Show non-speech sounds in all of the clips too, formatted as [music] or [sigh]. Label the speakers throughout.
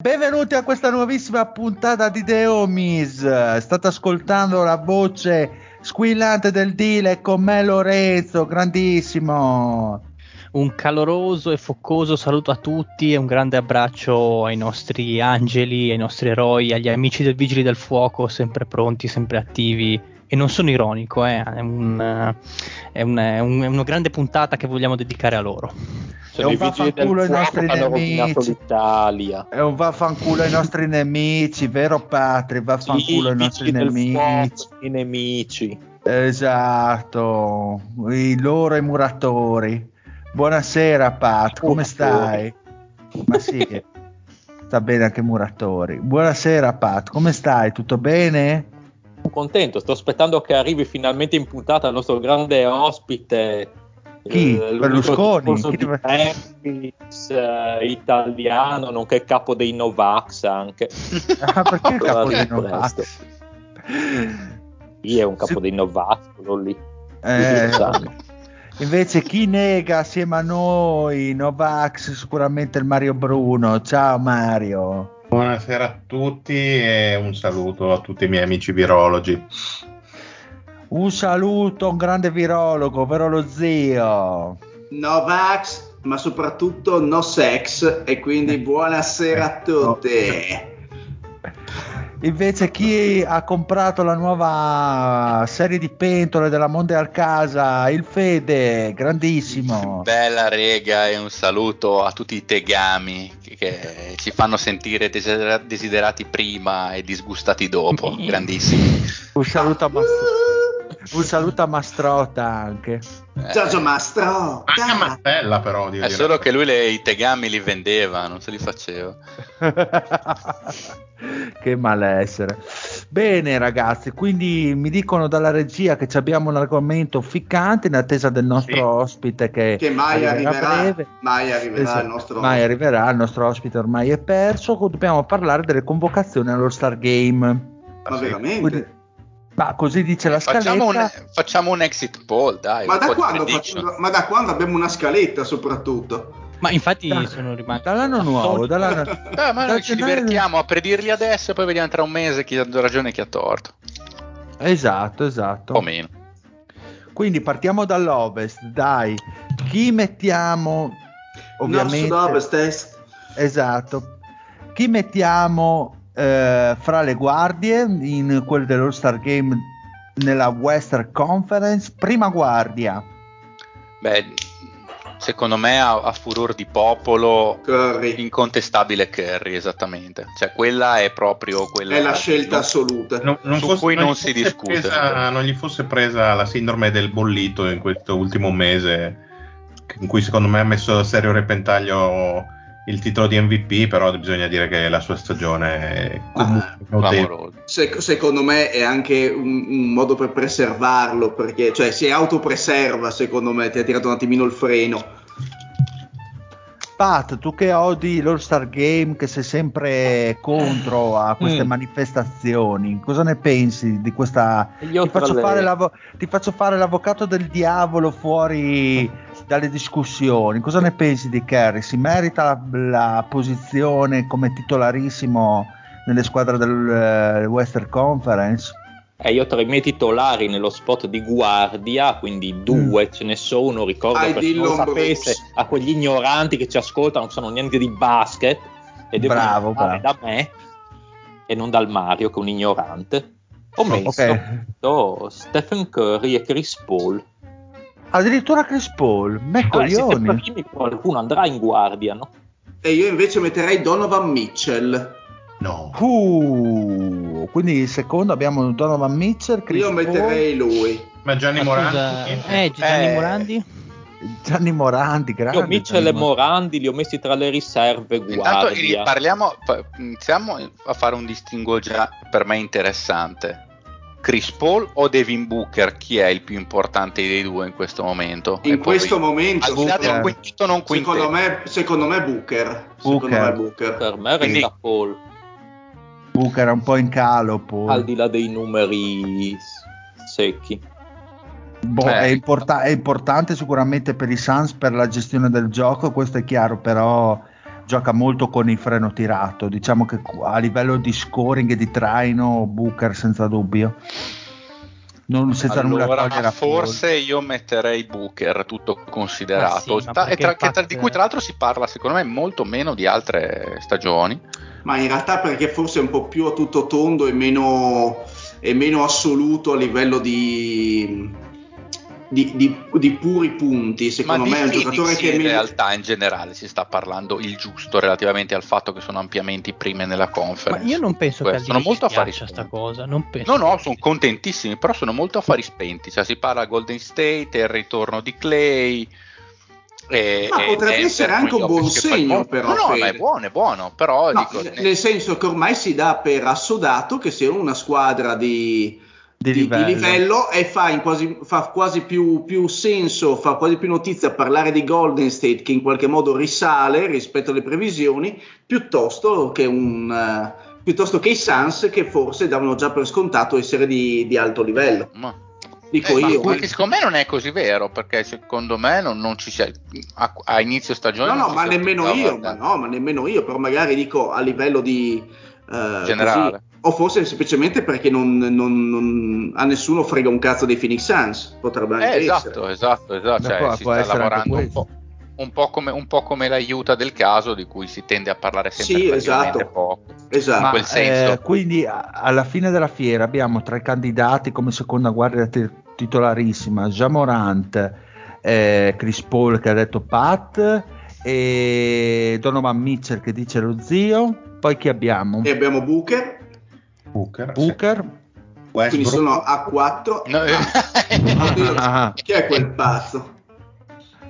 Speaker 1: Benvenuti a questa nuovissima puntata di The Homies. State ascoltando la voce squillante del Dile con me Lorenzo, grandissimo.
Speaker 2: Un caloroso e focoso saluto a tutti e un grande abbraccio ai nostri angeli, ai nostri eroi, agli amici del Vigili del Fuoco, sempre pronti, sempre attivi. E non sono ironico, eh, è, un, è, un, è, un, è una grande puntata che vogliamo dedicare a loro.
Speaker 1: È un vaffanculo ai nostri nemici.
Speaker 3: l'Italia.
Speaker 1: È un vaffanculo ai nostri nemici, vero Patri? Vaffanculo
Speaker 3: Sì,
Speaker 1: ai nostri nemici.
Speaker 3: I nemici.
Speaker 1: Esatto, i loro i muratori. Buonasera Pat, come stai? Ma sì, [laughs] sta bene anche muratori. Buonasera Pat, come stai? Tutto bene?
Speaker 3: Contento, sto aspettando che arrivi finalmente in puntata il nostro grande ospite.
Speaker 1: Chi?
Speaker 3: eh,
Speaker 1: Berlusconi? Chi deve-
Speaker 3: Memphis, eh, italiano, nonché capo dei Novax anche. [laughs]
Speaker 1: Ah, perché capo dei. Novax?
Speaker 3: Sì, è un capo
Speaker 1: Sì.
Speaker 3: dei Novax, quello lì.
Speaker 1: Eh, invece chi nega assieme a noi Novax sicuramente il Mario Bruno. Ciao Mario.
Speaker 4: Buonasera a tutti e un saluto a tutti i miei amici virologi.
Speaker 1: Un saluto a un grande virologo, vero lo zio?
Speaker 5: No vax, ma soprattutto no sex e quindi [laughs] buonasera a tutti.
Speaker 1: Invece chi ha comprato la nuova serie di pentole della Mondial Casa, il Fede, grandissimo.
Speaker 6: Bella rega e un saluto a tutti i tegami che, ci fanno sentire desidera- desiderati prima e disgustati dopo. [laughs] Grandissimi.
Speaker 1: Un saluto a, Mas- un saluto a Mastrota anche.
Speaker 6: Eh,
Speaker 5: Giorgio Mastro.
Speaker 4: Anche a Martella però,
Speaker 6: è
Speaker 4: dire.
Speaker 6: solo che lui le- i tegami li vendeva, non se li faceva. [laughs]
Speaker 1: che malessere. Bene ragazzi, quindi mi dicono dalla regia che ci abbiamo un argomento ficcante in attesa del nostro
Speaker 4: Sì.
Speaker 1: ospite che,
Speaker 5: Che mai arriverà,
Speaker 1: breve.
Speaker 5: mai arriverà
Speaker 1: Esatto,
Speaker 5: il nostro
Speaker 1: mai arriverà, il nostro ospite ormai è perso. Dobbiamo parlare delle convocazioni all'All Star Game.
Speaker 5: Ma
Speaker 4: Sì.
Speaker 5: veramente?
Speaker 1: Quindi- ma così dice la scaletta.
Speaker 6: Facciamo un, facciamo un exit poll, dai.
Speaker 5: Ma da, faccio- ma da quando abbiamo una scaletta soprattutto?
Speaker 2: Ma infatti
Speaker 1: Da-
Speaker 2: sono rimasto
Speaker 1: Dall'anno nuovo, dall'anno... [laughs]
Speaker 6: Eh, ma noi ci divertiamo a predirli adesso e poi vediamo tra un mese chi ha ragione e chi ha torto.
Speaker 1: Esatto, esatto.
Speaker 6: O meno.
Speaker 1: Quindi partiamo dall'ovest, dai. Chi mettiamo? Ovviamente.
Speaker 5: Nord, sud, ovest, est.
Speaker 1: Esatto. Chi mettiamo eh, fra le guardie in quelle dell'All Star Game nella Western Conference? Prima guardia.
Speaker 6: Beh, secondo me a, a furor di popolo
Speaker 5: Curry.
Speaker 6: incontestabile Curry, esattamente. Cioè quella è proprio quella
Speaker 5: È la scelta
Speaker 6: non-
Speaker 5: assoluta.
Speaker 4: Non, non
Speaker 6: Su
Speaker 4: fosse-
Speaker 6: cui non
Speaker 4: gli
Speaker 6: si discute.
Speaker 4: presa- non gli fosse presa la sindrome del bollito in questo ultimo mese, in cui secondo me ha messo a serio repentaglio il titolo di MVP, però bisogna dire che la sua stagione è comunque
Speaker 6: clamoroso.
Speaker 5: Se- secondo me è anche un, un modo per preservarlo, perché cioè, si autopreserva, secondo me, ti ha tirato un attimino il freno.
Speaker 1: Pat, tu che odi l'All-Star Game, che sei sempre contro a queste
Speaker 3: Mm.
Speaker 1: manifestazioni, cosa ne pensi di questa... Ti faccio,
Speaker 3: le-
Speaker 1: l'avo- ti faccio fare l'avvocato del diavolo fuori dalle discussioni. Cosa ne pensi di Kerry? Si merita la, la posizione come titolarissimo nelle squadre del eh, Western Conference?
Speaker 3: Eh, io tra i miei titolari nello spot di guardia, quindi due, ce ne so uno, ricordo
Speaker 5: Ai
Speaker 3: per chi non sapesse, a quegli ignoranti che ci ascoltano, non sanno niente di basket, e devono
Speaker 1: Bravo,
Speaker 3: imparare
Speaker 1: bravo.
Speaker 3: da me e non dal Mario che è un ignorante. Ho messo
Speaker 1: Ok.
Speaker 3: oh, Stephen Curry e Chris Paul.
Speaker 1: Addirittura Chris Paul, me coglioni.
Speaker 3: primi, qualcuno andrà in guardia, no?
Speaker 5: E io invece metterei Donovan Mitchell.
Speaker 4: No.
Speaker 1: Uh, quindi il secondo abbiamo Donovan Mitchell, Chris
Speaker 5: io
Speaker 1: Paul,
Speaker 5: metterei lui.
Speaker 4: Ma Gianni
Speaker 2: Ma
Speaker 4: Morandi?
Speaker 2: scusa, eh, Gianni
Speaker 6: Eh,
Speaker 2: Morandi?
Speaker 1: Gianni Morandi, grande.
Speaker 3: Io Mitchell e
Speaker 1: Gianni Morandi.
Speaker 3: Morandi li ho messi tra le riserve
Speaker 6: Intanto
Speaker 3: guardia.
Speaker 6: parliamo, pa- iniziamo a fare un distinguo già per me interessante. Chris Paul o Devin Booker? Chi è il più importante dei due in questo momento?
Speaker 5: In
Speaker 6: E poi-
Speaker 5: questo momento,
Speaker 6: al di là del
Speaker 1: Booker.
Speaker 6: quintetto non quintetto.
Speaker 5: secondo me, secondo me Booker. Secondo
Speaker 1: Booker.
Speaker 5: me Booker.
Speaker 3: Per me
Speaker 6: Quindi-
Speaker 3: resta Paul,
Speaker 1: Booker è un po' in calo, Paul.
Speaker 3: al di là dei numeri secchi.
Speaker 1: Boh,
Speaker 6: Eh.
Speaker 1: è, importa- è importante sicuramente per i Suns per la gestione del gioco, questo è chiaro, però gioca molto con il freno tirato. Diciamo che a livello di scoring e di traino, Booker senza dubbio. Non senza nulla
Speaker 6: Allora,
Speaker 1: togliere a Paul.
Speaker 6: forse io metterei Booker, tutto
Speaker 2: Ma
Speaker 6: considerato.
Speaker 2: sì,
Speaker 6: e tra-
Speaker 2: Pat-
Speaker 6: di cui tra l'altro si parla secondo me molto meno di altre stagioni.
Speaker 5: Ma in realtà perché forse è un po' più a tutto tondo e meno, e meno assoluto a livello di, di, di- di puri punti.
Speaker 6: Ma
Speaker 5: Secondo me è un giocatore che
Speaker 6: in realtà in generale si sta parlando il giusto relativamente al fatto che sono ampiamente prime nella
Speaker 2: Ma
Speaker 6: conference.
Speaker 2: io non penso che
Speaker 6: Questo,
Speaker 2: al
Speaker 6: sono molto
Speaker 2: ci
Speaker 6: affari
Speaker 2: piaccia sta
Speaker 6: spenti.
Speaker 2: cosa. Non penso
Speaker 6: No, no,
Speaker 2: che-
Speaker 6: sono contentissimi, però sono molto affari spenti. Cioè, si parla Golden State, il ritorno di Clay. E,
Speaker 5: Ma
Speaker 6: e
Speaker 5: potrebbe
Speaker 6: Denver
Speaker 5: essere anche un buon
Speaker 6: che
Speaker 5: segno, però,
Speaker 6: No, no, ma è buono, è buono. Però
Speaker 5: No,
Speaker 6: dico,
Speaker 5: nel senso che ormai si dà per assodato che sia una squadra di,
Speaker 1: Di
Speaker 5: di- di
Speaker 1: livello.
Speaker 5: livello e fa, quasi, fa quasi più, più senso, fa quasi più notizia parlare di Golden State che in qualche modo risale rispetto alle previsioni piuttosto che, un, eh, piuttosto che i Suns che forse davano già per scontato essere di, di alto livello.
Speaker 6: ma-
Speaker 5: Dico
Speaker 6: eh, ma
Speaker 5: io.
Speaker 6: anche secondo me non è così vero, perché secondo me non, non ci sia a, a inizio stagione.
Speaker 5: No, no, ma nemmeno io, ma
Speaker 6: tanto.
Speaker 5: no, ma nemmeno io, però magari dico a livello di eh,
Speaker 6: Generale.
Speaker 5: così. O forse semplicemente perché non, non- non- a nessuno frega un cazzo dei Phoenix Suns, potrebbe anche
Speaker 6: Eh,
Speaker 5: essere.
Speaker 6: esatto, esatto, esatto. Cioè,
Speaker 1: può-
Speaker 6: si
Speaker 1: può
Speaker 6: sta lavorando un po', un po' come, un po' come l'aiuta del caso, di cui si tende a parlare sempre
Speaker 5: Sì, esatto.
Speaker 6: poco.
Speaker 5: Esatto.
Speaker 1: Ma,
Speaker 6: quel senso.
Speaker 1: eh, quindi alla fine della fiera abbiamo tre candidati come seconda guardia ti- titolarissima, Jamorant, eh, Chris Paul che ha detto Pat e Donovan Mitchell che dice lo zio. Poi chi abbiamo?
Speaker 5: E abbiamo Booker,
Speaker 4: Booker.
Speaker 1: Booker.
Speaker 5: quindi sono a 4.
Speaker 6: No, eh.
Speaker 5: Oddio, [laughs]
Speaker 1: Ah,
Speaker 5: chi è quel pazzo?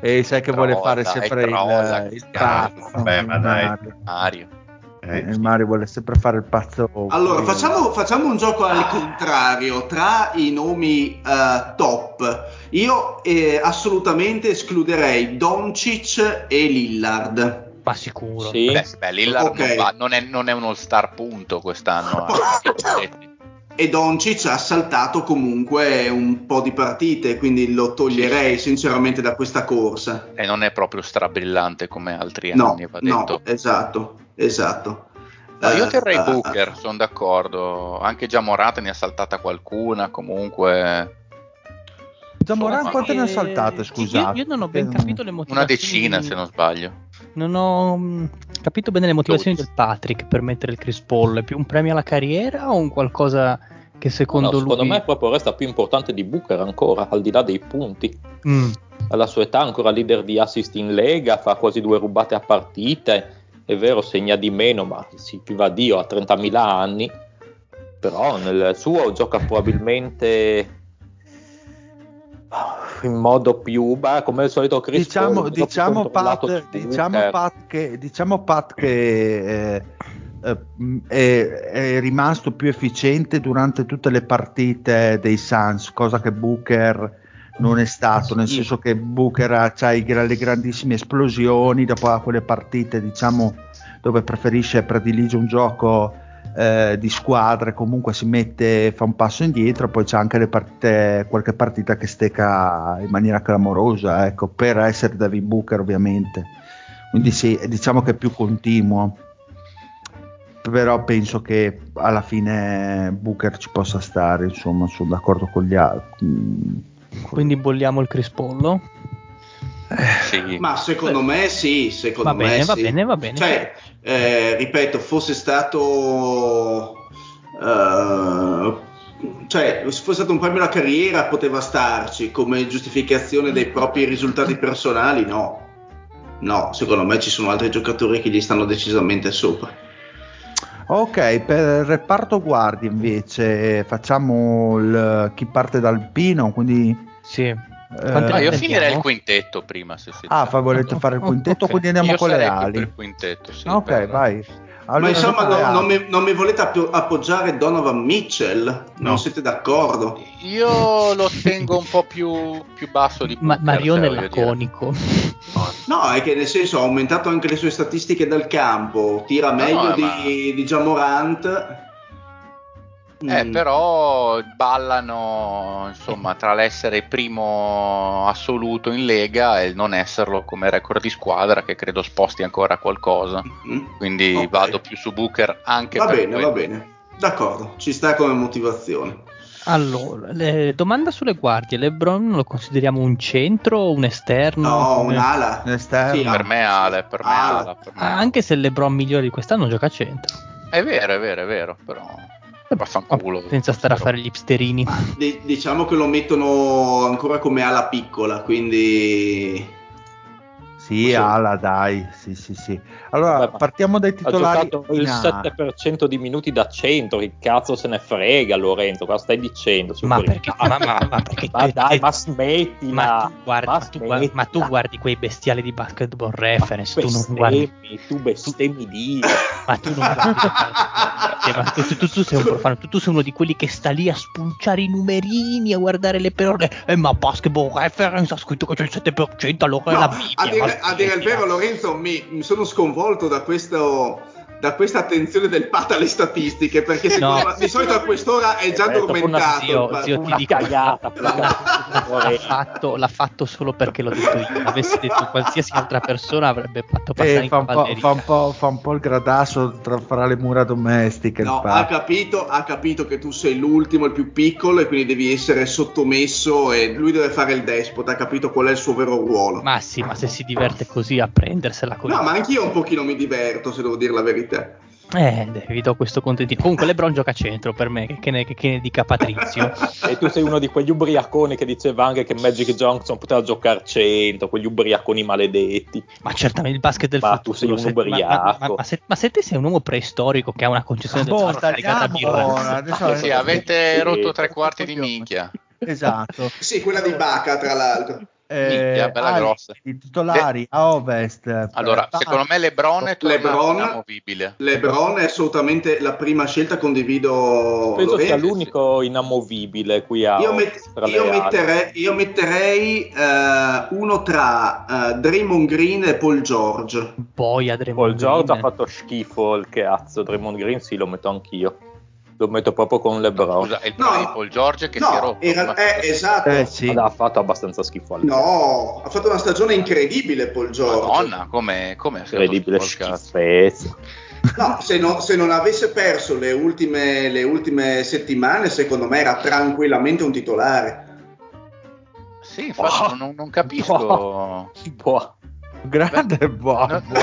Speaker 1: e sai che vuole fare sempre
Speaker 6: trolla,
Speaker 1: il, il pazzo.
Speaker 4: Vabbè, ma dai.
Speaker 1: Mario.
Speaker 6: Mario.
Speaker 4: Eh,
Speaker 1: Mario vuole sempre fare il pazzo.
Speaker 5: Allora, facciamo, facciamo un gioco al contrario tra i nomi eh, top. Io eh, assolutamente escluderei Doncic e Lillard.
Speaker 2: Ma sicuro.
Speaker 3: Sì.
Speaker 6: Beh, beh, Lillard
Speaker 5: Ok.
Speaker 6: non, va- non è, non è uno star punto quest'anno. eh. [laughs]
Speaker 5: E Doncic ha saltato comunque un po' di partite, quindi lo toglierei sinceramente da questa corsa.
Speaker 6: e non è proprio strabrillante come altri
Speaker 5: No,
Speaker 6: anni, va
Speaker 5: no,
Speaker 6: detto.
Speaker 5: esatto, esatto.
Speaker 6: No, io
Speaker 5: Eh,
Speaker 6: terrei
Speaker 5: eh,
Speaker 6: Booker, sono d'accordo. Anche già Morata ne ha saltata qualcuna, comunque
Speaker 1: Zamoran
Speaker 6: Insomma,
Speaker 1: quante ne ha saltate, scusate?
Speaker 2: Io, io non ho ben capito le
Speaker 6: una
Speaker 2: motivazioni.
Speaker 6: decina se non sbaglio.
Speaker 2: Non ho mm, capito bene le motivazioni del Patrick per mettere il Chris Paul. È più un premio alla carriera o un qualcosa che secondo
Speaker 3: No, secondo
Speaker 2: lui...
Speaker 3: me proprio resta più importante di Booker ancora, al di là dei punti.
Speaker 2: Mm.
Speaker 3: Alla sua età ancora leader di assist in Lega, fa quasi due rubate a partite, è vero segna di meno, ma si viva Dio ha 30.000 anni, però nel suo gioca probabilmente in modo più, beh, come al solito Chris
Speaker 1: diciamo,
Speaker 3: Paul,
Speaker 1: diciamo, Pat,
Speaker 3: di
Speaker 1: diciamo. Pat che, diciamo Pat che eh, eh, è, è rimasto più efficiente durante tutte le partite dei Suns, cosa che Booker non è stato, nel
Speaker 3: Sì.
Speaker 1: senso che Booker ha gra- le grandissime esplosioni, dopo ha quelle partite diciamo dove preferisce, predilige un gioco eh, di squadre, comunque si mette, fa un passo indietro, poi c'è anche le partite, qualche partita che stecca in maniera clamorosa, ecco, per essere David Booker ovviamente. Quindi sì, diciamo che è più continuo. Però penso che alla fine Booker ci possa stare, insomma, sono d'accordo con gli altri.
Speaker 2: Quindi bolliamo il Crispollo.
Speaker 6: Sì.
Speaker 5: Ma secondo me sì, secondo
Speaker 2: Va
Speaker 5: me
Speaker 2: bene, va
Speaker 5: sì.
Speaker 2: bene, va bene.
Speaker 5: Cioè, eh, ripeto, fosse stato... eh, cioè, se fosse stato un premio alla carriera poteva starci, come giustificazione dei propri risultati personali no. No, secondo me ci sono altri giocatori che gli stanno decisamente sopra.
Speaker 1: Ok, per il reparto guardie invece facciamo il, chi parte dal Pino, quindi...
Speaker 2: Sì.
Speaker 1: Eh,
Speaker 6: Ah, io finirei il quintetto prima. Se siete
Speaker 1: ah, fa- volete fare il quintetto,
Speaker 2: Ok.
Speaker 1: quindi andiamo
Speaker 6: Io
Speaker 1: con le ali.
Speaker 6: il quintetto, sì,
Speaker 1: ok,
Speaker 6: per-
Speaker 1: vai.
Speaker 5: Ma
Speaker 1: Allora,
Speaker 5: insomma,
Speaker 1: con le
Speaker 5: no- non, mi, non mi volete app- appoggiare Donovan Mitchell? Non
Speaker 4: No.
Speaker 5: siete d'accordo?
Speaker 6: Io lo tengo un po' più, più basso di
Speaker 2: Ma- Marione è laconico.
Speaker 5: No, è che nel senso ha aumentato anche le sue statistiche dal campo, tira
Speaker 6: No,
Speaker 5: meglio
Speaker 6: no,
Speaker 5: di,
Speaker 6: ma-
Speaker 5: di Jamorant.
Speaker 6: Eh,
Speaker 5: Mm.
Speaker 6: però ballano insomma tra l'essere il primo assoluto in Lega e il non esserlo come record di squadra, che credo sposti ancora qualcosa.
Speaker 5: Mm.
Speaker 6: Quindi
Speaker 5: Ok.
Speaker 6: vado più su Booker anche
Speaker 5: Va
Speaker 6: per
Speaker 5: bene,
Speaker 6: quello.
Speaker 5: va bene. D'accordo, ci sta come motivazione.
Speaker 2: Allora, le- domanda sulle guardie. LeBron lo consideriamo un centro o un esterno?
Speaker 5: No,
Speaker 2: Come-
Speaker 5: un'ala.
Speaker 1: Esterno.
Speaker 5: Sì,
Speaker 6: Per me Ale, per me
Speaker 5: Ala.
Speaker 6: Ala, per me
Speaker 2: Ah,
Speaker 6: Ala.
Speaker 2: anche se LeBron migliore di quest'anno gioca a centro.
Speaker 6: È vero, è vero, è vero, però vaffanculo.
Speaker 2: Senza stare a fare gli hipsterini.
Speaker 5: Diciamo che lo mettono ancora come ala piccola, quindi
Speaker 1: Sì,
Speaker 5: Sì.
Speaker 1: ala, dai. Sì, sì, sì. Allora,
Speaker 3: Vabbè,
Speaker 1: partiamo dai
Speaker 3: Ha
Speaker 1: titolari.
Speaker 3: giocato il
Speaker 1: in A.
Speaker 3: 7% di minuti da centro, che cazzo se ne frega Lorenzo, cosa stai dicendo?
Speaker 2: Ma perché, ma, ma- ma [laughs] perché
Speaker 3: Ma dai, ma smettila!
Speaker 2: ma tu guardi,
Speaker 3: ma
Speaker 2: ma tu guardi- ma tu
Speaker 3: smettila.
Speaker 2: guardi quei bestiali di basketball reference, tu non guardi,
Speaker 3: bestemmi, tu bestemmi Dio. [coughs]
Speaker 2: ma tu non guardi, Eh, ma tu, tu- tu sei un profano, tu, tu sei uno di quelli che sta lì a spulciare i numerini, a guardare le perle, eh, ma basketball reference ha scritto che c'è il 7%, allora è
Speaker 5: No,
Speaker 2: la
Speaker 5: a
Speaker 2: Bibbia.
Speaker 5: A dire il vero, Lorenzo, mi, mi sono sconvolto da questo. Da questa attenzione del Pat alle statistiche, perché
Speaker 2: No.
Speaker 5: di solito a quest'ora è già
Speaker 3: Eh,
Speaker 5: addormentato.
Speaker 2: Zio,
Speaker 5: il Pat.
Speaker 2: zio, ti
Speaker 3: Una
Speaker 2: dico,
Speaker 3: cagata, [laughs]
Speaker 2: l'ha, fatto, l'ha fatto solo perché l'ho detto io. Avessi detto qualsiasi altra persona avrebbe fatto passare
Speaker 1: Eh,
Speaker 2: in
Speaker 1: fa, un po',
Speaker 2: cavalleria.
Speaker 1: fa, un po', fa un po' il gradasso tra, fra le mura domestiche.
Speaker 5: No, ha capito, ha capito che tu sei l'ultimo, il più piccolo e quindi devi essere sottomesso e lui deve fare il despota, ha capito qual è il suo vero ruolo.
Speaker 2: Ma sì, ma se si diverte così a prendersela così.
Speaker 5: No, ma anch'io un pochino mi diverto, se devo dire la verità.
Speaker 2: Eh, dai, vi do questo contentino. Comunque LeBron gioca a centro per me, che, ne, che ne dica Patrizio. [laughs]
Speaker 3: E tu sei uno di quegli ubriaconi che diceva anche che Magic Johnson poteva giocare centro, quegli ubriaconi maledetti.
Speaker 2: ma certamente il basket del
Speaker 3: Ma
Speaker 2: futuro.
Speaker 3: tu sei un
Speaker 2: se- ma,
Speaker 3: ubriaco.
Speaker 2: ma- ma- ma se, ma se te sei un uomo preistorico che ha una concezione del basket legata a birra.
Speaker 1: adesso-
Speaker 6: Sì, avete
Speaker 3: Sì.
Speaker 6: rotto tre quarti di minchia.
Speaker 1: Esatto.
Speaker 5: Sì, quella di Baca, tra l'altro.
Speaker 6: Minchia, bella
Speaker 1: ali,
Speaker 6: grossa.
Speaker 1: I titolari a ovest.
Speaker 6: Allora,
Speaker 1: Pat-
Speaker 6: secondo me Lebron è
Speaker 5: LeBron-
Speaker 6: inamovibile.
Speaker 5: LeBron è assolutamente la prima scelta, condivido.
Speaker 3: Penso sia l'unico inamovibile qui a
Speaker 5: Io, met- io metterei, io metterei, eh, uno tra eh, Draymond Green e Paul George.
Speaker 2: Poi a
Speaker 3: Paul George ha
Speaker 2: Green.
Speaker 3: fatto schifo il cazzo, Draymond Green sì lo metto anch'io. Lo metto proprio con LeBron.
Speaker 6: Scusa, è il
Speaker 5: No,
Speaker 6: Paul George che si è
Speaker 5: No,
Speaker 6: rotto.
Speaker 5: era- eh, esatto.
Speaker 1: Eh, sì.
Speaker 3: Ha fatto abbastanza schifo
Speaker 5: No, ha fatto una stagione incredibile Paul George.
Speaker 6: Madonna, come, è
Speaker 3: incredibile schifezza.
Speaker 5: No, se, no- se non avesse perso le ultime, le ultime settimane, secondo me era tranquillamente un titolare.
Speaker 6: Sì, infatti
Speaker 3: Oh.
Speaker 6: non, non capisco.
Speaker 3: Boh.
Speaker 1: Grande buono.
Speaker 6: No,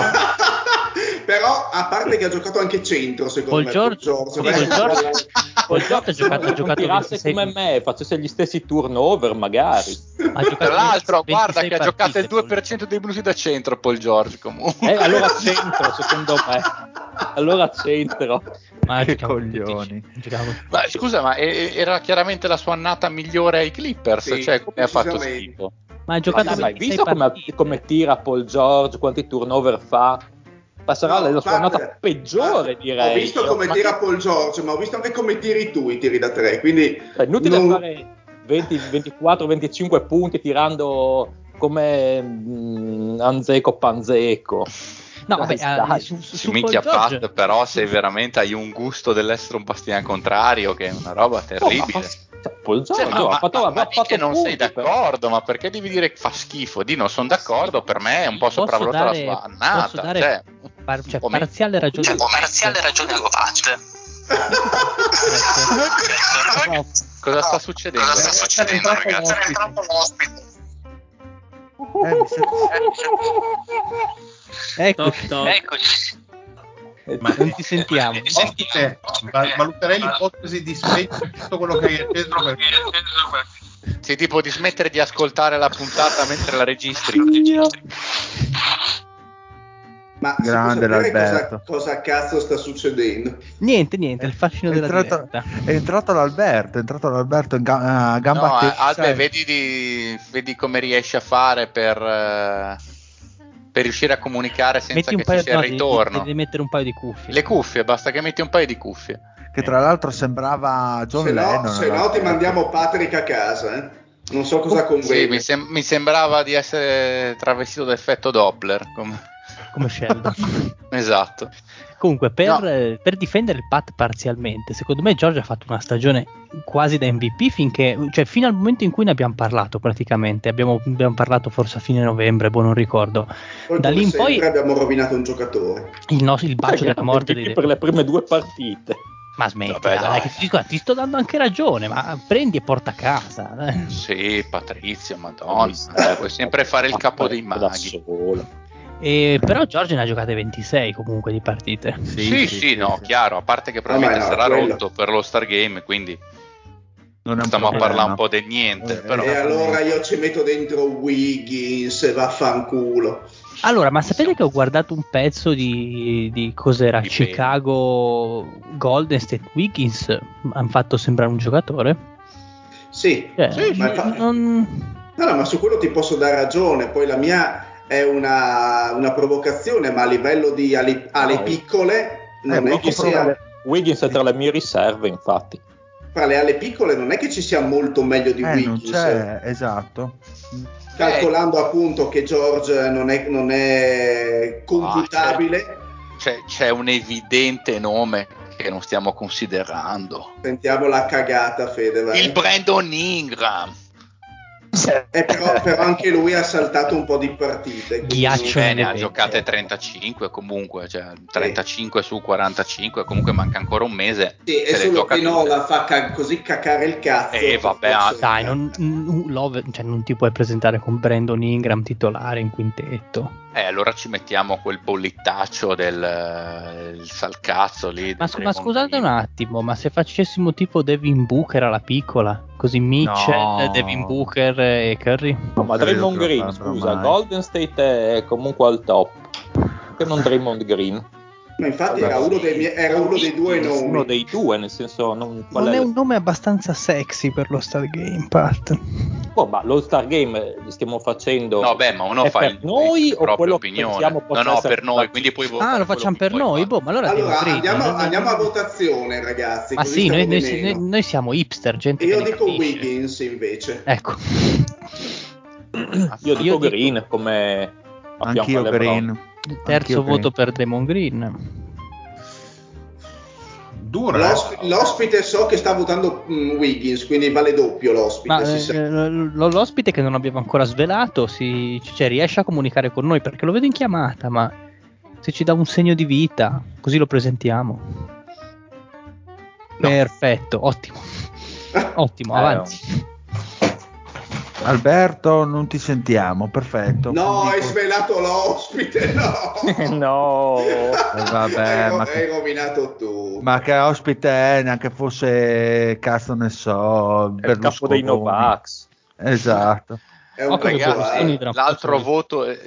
Speaker 5: Però, a parte che ha giocato anche centro, secondo
Speaker 2: Paul
Speaker 5: me.
Speaker 2: George-
Speaker 5: Paul
Speaker 2: George- Paul George ha giocato, ha
Speaker 3: Se
Speaker 2: giocato
Speaker 3: tirasse
Speaker 2: 26
Speaker 3: come me, facesse gli stessi turnover magari.
Speaker 6: Tra l'altro,
Speaker 2: 26
Speaker 6: guarda che ha giocato il
Speaker 2: partite,
Speaker 6: 2% dei minuti da centro Paul George comunque.
Speaker 3: Eh, allora centro, secondo me. Allora centro.
Speaker 2: Ma
Speaker 1: Che coglioni.
Speaker 6: Ma scusa, ma era chiaramente la sua annata migliore ai Clippers,
Speaker 5: Sì,
Speaker 6: cioè come ha fatto schifo.
Speaker 2: Ma ha giocato
Speaker 3: ma hai
Speaker 2: 26
Speaker 3: visto come, come tira Paul George, quanti turnover fa? Ma sarà
Speaker 5: No,
Speaker 3: la annata peggiore,
Speaker 5: guarda,
Speaker 3: direi.
Speaker 5: Ho visto
Speaker 3: io.
Speaker 5: come
Speaker 3: Ma-
Speaker 5: tira Paul George, ma ho visto anche come tiri tu i tiri da tre. Quindi
Speaker 3: Cioè, inutile
Speaker 5: non-
Speaker 3: fare 20, 24, 25 punti tirando come mm, Anzeco Panzeco.
Speaker 2: No, vabbè,
Speaker 3: dai.
Speaker 2: eh, su, su, su
Speaker 6: minchia Pat, però se veramente hai un gusto dell'essere un bastian contrario, che è una roba terribile.
Speaker 3: Cioè, Paul
Speaker 6: Cioè, ma,
Speaker 3: ha
Speaker 6: ma-
Speaker 3: fatto,
Speaker 6: ma- ma
Speaker 3: fatto
Speaker 6: che non sei d'accordo, ma perché devi dire che fa schifo? Di non sono d'accordo, per me è un po'
Speaker 2: Posso
Speaker 6: sopravvalutata la sua
Speaker 2: posso
Speaker 6: annata.
Speaker 2: dare
Speaker 6: cioè,
Speaker 2: par- cioè, parziale ragione.
Speaker 7: Cioè, parziale ragione a Pat. [laughs]
Speaker 6: cosa sta succedendo?
Speaker 7: Cosa sta succedendo, ragazzi?
Speaker 1: Eh, mi sembra-
Speaker 2: Eccoci,
Speaker 8: Top, top.
Speaker 7: Eccoci.
Speaker 4: Ma
Speaker 2: non ti sentiamo.
Speaker 4: Ospite, va- valuterei l'ipotesi di spegnere tutto quello che hai acceso perché
Speaker 6: Sì, tipo di smettere di ascoltare la puntata mentre la registri.
Speaker 5: Ma
Speaker 1: Grande l'Alberto.
Speaker 5: Cosa, cosa cazzo sta succedendo?
Speaker 2: Niente, niente, il fascino
Speaker 1: È
Speaker 2: della
Speaker 1: entrato,
Speaker 2: diretta.
Speaker 1: è entrato l'Alberto, è entrato l'Alberto in ga- a gamba
Speaker 6: No,
Speaker 1: tesa.
Speaker 6: Albe, vedi, di- vedi come riesci a fare per, eh, per riuscire a comunicare senza che ci sia il ritorno.
Speaker 2: Devi mettere un paio di cuffie.
Speaker 6: Le cuffie, basta che metti un paio di cuffie.
Speaker 1: che tra l'altro sembrava John
Speaker 5: Se no, se no ti mandiamo Patrick a casa. eh. Non so cosa
Speaker 6: Sì,
Speaker 5: conviene.
Speaker 6: mi, sem- mi sembrava di essere travestito da effetto Doppler. come-
Speaker 2: come Sheldon. [laughs]
Speaker 6: Esatto.
Speaker 2: Comunque, per,
Speaker 6: No.
Speaker 2: eh, per difendere il Pat parzialmente, secondo me Giorgio ha fatto una stagione quasi da MVP finché, cioè fino al momento in cui ne abbiamo parlato praticamente. Abbiamo, abbiamo parlato forse a fine novembre, boh, non ricordo.
Speaker 5: Poi,
Speaker 2: da lì in poi-
Speaker 5: abbiamo rovinato un giocatore.
Speaker 2: Il, nostro, il bacio della morte
Speaker 3: MVP
Speaker 2: dei
Speaker 3: per le prime due partite.
Speaker 2: Ma smetti,
Speaker 6: Vabbè,
Speaker 2: dai,
Speaker 6: dai.
Speaker 2: che ti, sto dando anche ragione, ma prendi e porta a casa. eh.
Speaker 6: Sì, Patrizio, madonna. puoi sempre fare il capo dei
Speaker 3: Da
Speaker 6: maghi.
Speaker 2: E, però Giorgio ne ha giocate 26 comunque di partite.
Speaker 6: Sì, sì, no,
Speaker 1: sì.
Speaker 6: chiaro. A parte che probabilmente
Speaker 5: no,
Speaker 6: sarà
Speaker 5: quello-
Speaker 6: rotto per lo Stargame, quindi
Speaker 1: Non
Speaker 6: stiamo a parlare un po' del niente.
Speaker 1: Eh,
Speaker 6: però.
Speaker 5: E allora io ci metto dentro Wiggins e vaffanculo.
Speaker 2: Allora, ma sapete che ho guardato un pezzo di, di cos'era?
Speaker 6: Di
Speaker 2: Chicago Golden State Wiggins? Hanno fatto sembrare un giocatore?
Speaker 5: Sì,
Speaker 2: Cioè,
Speaker 5: sì, ma,
Speaker 2: non-
Speaker 5: no, no, ma su quello ti posso dare ragione. Poi la mia è una, una provocazione, ma a livello di ali, ali
Speaker 3: No.
Speaker 5: piccole non
Speaker 1: Eh,
Speaker 5: è che
Speaker 3: Wiggins, tra
Speaker 5: sia.
Speaker 3: Wiggins è tra le mie riserve, infatti.
Speaker 5: Fra le ali piccole non è che ci sia molto meglio di
Speaker 1: Eh, non
Speaker 5: Wiggins.
Speaker 1: c'è, esatto.
Speaker 5: Calcolando appunto che George non è, non è computabile,
Speaker 6: C'è, c'è un evidente nome che non stiamo considerando.
Speaker 5: sentiamo la cagata, Fede. vai.
Speaker 6: Il Brandon Ingram.
Speaker 5: Eh, però, però anche lui ha saltato un po' di partite.
Speaker 2: Ghiaccio.
Speaker 6: Eh, ne ha
Speaker 2: vene.
Speaker 6: giocate 35 comunque, cioè 35 su 45, comunque manca ancora un mese.
Speaker 5: Sì,
Speaker 6: le
Speaker 5: solo che
Speaker 6: tutte.
Speaker 5: Nola fa ca- così cacare il cazzo.
Speaker 6: Eh, vabbè, ah,
Speaker 2: Dai, non, n- Love- cioè, non ti puoi presentare con Brandon Ingram titolare in quintetto.
Speaker 6: Eh, allora ci mettiamo quel bollittaccio del il salcazzo lì.
Speaker 2: Ma, ma scusate un attimo, ma se facessimo tipo Devin Booker alla piccola, così Mitchell,
Speaker 1: No.
Speaker 2: Devin Booker e Curry?
Speaker 3: No, ma Draymond Green, scusa. Golden State è comunque al top. Che non Draymond Green.
Speaker 5: Ma infatti era uno dei, miei- era uno dei due nomi.
Speaker 3: Uno dei due, nel senso, non, qual
Speaker 2: Non
Speaker 3: è
Speaker 2: è un nome abbastanza sexy per lo Stargame, Pat.
Speaker 3: Oh, ma l'All Star Game li stiamo facendo.
Speaker 6: No, beh, ma uno fa
Speaker 3: per
Speaker 6: il,
Speaker 3: noi
Speaker 6: la
Speaker 3: o
Speaker 6: propria
Speaker 3: quello che pensiamo
Speaker 6: No, no, per noi, quindi votare.
Speaker 2: Ah, lo facciamo per noi?
Speaker 6: fare.
Speaker 2: Boh, ma allora
Speaker 5: Allora andiamo,
Speaker 2: non-
Speaker 5: andiamo a votazione, ragazzi.
Speaker 2: Ma sì, noi, noi- noi- siamo hipster, gente
Speaker 5: Io dico
Speaker 2: capisce.
Speaker 5: Wiggins invece.
Speaker 2: Ecco.
Speaker 3: Io dico
Speaker 2: Io dico-
Speaker 3: Green come
Speaker 1: Anch'io. Green.
Speaker 2: Il terzo voto per Draymond Green.
Speaker 4: dura.
Speaker 5: L'osp- l'ospite so che sta votando mm, Wiggins, quindi vale doppio l'ospite.
Speaker 2: Ma
Speaker 5: si
Speaker 2: eh,
Speaker 5: sa.
Speaker 2: l- l'ospite che non abbiamo ancora svelato si, cioè, riesce a comunicare con noi perché lo vedo in chiamata, ma se ci dà un segno di vita, così lo presentiamo. Perfetto, ottimo. [laughs] Ottimo,
Speaker 3: Eh,
Speaker 2: avanti.
Speaker 1: Alberto, non ti sentiamo, perfetto.
Speaker 5: No, hai
Speaker 1: Dico-
Speaker 5: svelato l'ospite, no. [laughs]
Speaker 3: no.
Speaker 1: Eh, vabbè,
Speaker 5: hai,
Speaker 1: ma
Speaker 5: hai
Speaker 1: che-
Speaker 5: rovinato tu.
Speaker 1: Ma che ospite è, neanche fosse, cazzo ne so,
Speaker 3: È il capo dei. Novax.
Speaker 1: Esatto.
Speaker 5: È un po'
Speaker 2: ragazzi,
Speaker 6: L'altro voto, eh,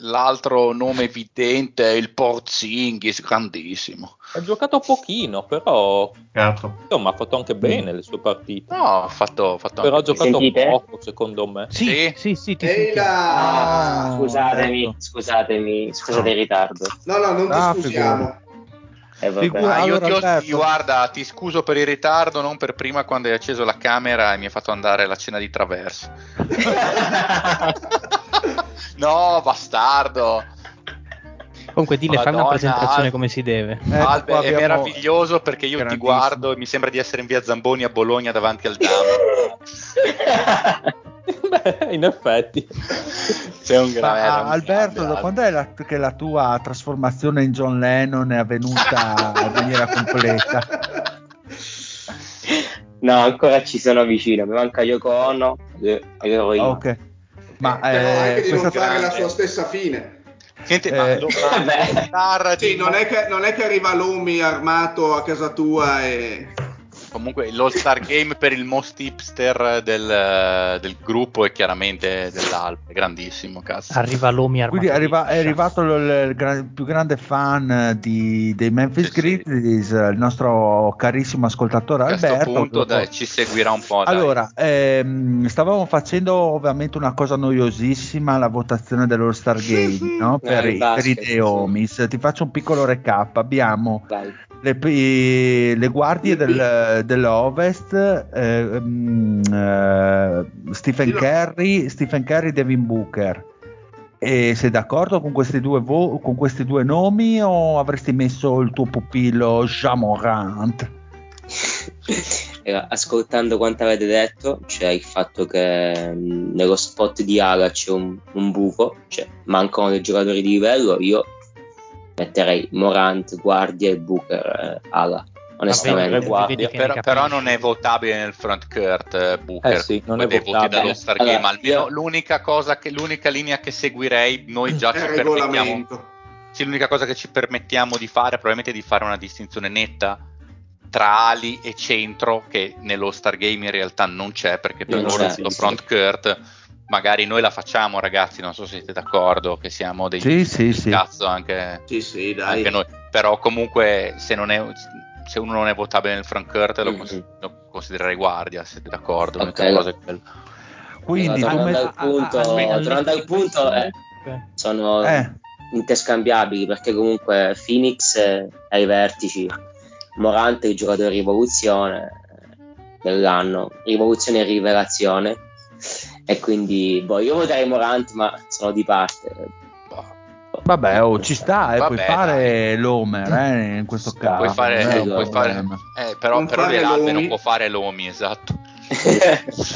Speaker 6: l'altro nome evidente è il Porzingis, grandissimo.
Speaker 3: Ha giocato pochino, però
Speaker 4: Cazzo.
Speaker 3: insomma ha fatto anche bene le sue partite.
Speaker 6: No, ha fatto, ha fatto
Speaker 3: Però ha
Speaker 6: anche
Speaker 3: giocato
Speaker 7: Sentite?
Speaker 3: poco, secondo me.
Speaker 2: Sì,
Speaker 6: Sì.
Speaker 2: sì, sì, ti! Ah,
Speaker 7: Scusatemi,
Speaker 2: ecco.
Speaker 7: scusatemi, scusate il ritardo.
Speaker 5: No, no, non ti
Speaker 1: Ah,
Speaker 5: scusiamo.
Speaker 8: Eh.
Speaker 1: Figura-
Speaker 6: Ah, io
Speaker 1: allora,
Speaker 6: ti, guarda, ti scuso per il ritardo, non per prima quando hai acceso la camera e mi hai fatto andare la cena di traverso. [laughs] no, bastardo.
Speaker 2: Comunque, dille, fai una
Speaker 6: Madonna,
Speaker 2: presentazione
Speaker 6: Al-
Speaker 2: come si deve.
Speaker 1: Ecco,
Speaker 6: Albe, è
Speaker 1: abbiamo-
Speaker 6: meraviglioso perché io ti guardo e mi sembra di essere in via Zamboni a Bologna davanti al Damo. [laughs] [laughs]
Speaker 3: Beh, in effetti.
Speaker 6: C'è un
Speaker 1: Ma,
Speaker 6: grande.
Speaker 1: Alberto, da quando è la, che la tua trasformazione in John Lennon è avvenuta [laughs] in maniera completa?
Speaker 8: no, ancora ci sono vicino. Mi manca Yoko Ono. eh, ero io.
Speaker 1: Ok. Ma
Speaker 5: Però
Speaker 1: eh,
Speaker 5: anche di non fare la sua stessa fine.
Speaker 6: Senti,
Speaker 1: Eh, [laughs]
Speaker 6: ma lo
Speaker 5: Sì, non è, che, non è che arriva l'Omi armato a casa tua e...
Speaker 6: Comunque l'All Star Game per il most hipster del, del gruppo e chiaramente dell'Alpe, grandissimo, cazzo.
Speaker 2: Arriva l'Omi.
Speaker 1: Quindi è, arriva- è arrivato il, il più grande fan di- dei Memphis
Speaker 6: Sì, sì.
Speaker 1: Grizzlies, il nostro carissimo ascoltatore
Speaker 6: A questo
Speaker 1: Alberto.
Speaker 6: punto
Speaker 1: Dopo-
Speaker 6: dai, ci seguirà un po'. dai.
Speaker 1: Allora, ehm, stavamo facendo ovviamente una cosa noiosissima, la votazione dell'All Star Game no? per,
Speaker 8: Eh,
Speaker 1: i-
Speaker 8: basket,
Speaker 1: per i Deomis. Ti faccio un piccolo recap. Abbiamo le, le guardie del- dell'Ovest, eh, mm, eh, Stephen. Curry, Stephen Curry, Devin Booker. E sei d'accordo con questi, due vo- con questi due nomi o avresti messo il tuo pupillo Jamorant?
Speaker 8: Era, ascoltando quanto avete detto, c'è il fatto che mh, nello spot di Ala c'è un, un buco, cioè mancano dei giocatori di livello, io metterei Morant, Guardia e Booker eh, Ala, onestamente.
Speaker 3: Vabbè, guardia,
Speaker 6: Però, però non è votabile nel front court eh, Booker
Speaker 3: Eh sì, non è
Speaker 6: voti
Speaker 3: votabile.
Speaker 6: dallo Star
Speaker 8: Allora,
Speaker 6: Game almeno
Speaker 8: io-
Speaker 6: l'unica cosa che l'unica linea che seguirei noi già ci
Speaker 5: il
Speaker 6: permettiamo sì, l'unica cosa che ci permettiamo di fare probabilmente è di fare una distinzione netta tra ali e centro che nello Star Game in realtà non c'è perché per loro è lo front court magari noi la facciamo ragazzi non so se siete d'accordo che siamo dei
Speaker 1: Sì, sì, sì.
Speaker 6: cazzo anche
Speaker 5: Sì, sì, dai.
Speaker 6: anche noi. Però comunque se, non è, se uno non è votabile nel front court lo,
Speaker 8: Mhm.
Speaker 6: cons- lo considererei guardia, siete d'accordo?
Speaker 8: Ok.
Speaker 6: L'unica cosa è quello.
Speaker 1: Quindi
Speaker 8: Allora, tornando al punto,
Speaker 2: Almeno-
Speaker 8: tornando al punto eh, sono
Speaker 1: eh,
Speaker 8: interscambiabili perché comunque Phoenix è ai vertici, Morante è il giocatore rivoluzione eh, dell'anno, rivoluzione e rivelazione e quindi boh, io voterei Morant ma sono di parte.
Speaker 1: Vabbè, oh, ci sta, eh,
Speaker 6: Vabbè,
Speaker 1: puoi fare l'Homer eh, in questo caso.
Speaker 6: Puoi fare,
Speaker 1: è un
Speaker 8: puoi
Speaker 6: fare- eh, però, però
Speaker 5: fare l'Omi.
Speaker 6: non può fare l'Omi, esatto. [laughs]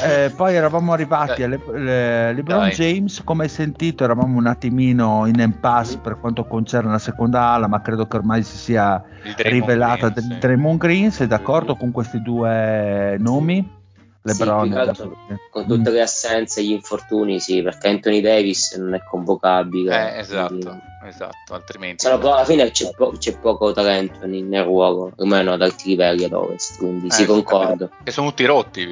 Speaker 1: Eh, poi eravamo arrivati alle le- LeBron
Speaker 6: Dai.
Speaker 1: James, come hai sentito, eravamo un attimino in impasse per quanto concerne la seconda ala, ma credo che ormai si sia rivelata
Speaker 6: Green.
Speaker 1: Draymond Green. Sei d'accordo con questi due nomi? LeBron
Speaker 8: Sì, altro con tutte le assenze e gli infortuni, sì, perché Anthony Davis non è convocabile.
Speaker 6: Eh, esatto,
Speaker 8: quindi-
Speaker 6: esatto, altrimenti...
Speaker 8: Sono po- alla fine c'è, po- c'è poco talento nel nel ruolo, almeno ad alti livelli ad ovest, quindi
Speaker 6: Eh,
Speaker 8: sì,
Speaker 6: sì,
Speaker 8: concordo.
Speaker 6: Che sono tutti rotti.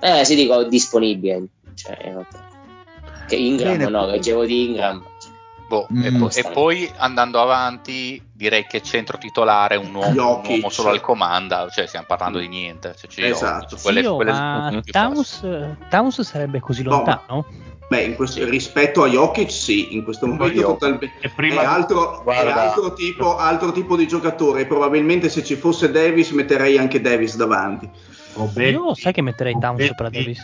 Speaker 8: Eh, sì, dico disponibile. Cioè, in realtà. Che Ingram,
Speaker 1: Bene.
Speaker 8: no, leggevo di Ingram.
Speaker 6: Boh, e,
Speaker 1: Mm.
Speaker 6: po- e poi andando avanti direi che centro titolare un uomo, un uomo solo al comanda, cioè stiamo parlando di niente. Cioè, ci-
Speaker 5: Esatto.
Speaker 6: su quelle-
Speaker 2: Sì, oh,
Speaker 6: quelle
Speaker 2: ma Towns, Towns sarebbe così
Speaker 5: No,
Speaker 2: lontano?
Speaker 5: Beh, in questo- rispetto a Jokic sì, in questo momento totalmente...
Speaker 3: E
Speaker 5: È
Speaker 3: prima
Speaker 5: altro, è altro tipo, altro tipo di giocatore. Probabilmente se ci fosse Davis metterei anche Davis davanti.
Speaker 2: Io sai che metterei Towns sopra Davis.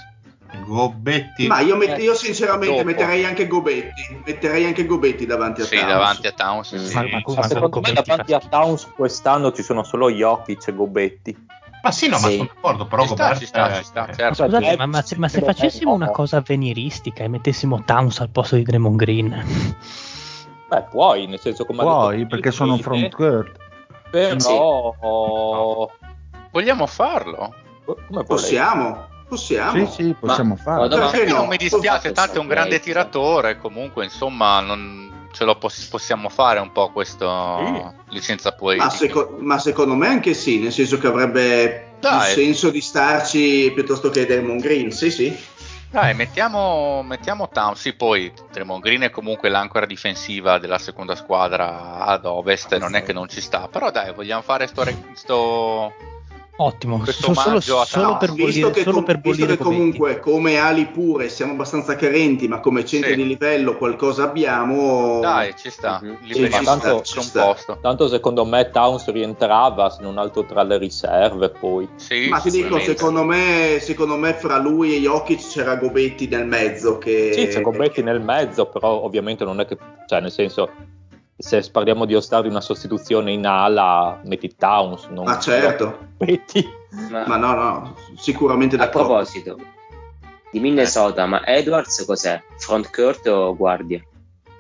Speaker 4: Gobetti.
Speaker 5: Ma io, met- io sinceramente
Speaker 6: Dopo.
Speaker 5: metterei anche Gobetti. Metterei anche Gobetti davanti a
Speaker 6: Sì,
Speaker 5: Towns.
Speaker 6: davanti a Towns. Sì.
Speaker 2: Ma- ma-
Speaker 3: Ma
Speaker 2: ma-
Speaker 3: secondo me davanti a Towns quest'anno ci sono solo Jokic e Gobetti.
Speaker 4: Ma sì, no, ma
Speaker 8: Sì.
Speaker 4: sono d'accordo, però
Speaker 6: Ci sta,
Speaker 4: Gobert
Speaker 6: ci sta,
Speaker 4: eh,
Speaker 6: ci sta,
Speaker 4: eh,
Speaker 6: certo.
Speaker 2: Scusate,
Speaker 3: Eh,
Speaker 2: ma, ma se, ma se
Speaker 3: eh,
Speaker 2: facessimo una cosa avveniristica e mettessimo Towns al posto di Draymond Green,
Speaker 3: Beh, puoi, nel senso come
Speaker 1: Puoi, perché sono un front court.
Speaker 3: Però
Speaker 6: Vogliamo farlo?
Speaker 3: come?
Speaker 5: Possiamo, possiamo.
Speaker 1: Sì, sì, possiamo
Speaker 8: Ma-
Speaker 1: farlo.
Speaker 8: ma
Speaker 5: Perché no?
Speaker 6: non mi dispiace, tanto è un grande tiratore. Comunque, insomma, non ce lo poss- possiamo fare un po' questo licenza poetica.
Speaker 5: Ma, seco- ma secondo me anche sì, nel senso che avrebbe
Speaker 6: Dai.
Speaker 5: più senso di starci piuttosto che Demon Green. Sì, sì.
Speaker 6: Dai, mettiamo, mettiamo Towns. Sì, poi Draymond Green è comunque l'ancora difensiva della seconda squadra ad ovest. Non è che non ci sta, però dai, vogliamo fare sto, re- sto,
Speaker 2: Ottimo,
Speaker 6: Questo
Speaker 2: so- solo, solo per
Speaker 5: visto
Speaker 2: bollire,
Speaker 5: che,
Speaker 2: solo
Speaker 5: com-
Speaker 2: per
Speaker 5: visto che comunque come ali pure siamo abbastanza carenti, ma come centri
Speaker 6: Sì.
Speaker 5: di livello qualcosa abbiamo.
Speaker 6: Dai, ci sta.
Speaker 8: Mhm.
Speaker 6: Li
Speaker 5: Sì, ci sta,
Speaker 6: tanto
Speaker 5: ci
Speaker 6: c'è un
Speaker 5: sta.
Speaker 6: posto.
Speaker 3: Tanto secondo me Towns rientrava, se non altro tra le riserve poi.
Speaker 6: Sì,
Speaker 5: Ma ti dico, secondo me, secondo me fra lui e Jokic c'era Gobetti nel mezzo. Che,
Speaker 3: Sì, c'è Gobetti nel mezzo, però ovviamente non è che, cioè nel senso, se parliamo di All-Star di una sostituzione in ala, metti Towns, non
Speaker 5: Ma certo, [laughs]
Speaker 3: Gobetti.
Speaker 8: Ma,
Speaker 5: ma no, no, sicuramente
Speaker 8: a
Speaker 5: d'accordo.
Speaker 8: proposito di Minnesota, ma Edwards cos'è? Front court o guardia?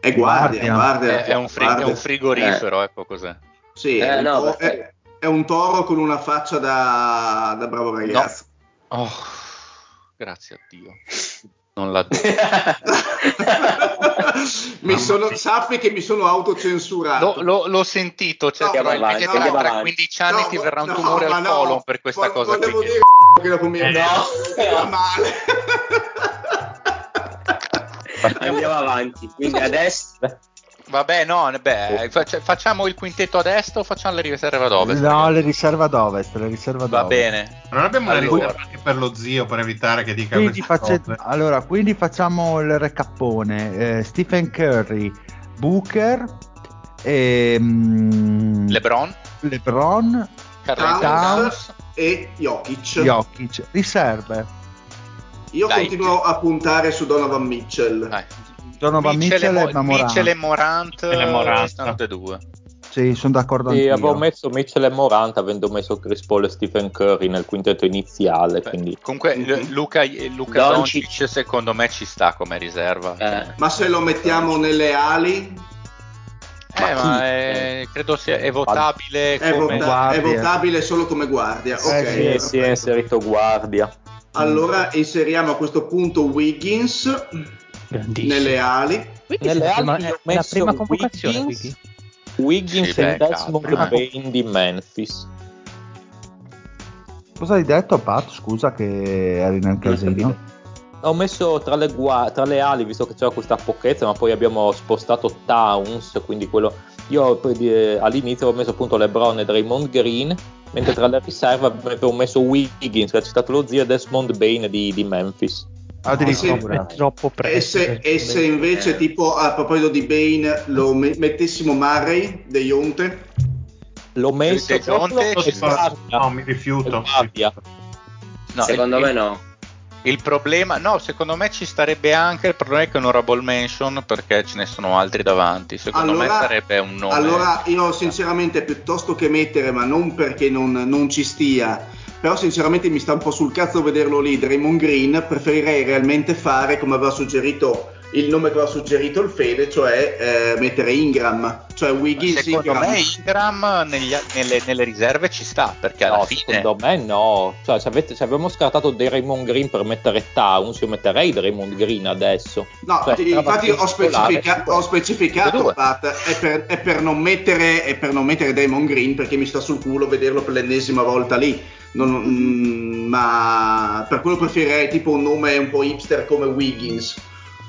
Speaker 5: È guardia,
Speaker 1: Guardia.
Speaker 5: guardia.
Speaker 6: È, è un fri- è
Speaker 5: guardia.
Speaker 6: un frigorifero, ecco cos'è.
Speaker 5: Sì,
Speaker 8: Eh,
Speaker 5: è, un
Speaker 8: no,
Speaker 5: to-
Speaker 8: perché-
Speaker 5: è- è un toro con una faccia da, da bravo ragazzo.
Speaker 6: Oh, grazie a Dio. Non l'ha detto. [laughs] [laughs]
Speaker 5: mi sono, sappi che mi sono autocensurato.
Speaker 6: L'ho, l'ho- l'ho sentito, cioè
Speaker 5: No,
Speaker 6: probabilmente
Speaker 8: no,
Speaker 6: tra,
Speaker 8: andiamo
Speaker 6: tra
Speaker 8: avanti.
Speaker 6: 15 anni
Speaker 5: No,
Speaker 6: ti verrà un
Speaker 5: no,
Speaker 6: tumore al
Speaker 5: no,
Speaker 6: colon per questa
Speaker 5: vo-
Speaker 6: cosa
Speaker 5: volevo
Speaker 6: qui.
Speaker 5: dire [laughs] che dopo mi
Speaker 8: No.
Speaker 5: era male.
Speaker 8: Andiamo avanti. Quindi adesso
Speaker 6: Vabbè, no, beh, faccia- facciamo il quintetto a destra o facciamo le riserve ad ovest?
Speaker 1: No, le riserve ad ovest, le riserve ad
Speaker 6: Va
Speaker 1: ovest.
Speaker 6: bene.
Speaker 4: Non abbiamo le
Speaker 6: Allora.
Speaker 4: riserve anche per lo zio per evitare che dica
Speaker 1: Quindi,
Speaker 4: cose.
Speaker 1: allora, quindi facciamo il recappone. Eh, Stephen Curry, Booker, ehm,
Speaker 6: LeBron,
Speaker 1: LeBron,
Speaker 6: Carl
Speaker 5: Towns.
Speaker 1: Towns,
Speaker 5: e Jokic.
Speaker 1: Jokic. Riserve.
Speaker 5: Io
Speaker 6: Dai.
Speaker 5: continuo a puntare su Donovan Mitchell.
Speaker 6: Dai.
Speaker 1: Donovan
Speaker 6: Mitchell,
Speaker 1: Mitchell,
Speaker 6: e
Speaker 1: e
Speaker 6: Mo-
Speaker 1: Morant.
Speaker 6: Mitchell e Morant,
Speaker 9: Mitchell e Morant.
Speaker 6: stanno tutte e due.
Speaker 1: Sì, sono d'accordo
Speaker 3: Sì,
Speaker 1: anch'io.
Speaker 3: avevo messo Mitchell e Morant avendo messo Chris Paul e Stephen Curry nel quintetto iniziale,
Speaker 6: Beh,
Speaker 3: quindi
Speaker 6: Comunque
Speaker 5: Mhm.
Speaker 6: Lu- Luca, Luca
Speaker 8: Doncic.
Speaker 6: Secondo me ci sta come riserva.
Speaker 8: eh,
Speaker 5: Ma se lo mettiamo nelle ali,
Speaker 6: Eh, ma è- credo sia è votabile
Speaker 5: è,
Speaker 6: come
Speaker 5: vota- è votabile solo come guardia. Ok,
Speaker 1: sì,
Speaker 3: sì, si è inserito guardia.
Speaker 5: Allora inseriamo a questo punto Wiggins. Nelle ali.
Speaker 3: Nelle
Speaker 2: la prima,
Speaker 3: ali
Speaker 2: è
Speaker 3: ho
Speaker 2: la
Speaker 3: messo
Speaker 2: prima convocazione.
Speaker 3: Wiggins.
Speaker 2: Wiggy.
Speaker 3: Wiggins
Speaker 6: Sì,
Speaker 3: e Desmond
Speaker 6: cazzo.
Speaker 3: Bain di Memphis.
Speaker 1: Cosa hai detto, Pat? Scusa che eri nel casino.
Speaker 3: Ho messo tra le, gua- tra le ali, visto che c'era questa pochezza, ma poi abbiamo spostato Towns, quindi quello... Io di- all'inizio ho messo appunto LeBron e Draymond Green, mentre tra le riserve avevo messo Wiggins, che ha citato lo zio, e Desmond Bain di, di Memphis.
Speaker 1: Addirittura.
Speaker 2: È troppo
Speaker 5: E
Speaker 2: presto.
Speaker 5: se, e se invece,
Speaker 8: Eh.
Speaker 5: tipo a proposito di Bane, lo me- mettessimo Murray De Jonte?
Speaker 3: L'ho messo
Speaker 6: De Jonte
Speaker 3: e.
Speaker 4: No, mi rifiuto.
Speaker 6: No,
Speaker 8: secondo
Speaker 6: il,
Speaker 8: me no.
Speaker 6: il problema, no, secondo me ci starebbe anche. Il problema è che è un honorable mention perché ce ne sono altri davanti. Secondo me
Speaker 5: Allora-
Speaker 6: sarebbe un nome.
Speaker 5: Allora io sinceramente piuttosto che mettere, ma non perché non, non ci stia, però sinceramente mi sta un po' sul cazzo vederlo lì, Draymond Green, preferirei realmente fare come aveva suggerito il nome che aveva suggerito il Fede, cioè eh, mettere Ingram, cioè Wiggins
Speaker 6: Secondo
Speaker 5: Ingram.
Speaker 6: me Ingram negli- nelle, nelle riserve ci sta perché alla
Speaker 3: No,
Speaker 6: fine
Speaker 3: secondo me no. Cioè, se, avete- se avevamo scartato Draymond Green per mettere Towns, io metterei Draymond Green adesso.
Speaker 5: No,
Speaker 3: Cioè,
Speaker 5: ti- infatti ho, specifica- ho specificato. Pat, è per, è per non mettere, è per non mettere Damon Green perché mi sta sul culo vederlo per l'ennesima volta lì. Non- mm, ma per quello preferirei tipo un nome un po' hipster come Wiggins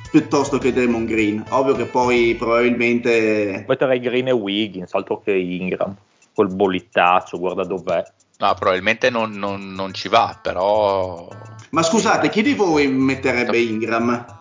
Speaker 5: piuttosto che Damon Green. Ovvio che poi probabilmente
Speaker 3: Metterei Green e Wiggins, altro che Ingram. Quel bollittaccio, guarda dov'è.
Speaker 6: no, probabilmente non, non- non ci va, però
Speaker 5: Ma scusate, chi di voi metterebbe Ingram?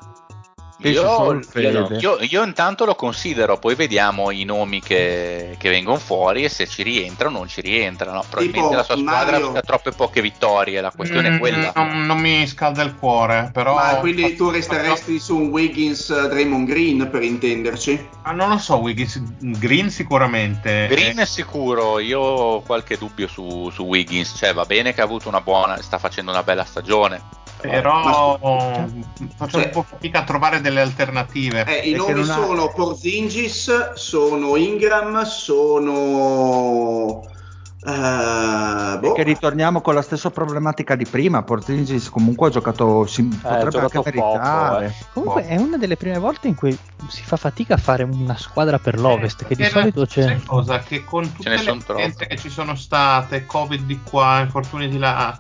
Speaker 1: Penso
Speaker 6: io, io, io- io intanto lo considero, poi vediamo i nomi che, che vengono fuori e se ci rientrano o non ci rientrano. Probabilmente
Speaker 5: Tipo
Speaker 6: la sua squadra
Speaker 5: Mario.
Speaker 6: ha troppe poche vittorie, la questione
Speaker 4: Mm,
Speaker 6: è quella.
Speaker 4: Non, non mi scalda il cuore, però.
Speaker 5: Ma quindi tu resteresti su un Wiggins eh, Draymond Green per intenderci?
Speaker 4: Ah, non lo so, Wiggins. Green sicuramente.
Speaker 6: Green è sicuro, io ho qualche dubbio su, su Wiggins, cioè va bene che ha avuto una buona, sta facendo una bella stagione.
Speaker 4: Però faccio
Speaker 5: Cioè-
Speaker 4: un po' fatica a trovare delle alternative.
Speaker 5: Eh, I nomi
Speaker 1: ha-
Speaker 5: sono Porzingis, sono Ingram, sono... eh, boh.
Speaker 1: Che ritorniamo con la stessa problematica di prima. Porzingis comunque ha giocato, si potrebbe
Speaker 3: ha giocato
Speaker 1: anche
Speaker 3: poco,
Speaker 1: meritare.
Speaker 3: eh.
Speaker 2: Comunque è una delle prime volte in cui si fa fatica a fare una squadra per l'Ovest, che di
Speaker 4: Eh,
Speaker 2: solito c'è...
Speaker 4: cosa? Che con tutte
Speaker 6: ne
Speaker 4: le
Speaker 6: troppe.
Speaker 4: che ci sono state, Covid di qua, infortuni di là,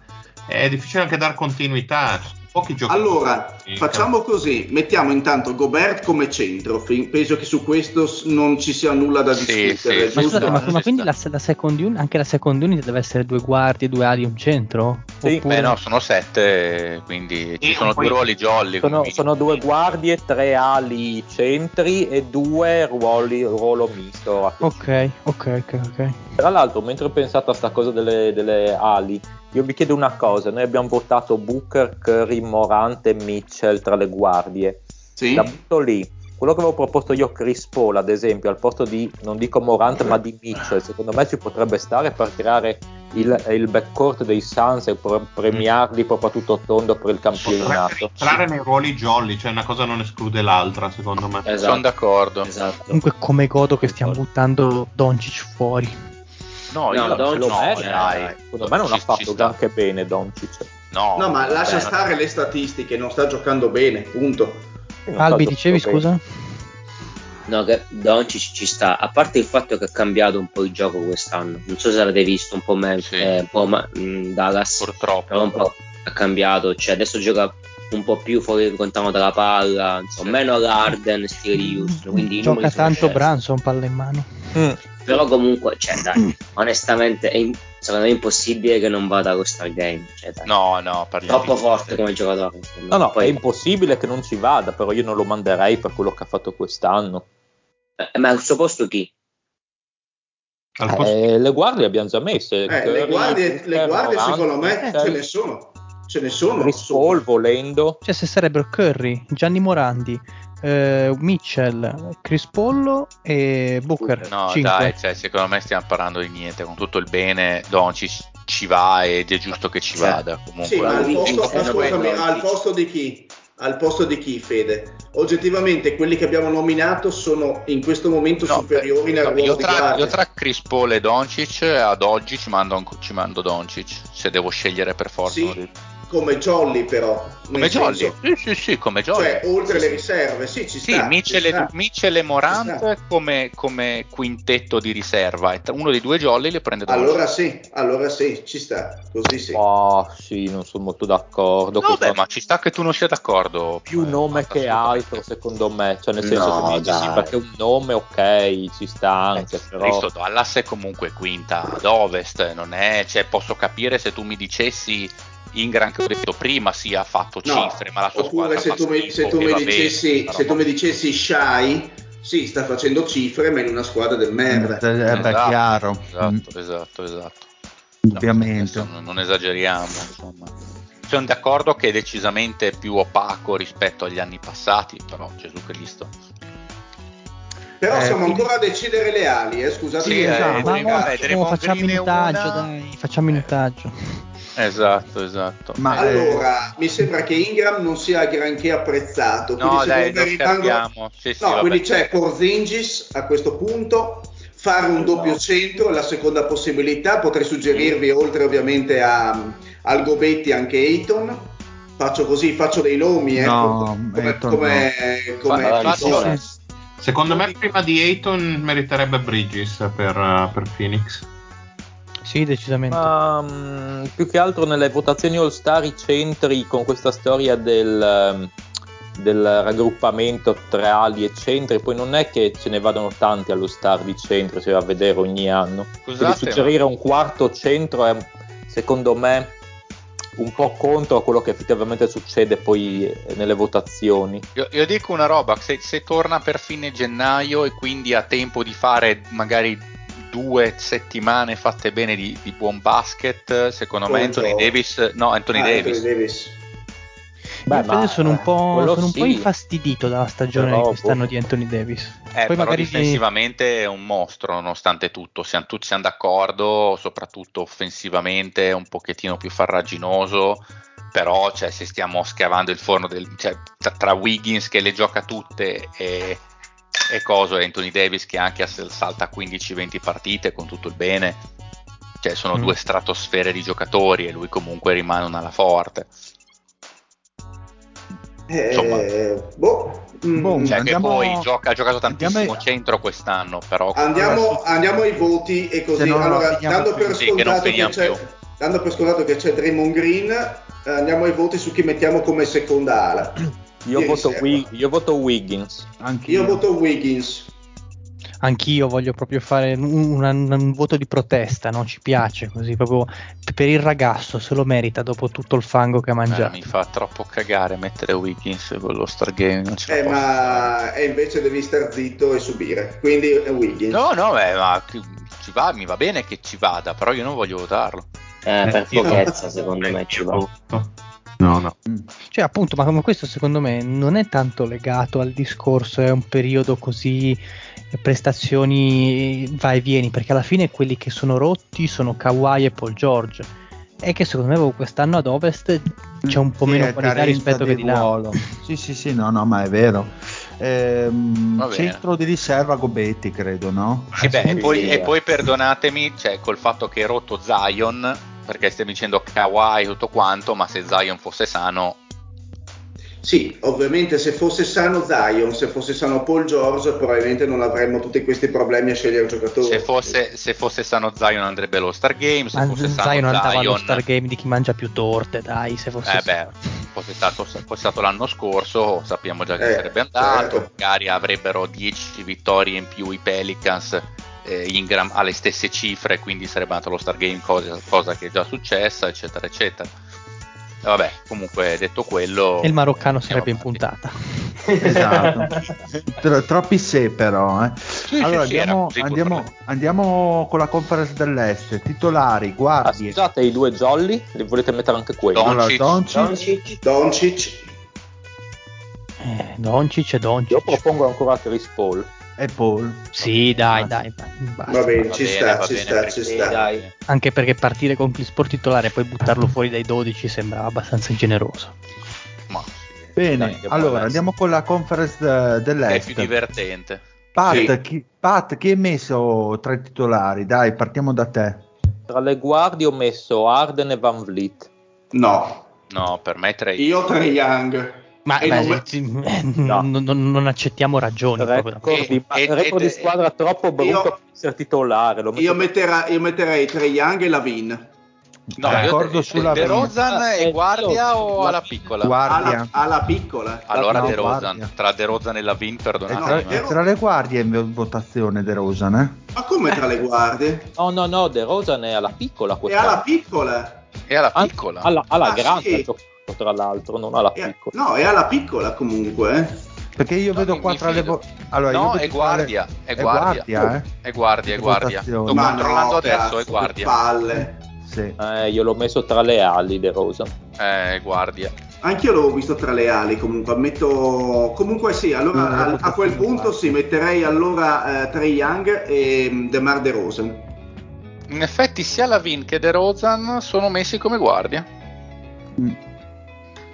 Speaker 4: è difficile anche dar continuità. pochi giocatori.
Speaker 5: Allora,
Speaker 4: Sì,
Speaker 5: facciamo così, mettiamo intanto Gobert come centro, penso che su questo non ci sia nulla da
Speaker 6: Sì,
Speaker 5: discutere,
Speaker 6: sì.
Speaker 2: Ma
Speaker 5: giusto?
Speaker 2: scusate, ma, ma quindi la, la second unit, anche la second unit deve essere due guardie, due ali e un centro?
Speaker 3: Sì.
Speaker 2: Oppure-
Speaker 6: Beh no, sono sette, quindi ci
Speaker 4: Sì,
Speaker 6: sono
Speaker 4: poi-
Speaker 6: due ruoli jolly.
Speaker 3: Sono, sono due guardie, tre ali centri e due ruoli, ruolo misto.
Speaker 2: Ok, ok, ok, ok.
Speaker 3: Tra l'altro, mentre ho pensato a sta cosa delle, delle ali, io vi chiedo una cosa: noi abbiamo votato Booker, Curry, Morante e Mitchell tra le guardie.
Speaker 5: Sì?
Speaker 3: La butto lì. Quello che avevo proposto io, Chris Paul, ad esempio, al posto di, non dico Morante, ma di Mitchell, secondo me ci potrebbe stare per creare il, il backcourt dei Suns e pre- premiarli proprio a tutto tondo per il campionato.
Speaker 4: entrare nei ruoli jolly, cioè una cosa non esclude l'altra, secondo me.
Speaker 8: Esatto.
Speaker 6: Sono d'accordo.
Speaker 8: Esatto.
Speaker 2: Comunque come godo che stiamo buttando Doncic fuori.
Speaker 6: No,
Speaker 8: No,
Speaker 6: io
Speaker 8: Doncic-
Speaker 3: Secondo me,
Speaker 6: no,
Speaker 8: eh,
Speaker 6: dai.
Speaker 3: secondo me non
Speaker 6: Ci-
Speaker 3: ha fatto granché bene Doncic.
Speaker 6: No,
Speaker 5: No, ma lascia
Speaker 6: beh,
Speaker 5: stare le statistiche, non sta giocando bene, punto.
Speaker 3: Non
Speaker 2: Albi, dicevi
Speaker 3: bene.
Speaker 2: scusa?
Speaker 8: No, che Doncic ci sta, a parte il fatto che ha cambiato un po' il gioco quest'anno. Non so se l'avete visto un po' me,
Speaker 6: Sì.
Speaker 8: eh, un po' ma- mh, Dallas,
Speaker 6: Purtroppo.
Speaker 8: però un po' ha cambiato, cioè adesso gioca un po' più fuori controllo dalla palla, insomma,
Speaker 6: Sì.
Speaker 8: meno all'Arden, stile di Houston, quindi i
Speaker 2: Gioca tanto. Branson, palla in mano.
Speaker 3: Mm.
Speaker 8: Però comunque, cioè, dai, onestamente è in- secondo me è impossibile che non vada con Star Game, cioè, dai,
Speaker 6: No, no, parliamo
Speaker 8: troppo
Speaker 6: di-
Speaker 8: forte come giocatore.
Speaker 3: No, no,
Speaker 8: Poi-
Speaker 3: è impossibile che non ci vada, però io non lo manderei per quello che ha fatto quest'anno.
Speaker 8: eh, ma al suo posto chi?
Speaker 4: Al posto-
Speaker 3: Eh, le guardie le abbiamo già messe.
Speaker 5: Eh, le
Speaker 3: Curry,
Speaker 5: guardie, le guardie
Speaker 3: Morant,
Speaker 5: secondo me ce ne sono. Ce ne sono.
Speaker 3: Chris Paul volendo.
Speaker 2: Cioè se sarebbero Curry, Gianni Morandi, eh, Mitchell, Chris Pollo e Booker.
Speaker 6: No,
Speaker 2: 5.
Speaker 6: dai, cioè, secondo me stiamo parlando di niente. Con tutto il bene, Doncic ci va ed è giusto che ci
Speaker 8: Cioè,
Speaker 6: vada. Comunque,
Speaker 5: Sì, ma al posto, ascoltami,
Speaker 8: eh,
Speaker 5: al posto di chi? Al posto di chi, Fede? Oggettivamente quelli che abbiamo nominato sono in questo momento
Speaker 6: No,
Speaker 5: superiori nel
Speaker 6: no,
Speaker 5: ruolo
Speaker 6: io, tra, io tra Chris Paul e Doncic ad oggi ci mando, ci mando Doncic se devo scegliere per forza
Speaker 5: Sì, come Jolly però.
Speaker 6: come Jolly sì sì sì come Jolly
Speaker 5: Cioè, oltre
Speaker 6: Sì,
Speaker 5: le
Speaker 6: sì.
Speaker 5: riserve, sì, ci
Speaker 6: Sì,
Speaker 5: sta.
Speaker 6: Mitchell,
Speaker 5: ci
Speaker 6: e,
Speaker 5: sta.
Speaker 6: Mitchell e
Speaker 5: Ci
Speaker 6: Morant come, come quintetto di riserva e uno dei due Jolly li prende Doncic.
Speaker 5: Allora sì, allora sì, ci sta, così sì.
Speaker 3: Oh, sì, non sono molto d'accordo.
Speaker 6: No, beh, ma ci sta che tu non sia d'accordo.
Speaker 3: più
Speaker 6: Eh,
Speaker 3: nome che altro, secondo me. Cioè, nel senso,
Speaker 8: No,
Speaker 3: dici, sì, perché un nome, ok, ci sta anche,
Speaker 6: Eh,
Speaker 3: però.
Speaker 6: Cristo, Dallas è comunque quinta ad ovest, non è, cioè, posso capire se tu mi dicessi Ingram che ho detto prima sì ha fatto
Speaker 5: No,
Speaker 6: cifre, ma la sua
Speaker 5: oppure
Speaker 6: squadra
Speaker 5: se tu, mi, se tu mi
Speaker 6: bene,
Speaker 5: dicessi,
Speaker 6: però-
Speaker 5: se tu mi dicessi Shy, sì, sta facendo cifre, ma in una squadra del merda.
Speaker 1: Eh, beh,
Speaker 6: Esatto,
Speaker 1: chiaro. Mm,
Speaker 6: Esatto, esatto, esatto.
Speaker 1: Ovviamente.
Speaker 6: Adesso non, esageriamo, insomma. Sono d'accordo che è decisamente più opaco rispetto agli anni passati, però Gesù Cristo.
Speaker 5: Però
Speaker 1: Eh,
Speaker 5: siamo
Speaker 1: quindi-
Speaker 5: ancora a decidere le ali, eh, scusate.
Speaker 6: Sì, eh,
Speaker 2: Esatto, ma no, oh,
Speaker 6: Draymond
Speaker 2: facciamo minutaggio,
Speaker 6: una-
Speaker 2: dai, facciamo minutaggio.
Speaker 6: Esatto, esatto.
Speaker 1: Ma-
Speaker 6: Eh,
Speaker 5: Allora, mi sembra che Ingram non sia granché apprezzato.
Speaker 6: no,
Speaker 5: quindi
Speaker 6: dai, non
Speaker 5: rimango-.
Speaker 6: Sì, sì,
Speaker 5: No,
Speaker 6: vabbè.
Speaker 5: quindi c'è Porzingis a questo punto, fare un doppio centro è la seconda possibilità, potrei suggerirvi oltre ovviamente a, al Gobetti anche Ayton, faccio così, faccio dei nomi, ecco,
Speaker 1: No,
Speaker 5: come, come, come.
Speaker 4: Secondo me prima di Ayton meriterebbe Bridges per, uh, per Phoenix.
Speaker 2: Sì, decisamente.
Speaker 3: Ma mm, più che altro nelle votazioni All Star i centri con questa storia del, ehm, del raggruppamento tra ali e centri, poi non è che ce ne vadano tanti allo Star di centro, se va a vedere ogni anno.
Speaker 6: Scusate,
Speaker 3: suggerire un quarto centro è secondo me un po' contro a quello che effettivamente succede poi eh, nelle votazioni.
Speaker 6: Io, io dico una roba, se, se torna per fine gennaio e quindi ha tempo di fare magari due settimane fatte bene di, di buon basket, secondo me
Speaker 5: Paul
Speaker 6: Anthony. Davis, no Anthony
Speaker 5: Ah,
Speaker 6: Davis,
Speaker 5: Anthony Davis.
Speaker 3: Beh, ma,
Speaker 2: sono un po', sono un po'
Speaker 3: sì.
Speaker 2: infastidito dalla stagione
Speaker 3: Però,
Speaker 2: di quest'anno
Speaker 3: boh.
Speaker 2: di Anthony Davis.
Speaker 6: Eh,
Speaker 2: Poi
Speaker 6: però
Speaker 2: magari
Speaker 6: difensivamente è un mostro nonostante tutto, siamo tutti siamo d'accordo, soprattutto offensivamente è un pochettino più farraginoso, però cioè, se stiamo scavando il forno del, cioè, tra, tra Wiggins che le gioca tutte e, e coso, e Anthony Davis che anche salta 15-20 partite con tutto il bene, cioè sono
Speaker 2: Mm.
Speaker 6: due stratosfere di giocatori e lui comunque rimane un'ala forte. Insomma.
Speaker 5: Eh, boh. mm,
Speaker 1: Boh,
Speaker 6: Cioè
Speaker 1: Andiamo-
Speaker 6: che poi gioca, ha giocato tantissimo
Speaker 1: andiamo ai-
Speaker 6: centro quest'anno, però
Speaker 5: Andiamo, andiamo ai voti e così.
Speaker 1: No,
Speaker 5: Allora, dando per,
Speaker 6: Sì,
Speaker 5: dando per scontato che c'è Draymond Green, eh, andiamo ai voti su chi mettiamo come seconda ala.
Speaker 3: Io voto,
Speaker 5: riserva.
Speaker 3: Wi- io voto Wiggins.
Speaker 1: Anch'io.
Speaker 5: Io voto Wiggins.
Speaker 2: Anch'io voglio proprio fare un, un- un voto di protesta, non ci piace così, proprio per il ragazzo se lo merita dopo tutto il fango che ha
Speaker 6: Eh,
Speaker 2: mangiato.
Speaker 6: mi fa troppo cagare mettere Wiggins con lo Stargame. Non ce
Speaker 5: Eh,
Speaker 6: fare.
Speaker 5: ma e invece devi star zitto e subire. Quindi è Wiggins.
Speaker 6: No, no, beh, ma ci va, mi va bene che ci vada, però io non voglio votarlo.
Speaker 8: Eh, per
Speaker 4: io-
Speaker 8: pochezza, secondo me ci va.
Speaker 4: No, no.
Speaker 1: Mm.
Speaker 2: Cioè, appunto, ma come questo secondo me non è tanto legato al discorso, è un periodo così, eh, prestazioni vai e vieni, perché alla fine quelli che sono rotti sono Kawhi e Paul George. E che secondo me quest'anno ad Ovest c'è un po'
Speaker 1: Sì,
Speaker 2: meno
Speaker 1: è
Speaker 2: qualità rispetto che
Speaker 1: di
Speaker 2: di là.
Speaker 1: ruolo. Sì, sì, sì, no, no, ma è vero. Ehm, centro di riserva Gobetti, credo, no?
Speaker 6: E, beh, e,
Speaker 8: sì,
Speaker 6: poi,
Speaker 8: sì,
Speaker 6: e
Speaker 8: eh.
Speaker 6: poi perdonatemi, cioè, col fatto che è rotto Zion, perché stiamo dicendo Kawhi e tutto quanto, ma se Zion fosse sano,
Speaker 5: Sì, ovviamente se fosse sano Zion, se fosse sano Paul George, probabilmente non avremmo tutti questi problemi a scegliere giocatori.
Speaker 6: se fosse, se fosse sano Zion andrebbe allo Stargame, se
Speaker 2: Ma
Speaker 6: fosse sano
Speaker 2: Zion andava allo Star Game di chi mangia più torte, dai, se fosse
Speaker 6: eh beh, fosse stato, fosse stato l'anno scorso, sappiamo già che
Speaker 5: Eh,
Speaker 6: sarebbe andato,
Speaker 5: certo.
Speaker 6: magari avrebbero 10 vittorie in più i Pelicans, eh, Ingram ha le stesse cifre, quindi sarebbe andato allo Stargame, cosa, cosa che è già successa, eccetera, eccetera. E vabbè, comunque detto quello...
Speaker 2: E il maroccano
Speaker 6: andiamo
Speaker 2: sarebbe in puntata. [laughs]
Speaker 1: Esatto. Tro- troppi se però, eh.
Speaker 6: sì,
Speaker 1: allora
Speaker 6: sì,
Speaker 1: andiamo,
Speaker 6: così,
Speaker 1: andiamo, andiamo con la conference dell'Est. Titolari,
Speaker 3: Ah,
Speaker 1: guardie.
Speaker 3: scusate, i due jolly, li volete mettere anche quelli?
Speaker 6: Don-
Speaker 1: Allora,
Speaker 6: Doncic.
Speaker 1: Doncic,
Speaker 5: Doncic,
Speaker 2: Eh, Doncic e Doncic.
Speaker 3: Io propongo ancora Chris Paul.
Speaker 1: E Paul.
Speaker 2: Sì, dai, dai, dai, basta.
Speaker 5: va bene,
Speaker 6: Va
Speaker 5: ci
Speaker 6: bene,
Speaker 5: sta, ci
Speaker 6: bene,
Speaker 5: sta, ci sta.
Speaker 8: dai.
Speaker 2: Anche perché partire con il sport titolare e poi buttarlo [laughs] fuori dai 12 sembrava abbastanza ingeneroso.
Speaker 6: Ma sì,
Speaker 1: Bene,
Speaker 6: dai,
Speaker 1: allora
Speaker 6: essere.
Speaker 1: andiamo con la conference eh,
Speaker 6: È
Speaker 1: dell'Est.
Speaker 6: più divertente.
Speaker 1: Pat,
Speaker 5: Sì.
Speaker 1: chi, Pat, chi hai messo tra i titolari? Dai, partiamo da te.
Speaker 3: Tra le guardie ho messo Arden e Van Vliet.
Speaker 5: No,
Speaker 6: No, per me tre.
Speaker 5: io Trey Young.
Speaker 2: Ma beh, [laughs]
Speaker 5: non
Speaker 2: eh, non, non- non accettiamo ragioni.
Speaker 3: Record di,
Speaker 6: E- e-
Speaker 3: record di squadra troppo brutto
Speaker 5: Io-
Speaker 3: per essere titolare.
Speaker 5: Io, mettera- io metterei Trey Young e Lavin.
Speaker 6: No,
Speaker 1: D'accordo sulla
Speaker 6: De. Rozan
Speaker 3: Eh,
Speaker 6: e guardia
Speaker 3: io-
Speaker 6: o alla piccola?
Speaker 1: Guardia.
Speaker 5: Alla, alla piccola.
Speaker 6: allora
Speaker 1: no,
Speaker 6: De Rozan,
Speaker 1: guardia.
Speaker 6: tra De Rozan e Lavin,
Speaker 1: È
Speaker 6: perdonatemi.
Speaker 1: tra,
Speaker 5: no,
Speaker 1: è tra le guardie in votazione De Rosan, eh?
Speaker 5: Ma come tra le [laughs] guardie?
Speaker 3: No, no, no, De Rozan è alla piccola
Speaker 5: E
Speaker 3: quest'anno.
Speaker 5: alla piccola.
Speaker 6: E alla
Speaker 3: Ah,
Speaker 6: piccola.
Speaker 3: Alla, alla
Speaker 5: Ah,
Speaker 3: grande
Speaker 5: sì.
Speaker 3: giocato, tra l'altro, non alla piccola.
Speaker 5: no, è alla piccola comunque. eh.
Speaker 1: Perché io
Speaker 6: No,
Speaker 1: vedo
Speaker 6: mi-
Speaker 1: qua
Speaker 6: mi
Speaker 1: tra le vo- allora,
Speaker 6: no, è
Speaker 1: qua le-
Speaker 6: guardia, è
Speaker 1: è
Speaker 6: guardia.
Speaker 1: guardia, eh?
Speaker 6: È guardia, è guardia. Sto
Speaker 5: Ma
Speaker 6: controllando
Speaker 5: no,
Speaker 6: adesso,
Speaker 5: cazzo,
Speaker 6: è guardia.
Speaker 5: palle.
Speaker 1: Sì.
Speaker 3: Eh, io l'ho messo tra le ali De Rozan.
Speaker 6: Eh, È guardia.
Speaker 5: Anch'io l'avevo visto tra le ali comunque, ammetto... Comunque sì, allora
Speaker 1: Mm,
Speaker 5: a, a quel punto
Speaker 1: guardia.
Speaker 5: sì, metterei allora eh, Trey Young e mm, DeMar DeRozan.
Speaker 6: In effetti sia Lavin che De Rozan sono messi come guardia.
Speaker 1: Mm,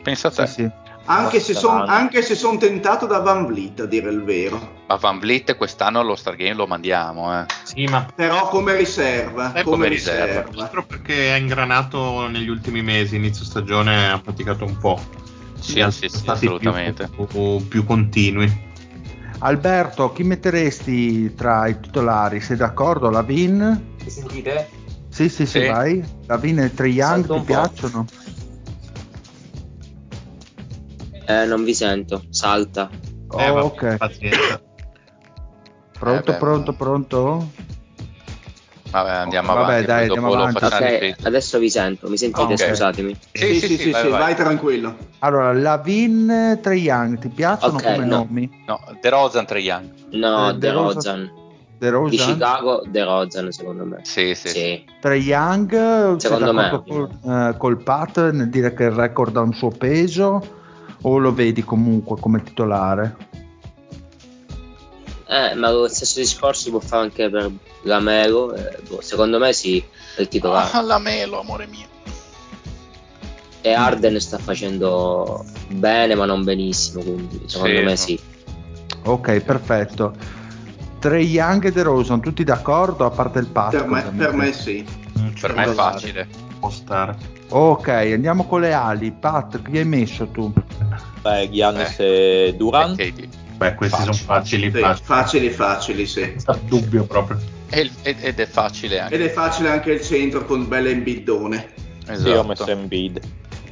Speaker 6: Pensa a te.
Speaker 1: sì, sì.
Speaker 5: Anche se, son- anche se sono tentato da Van Vliet, a dire il vero.
Speaker 6: Ma Van Vliet quest'anno allo Stargame lo mandiamo, eh.
Speaker 4: Sì, ma
Speaker 5: Però come riserva.
Speaker 6: Eh,
Speaker 5: come
Speaker 6: come
Speaker 5: riserva.
Speaker 6: riserva.
Speaker 4: perché ha ingranato negli ultimi mesi, inizio stagione ha faticato un po'.
Speaker 6: Sì, sì, sì, assolutamente.
Speaker 4: Più, più- più continui.
Speaker 1: Alberto, chi metteresti tra i titolari? Sei d'accordo? Lavin?
Speaker 8: Mi sentite?
Speaker 1: Sì, sì, sì,
Speaker 6: Sì.
Speaker 1: vai. Lavin e
Speaker 8: Salto
Speaker 1: ti
Speaker 8: un po'. Eh, non vi sento, salta.
Speaker 1: Oh,
Speaker 4: Eh, vabbè,
Speaker 1: ok.
Speaker 4: Pazienza. [laughs]
Speaker 1: Pronto,
Speaker 6: Eh,
Speaker 1: pronto, pronto?
Speaker 6: Vabbè, andiamo
Speaker 1: Vabbè,
Speaker 6: avanti.
Speaker 1: dai,
Speaker 6: poi
Speaker 1: andiamo avanti.
Speaker 6: facciamo
Speaker 8: Ok,
Speaker 6: ripetere.
Speaker 8: adesso vi sento, mi sentite?
Speaker 1: Ah, ok.
Speaker 8: Scusatemi.
Speaker 5: Sì, sì, sì, sì, vai, tranquillo.
Speaker 1: Allora, Lavin, Trae Young, ti piacciono
Speaker 8: Ok,
Speaker 1: come
Speaker 8: no.
Speaker 1: nomi?
Speaker 6: No, De Rozan, Trae Young.
Speaker 8: No,
Speaker 1: Eh,
Speaker 8: De
Speaker 1: De Rozan.
Speaker 8: Rozan.
Speaker 1: De
Speaker 8: Di
Speaker 1: Rozan?
Speaker 8: Chicago, De Rozan secondo me.
Speaker 6: Sì, sì, sì.
Speaker 8: Sì.
Speaker 1: Trae Young,
Speaker 8: Secondo me.
Speaker 1: Col, eh, col Pat nel dire che il record ha un suo peso o lo vedi comunque come titolare?
Speaker 8: Eh, ma lo stesso discorso si può fare anche per Lamelo. eh, boh, secondo me sì, è il titolare.
Speaker 6: Ah, la melo, amore mio.
Speaker 8: E Arden sta facendo bene, ma non benissimo. Quindi secondo
Speaker 6: Sì,
Speaker 8: me
Speaker 6: no.
Speaker 8: sì.
Speaker 1: Ok, perfetto. Trae Young e De Rosan, tutti d'accordo a parte il Pat?
Speaker 5: Per me, per me sì.
Speaker 6: Per me è facile.
Speaker 4: Può stare.
Speaker 1: Ok, andiamo con le ali. Pat, chi hai messo tu?
Speaker 3: Beh, Giannis e Durant.
Speaker 6: E KD.
Speaker 4: Beh, questi sono facili,
Speaker 5: Sì,
Speaker 4: facili.
Speaker 5: facili, facili, sì.
Speaker 4: Senza dubbio proprio.
Speaker 6: Ed, ed è facile anche.
Speaker 5: Ed è facile anche il centro con belle imbiddone.
Speaker 3: Sì, ho
Speaker 6: Esatto.
Speaker 3: messo Embiid.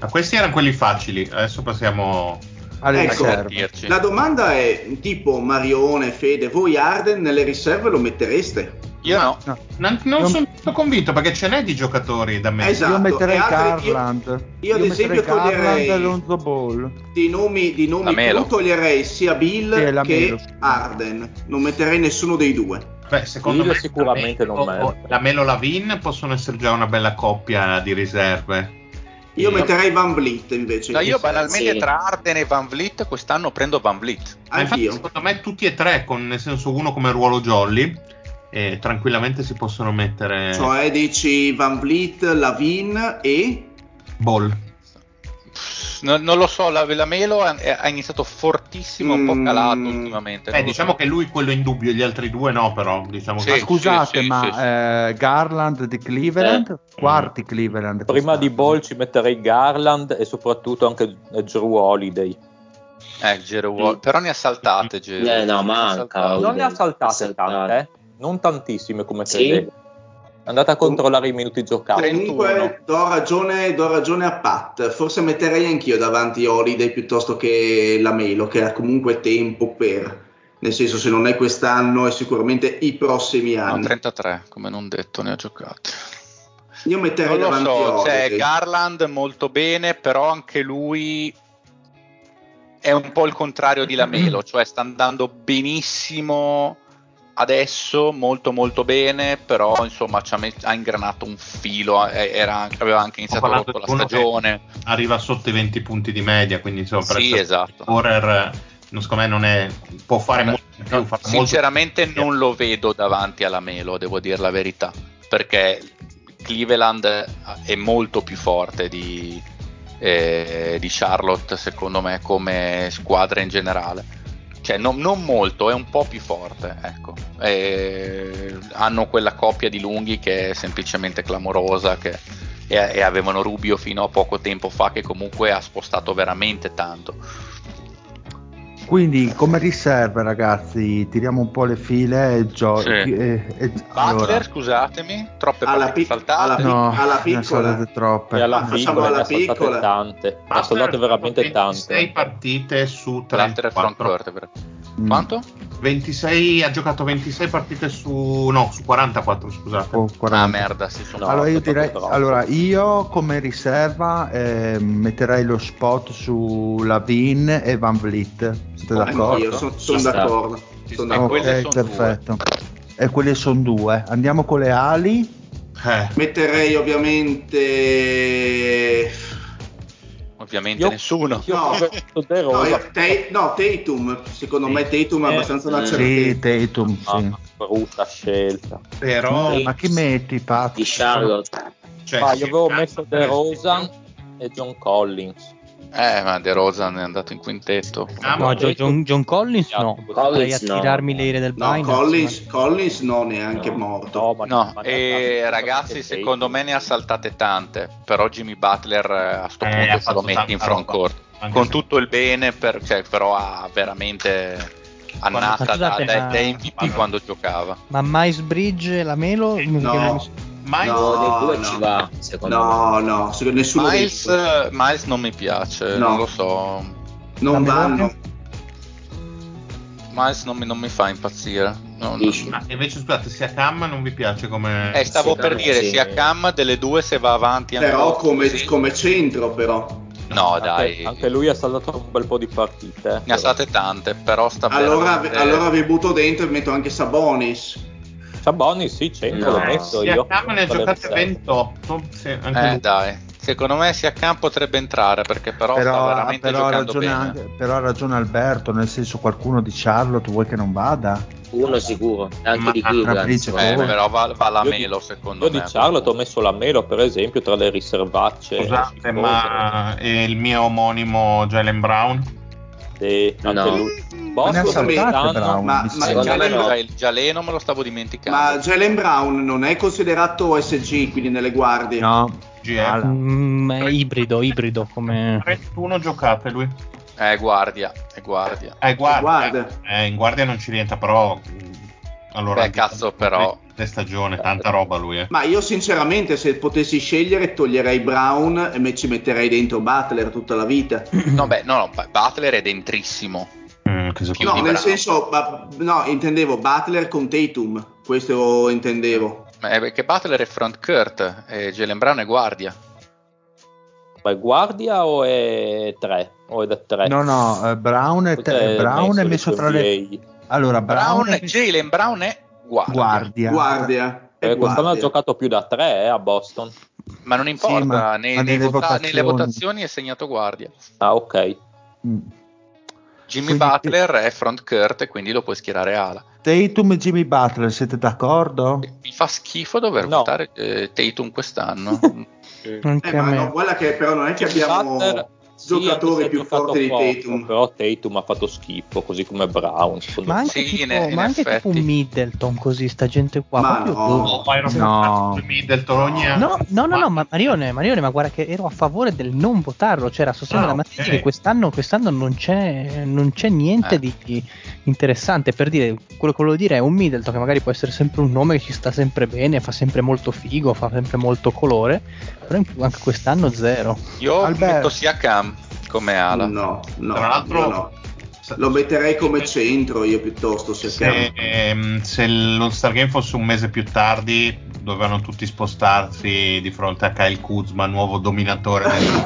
Speaker 4: Ma questi erano quelli facili, adesso passiamo
Speaker 1: alle
Speaker 5: Ecco,
Speaker 1: riserve.
Speaker 6: Dirci.
Speaker 5: La domanda è tipo Marione, Fede, voi Arden nelle riserve lo mettereste?
Speaker 6: Io no.
Speaker 1: No.
Speaker 4: Non, non
Speaker 1: Io-
Speaker 4: sono convinto perché ce n'è di giocatori da me.
Speaker 5: Esatto.
Speaker 1: Io metterei
Speaker 5: e altri- io-
Speaker 1: Garland.
Speaker 5: io ad esempio
Speaker 1: Garland
Speaker 5: toglierei-
Speaker 1: e.
Speaker 5: Di nomi, di nomi più toglierei sia Bill
Speaker 1: Sì,
Speaker 5: che. Arden. Non metterei nessuno dei due.
Speaker 4: Beh, secondo
Speaker 3: Bill
Speaker 4: me
Speaker 3: sicuramente non merita.
Speaker 4: La Melo Lavin possono essere già una bella coppia di riserve.
Speaker 5: Io
Speaker 6: Io-
Speaker 5: metterei Van Vliet invece.
Speaker 6: No, io banalmente
Speaker 8: Sì.
Speaker 6: tra Arden e Van Vliet quest'anno prendo Van Vliet.
Speaker 4: Ma infatti,
Speaker 5: Anch'io.
Speaker 4: secondo me tutti e tre, con nel senso uno come ruolo jolly, e tranquillamente si possono mettere
Speaker 5: Cioè dici Van Vliet, Lavin e...
Speaker 4: ball.
Speaker 6: Non, non lo so, la, la Melo ha, ha iniziato fortissimo, un po'
Speaker 5: Mm.
Speaker 6: calato ultimamente.
Speaker 4: Eh, diciamo
Speaker 6: so.
Speaker 4: che lui quello in dubbio, gli altri due no, però diciamo
Speaker 6: Sì.
Speaker 1: Ma
Speaker 4: che
Speaker 1: scusate,
Speaker 6: sì,
Speaker 1: ma
Speaker 6: sì,
Speaker 1: eh, Garland di Cleveland, quarti Cleveland.
Speaker 3: Prima di. Ball ci metterei Garland e soprattutto anche Drew Holiday.
Speaker 6: Eh, Gero Wall- però ne ha saltate Gero.
Speaker 8: Eh, no, manca.
Speaker 3: Non ne ha saltate
Speaker 8: Saltate.
Speaker 3: tante, eh? Non tantissime come
Speaker 8: Sì?
Speaker 3: credevo. Andate a controllare i minuti giocati.
Speaker 6: 31.
Speaker 5: Comunque do ragione, do ragione a Pat. Forse metterei anch'io davanti Holiday piuttosto che Lamelo, che ha comunque tempo per. Nel senso, se non è quest'anno, è sicuramente i prossimi
Speaker 6: No,
Speaker 5: anni.
Speaker 6: 33, come non detto, ne ha giocati.
Speaker 5: Io metterei
Speaker 6: Non
Speaker 5: davanti
Speaker 6: so, cioè
Speaker 5: Holiday.
Speaker 6: Garland molto bene, però anche lui è un po' il contrario di Lamelo, [clears throat] cioè sta andando benissimo adesso, molto molto bene, però insomma ci ha, met- ha ingranato un filo, eh, era- aveva anche iniziato rotto la stagione.
Speaker 4: arriva sotto i 20 punti di media, quindi insomma per
Speaker 6: Sì, esatto.
Speaker 4: non secondo me non è può fare molto di più, farà molto-
Speaker 6: sinceramente non lo vedo davanti alla Melo, devo dire la verità, perché Cleveland è molto più forte di, eh, di Charlotte, secondo me, come squadra in generale. Cioè, non, non molto, è un po' più forte. Ecco. E hanno quella coppia di lunghi che è semplicemente clamorosa. Che, e, e avevano Rubio fino a poco tempo fa, che comunque ha spostato veramente tanto.
Speaker 1: Quindi come riserve ragazzi tiriamo un po' le file e gio-
Speaker 6: Sì.
Speaker 1: e- e-
Speaker 6: Butler,
Speaker 1: allora,
Speaker 6: scusatemi, troppe
Speaker 5: Alla
Speaker 6: partite
Speaker 5: pic-
Speaker 6: saltate.
Speaker 5: alla pic-
Speaker 1: no,
Speaker 5: alla piccola.
Speaker 1: troppe.
Speaker 3: E alla
Speaker 5: Ah, facciamo
Speaker 3: piccola
Speaker 5: alla piccola.
Speaker 3: tante. Ha
Speaker 4: Butler
Speaker 3: saltate
Speaker 4: ha
Speaker 3: veramente tante.
Speaker 4: 26 partite su
Speaker 6: Lateral front
Speaker 4: 34.
Speaker 6: vertebrae.
Speaker 1: Mm.
Speaker 6: Quanto?
Speaker 4: 26 ha giocato 26 partite su no, su 44, scusate.
Speaker 1: Oh, 40.
Speaker 6: Ah, merda, si sono.
Speaker 3: No,
Speaker 1: allora, io direi, allora io come riserva eh, metterei lo spot su Lavin e Van Vliet. Siete d'accordo?
Speaker 5: Anch'io sono
Speaker 8: sta.
Speaker 5: d'accordo.
Speaker 4: Ci
Speaker 5: Son
Speaker 4: sta.
Speaker 5: d'accordo.
Speaker 6: quelle
Speaker 1: Ok, perfetto. E quelle sono due. Andiamo con le ali.
Speaker 4: Eh,
Speaker 5: Metterei ovviamente.
Speaker 6: Ovviamente
Speaker 3: Io-
Speaker 6: nessuno.
Speaker 3: Io
Speaker 5: No. No, Ta- no, Tatum. Secondo me Tatum è
Speaker 8: Eh,
Speaker 5: abbastanza una
Speaker 8: mm.
Speaker 1: Sì,
Speaker 5: certezza.
Speaker 1: Tatum, sì.
Speaker 3: Ah, brutta scelta.
Speaker 4: però
Speaker 1: Eh, ma chi metti, Pat?
Speaker 8: Di Charlotte.
Speaker 4: cioè,
Speaker 3: Ah, io avevo messo De
Speaker 4: esempio,
Speaker 3: Rosa e John Collins.
Speaker 6: Eh, ma De Rosa è andato in quintetto.
Speaker 4: Ah,
Speaker 2: No,
Speaker 4: ma-
Speaker 2: John, John- John Collins no.
Speaker 8: Collins
Speaker 2: Potrei
Speaker 8: no.
Speaker 2: attirarmi le ire del
Speaker 5: No,
Speaker 2: Binance.
Speaker 5: Collins, Collins no, neanche morto.
Speaker 3: ma-
Speaker 6: No,
Speaker 3: ma-
Speaker 6: e
Speaker 3: ma-
Speaker 6: ragazzi,
Speaker 3: ma-
Speaker 6: secondo me ne ha saltate tante. Però Jimmy Butler eh, a sto
Speaker 4: Eh,
Speaker 6: punto se lo metti in front court. Con
Speaker 4: se-
Speaker 6: tutto il bene, per- cioè, però ha veramente annata da, da-
Speaker 2: ma-
Speaker 6: da MVP quando giocava.
Speaker 2: Ma Miles Bridge e la Melo?
Speaker 5: No.
Speaker 4: Mai
Speaker 5: No,
Speaker 8: Uno dei due
Speaker 5: no.
Speaker 8: ci va, secondo me.
Speaker 5: No, no, nessuno
Speaker 6: Miles,
Speaker 5: due.
Speaker 6: eh, Miles non mi piace,
Speaker 5: No.
Speaker 6: non lo so.
Speaker 5: non
Speaker 2: La
Speaker 5: vanno.
Speaker 6: Miles non mi, non mi fa impazzire. No?
Speaker 4: Ma invece scusate, sia Cam non vi piace come
Speaker 6: Eh, stavo
Speaker 8: Sì,
Speaker 6: per
Speaker 8: sì.
Speaker 6: dire, sia Cam delle due se va avanti
Speaker 5: Però come,
Speaker 6: così.
Speaker 5: come centro, però.
Speaker 6: No,
Speaker 3: Anche,
Speaker 6: dai,
Speaker 3: anche lui ha saldato un bel po' di partite. eh,
Speaker 6: ne ha
Speaker 3: però.
Speaker 6: state tante, però sta
Speaker 5: Allora,
Speaker 6: veramente-
Speaker 5: allora vi butto dentro e metto anche Sabonis.
Speaker 3: Sabonis, sì, 100
Speaker 8: No.
Speaker 3: l'ho messo
Speaker 4: sia
Speaker 3: io.
Speaker 4: Cam ne ha giocate
Speaker 3: riserve.
Speaker 4: 28. Sì, anche
Speaker 6: Eh, dai, secondo me sia Cam potrebbe entrare perché però, sta
Speaker 1: Però,
Speaker 6: veramente
Speaker 1: però ha
Speaker 6: giocando
Speaker 1: ragione,
Speaker 6: bene.
Speaker 1: anche- però ha ragione Alberto, nel senso qualcuno di Charlotte vuoi che non vada?
Speaker 8: Uno sicuro, anche
Speaker 4: Ma-
Speaker 8: di Cleveland.
Speaker 6: Eh,
Speaker 8: me.
Speaker 6: però va, va la
Speaker 3: Io di-
Speaker 6: Melo secondo
Speaker 3: Io
Speaker 6: me.
Speaker 3: di Charlotte ho messo la Melo, per esempio, tra le riservacce.
Speaker 4: Scusate, ma è il mio omonimo Jalen Brown?
Speaker 3: Sì, anche
Speaker 8: No.
Speaker 3: lui.
Speaker 1: Ma ne ha
Speaker 3: Boston
Speaker 1: saltate, Brown,
Speaker 5: ma- ma-
Speaker 8: secondo me
Speaker 5: Jalen-
Speaker 8: no.
Speaker 6: Gialeno me lo stavo dimenticando.
Speaker 5: Ma Jalen Brown non è considerato SG, quindi nelle guardie.
Speaker 1: No,
Speaker 4: GF.
Speaker 1: Ala.
Speaker 2: Mm, è ibrido, ibrido come...
Speaker 4: 31 giocate lui.
Speaker 6: Eh, guardia, è guardia.
Speaker 4: Eh, guardia.
Speaker 5: Guarda.
Speaker 4: Eh, in guardia non ci rientra, però Allora,
Speaker 6: Beh, cazzo, però.
Speaker 4: Le stagione, tanta roba lui, eh.
Speaker 5: Ma io sinceramente se potessi scegliere toglierei Brown e me ci metterei dentro Butler tutta la vita. [clears throat]
Speaker 6: No, beh, no, no, Butler è dentrissimo.
Speaker 4: Mm,
Speaker 5: No, nel
Speaker 6: Brown.
Speaker 5: senso, no, intendevo Butler con Tatum, questo intendevo.
Speaker 6: Ma è perché Butler è front court e Jalen Brown è guardia.
Speaker 3: Ma è guardia o è 3? O è da 3?
Speaker 1: No, no, eh, Brown è, te- Brown è messo tra le... Allora, Brown,
Speaker 6: Brown,
Speaker 1: è
Speaker 6: Jalen Brown è guardia.
Speaker 1: guardia.
Speaker 5: Guardia.
Speaker 3: Eh, quest'anno ha giocato più da 3 a Boston.
Speaker 6: Ma non importa,
Speaker 1: Sì, ma-
Speaker 6: nei-
Speaker 1: ma
Speaker 6: nei
Speaker 1: nelle
Speaker 6: vota-
Speaker 1: votazioni.
Speaker 6: nelle votazioni è segnato guardia.
Speaker 3: Ah, ok.
Speaker 1: Mm.
Speaker 6: Jimmy
Speaker 1: Quindi-
Speaker 6: Butler è front court e quindi lo puoi schierare ala.
Speaker 1: Tatum e Jimmy Butler, siete d'accordo?
Speaker 6: Mi fa schifo dover
Speaker 3: No.
Speaker 6: votare eh, Tatum quest'anno. [laughs]
Speaker 2: Anche
Speaker 5: Eh,
Speaker 2: a
Speaker 5: ma no, guarda che però non è che abbiamo
Speaker 3: Butler, se
Speaker 5: più forti di
Speaker 3: poco,
Speaker 5: Tatum.
Speaker 3: Però Tatum ha fatto schifo, così come Brown.
Speaker 2: Ma anche,
Speaker 6: Sì,
Speaker 2: tipo,
Speaker 6: in- in
Speaker 2: ma anche tipo Middleton così, sta gente qua.
Speaker 5: Ma no.
Speaker 4: Oh, Byron
Speaker 1: No.
Speaker 4: Buchanan, Middleton ogni anno.
Speaker 2: No, no, no, no, ma Marione, Marione, ma guarda che ero a favore del non votarlo, c'era sostenere
Speaker 4: Ah,
Speaker 2: la mattina
Speaker 4: ok.
Speaker 2: che quest'anno, quest'anno non, c'è, non c'è niente
Speaker 6: Eh.
Speaker 2: di di interessante per dire, quello che volevo dire è un Middleton che magari può essere sempre un nome che ci sta sempre bene, fa sempre molto figo, fa sempre molto colore, però anche quest'anno zero.
Speaker 6: Io
Speaker 1: Alberto.
Speaker 6: metto sia Cam come ala.
Speaker 5: No, no,
Speaker 4: Tra l'altro-
Speaker 5: no. Lo metterei come centro io piuttosto se
Speaker 4: Se, ehm, se lo Star Game fosse un mese più tardi, dovevano tutti spostarsi di fronte a Kyle Kuzma, nuovo dominatore del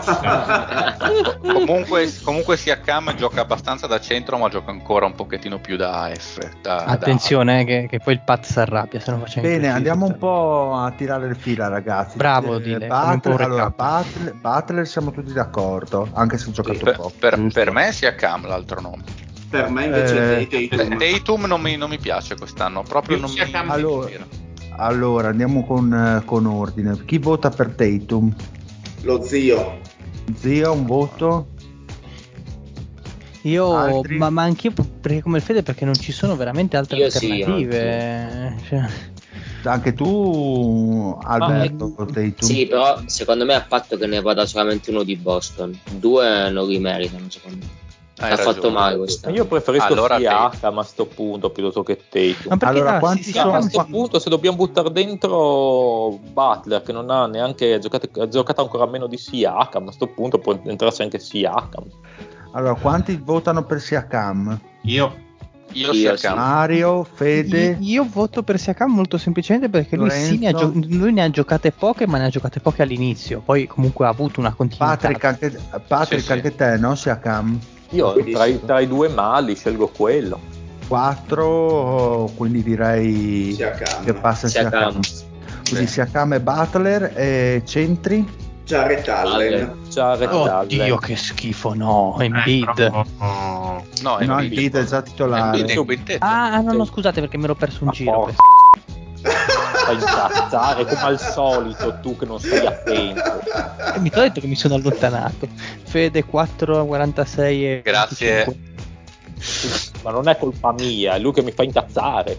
Speaker 4: [laughs]
Speaker 6: comunque, comunque sia Cam gioca abbastanza da centro, ma gioca ancora un pochettino più da AF. da- da-
Speaker 2: Attenzione eh, che, che poi il Pat si arrabbia se non facciamo
Speaker 1: Bene, andiamo un po' a tirare le fila, ragazzi.
Speaker 2: Bravo,
Speaker 1: Eh,
Speaker 2: Dile,
Speaker 1: Butler, allora. Butler, Butler siamo tutti d'accordo, anche se ha giocato
Speaker 6: per,
Speaker 1: poco.
Speaker 6: per- per me sia Cam l'altro nome.
Speaker 5: Per me invece
Speaker 1: Eh,
Speaker 5: Tatum.
Speaker 6: Tatum non mi, non mi piace quest'anno, proprio non mi,
Speaker 1: Allora, allora, andiamo con, eh, con ordine. Chi vota per Tatum?
Speaker 5: Lo zio.
Speaker 1: Zio, un voto?
Speaker 2: Io, ma, ma anch'io perché come il Fede perché non ci sono veramente altre
Speaker 8: Io sì,
Speaker 2: alternative. Cioè,
Speaker 1: Anche tu, Alberto,
Speaker 8: Ah,
Speaker 1: Tatum?
Speaker 8: Sì, però secondo me a patto che ne vada solamente uno di Boston. Due non li meritano, secondo me.
Speaker 6: Hai
Speaker 8: ha
Speaker 6: ragione.
Speaker 8: fatto male quest'anno.
Speaker 3: Io preferisco
Speaker 6: Allora,
Speaker 3: Siakam a sto punto piuttosto che Tatum.
Speaker 2: ma perché
Speaker 1: Allora,
Speaker 2: ah,
Speaker 1: quanti
Speaker 2: sì, sì,
Speaker 1: sono-
Speaker 3: a
Speaker 2: sì,
Speaker 3: questo
Speaker 2: sì.
Speaker 3: punto, se dobbiamo buttare dentro Butler, che non ha neanche ha giocato, ha giocato ancora meno di Siakam, a questo punto può entrarci anche Siakam.
Speaker 1: Allora, quanti votano per Siakam?
Speaker 4: Io
Speaker 6: Io,
Speaker 8: Io sì.
Speaker 1: Mario, Fede?
Speaker 2: Io, io voto per Siakam molto semplicemente perché lui, sì, ne gio- lui ne ha giocate poche, ma ne ha giocate poche all'inizio. Poi comunque ha avuto una continuità.
Speaker 1: Patrick, anche, Patrick,
Speaker 6: Sì, sì.
Speaker 1: anche te, no? Siakam?
Speaker 3: Io tra i, tra i due mali scelgo quello.
Speaker 1: 4, quindi direi
Speaker 5: Siakam.
Speaker 1: che passa
Speaker 8: Siakam.
Speaker 1: Siakam. Quindi Siakam e Butler e centri?
Speaker 5: Jared Allen.
Speaker 3: Jared
Speaker 2: Oddio,
Speaker 3: Allen.
Speaker 2: che schifo, no. Embiid.
Speaker 4: Eh,
Speaker 6: No,
Speaker 1: no,
Speaker 6: Embiid.
Speaker 1: il è già titolare.
Speaker 6: Embiid è.
Speaker 2: Ah, no, no, scusate perché mi ero perso un
Speaker 3: Ma
Speaker 2: giro.
Speaker 3: porca. Fai incazzare come al solito tu che non stai attento.
Speaker 2: Eh, mi ti ho detto che mi sono allontanato. Fede 4, 46 e
Speaker 6: Grazie.
Speaker 2: 25.
Speaker 3: Ma non è colpa mia, è lui che mi fa incazzare.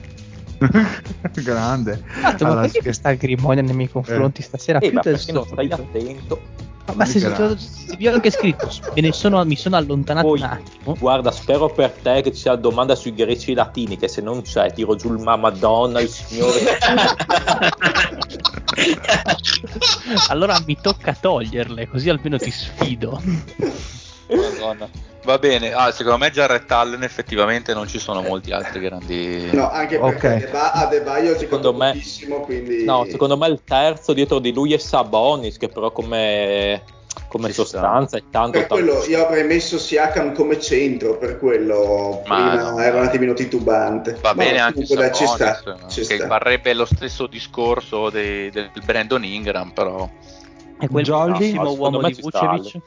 Speaker 3: [laughs]
Speaker 1: Grande.
Speaker 2: Tanto, ma
Speaker 1: Allora,
Speaker 2: perché
Speaker 1: scher-
Speaker 2: questa grimonia nei miei confronti stasera
Speaker 3: Eh,
Speaker 2: più
Speaker 3: ma
Speaker 2: del
Speaker 3: perché non stai
Speaker 2: solito?
Speaker 3: attento?
Speaker 2: Ma se, vi ho anche scritto, me ne sono, mi sono allontanato
Speaker 3: Poi,
Speaker 2: un attimo.
Speaker 3: guarda, spero per te che ci sia la domanda sui greci e latini, che se non c'è tiro giù il ma Madonna, il Signore. [laughs]
Speaker 2: Allora mi tocca toglierle, così almeno ti sfido. [laughs]
Speaker 6: Madonna. Va bene, ah, secondo me Jarrett Allen effettivamente non ci sono molti altri grandi.
Speaker 5: No, anche perché
Speaker 1: Ok.
Speaker 5: Adeba- Adebayo ha
Speaker 3: Secondo
Speaker 5: giocato
Speaker 3: me-
Speaker 5: pochissimo, quindi...
Speaker 3: No, secondo me il terzo dietro di lui è Sabonis, che però come, come
Speaker 6: Ci
Speaker 3: sostanza è tanto,
Speaker 5: Per
Speaker 3: tanto
Speaker 5: quello io avrei messo Siakam come centro, per quello
Speaker 6: Ma
Speaker 5: prima
Speaker 6: no.
Speaker 5: ero un attimino titubante.
Speaker 6: Va
Speaker 5: Ma
Speaker 6: bene anche
Speaker 5: dai, ci
Speaker 6: Sabonis,
Speaker 5: sta, ci
Speaker 6: che
Speaker 5: sta.
Speaker 6: varrebbe lo stesso discorso dei- del Brandon Ingram, però
Speaker 2: È quel
Speaker 1: Jolly?
Speaker 3: No, secondo
Speaker 2: uomo di
Speaker 3: ci sta,
Speaker 2: Vucevic.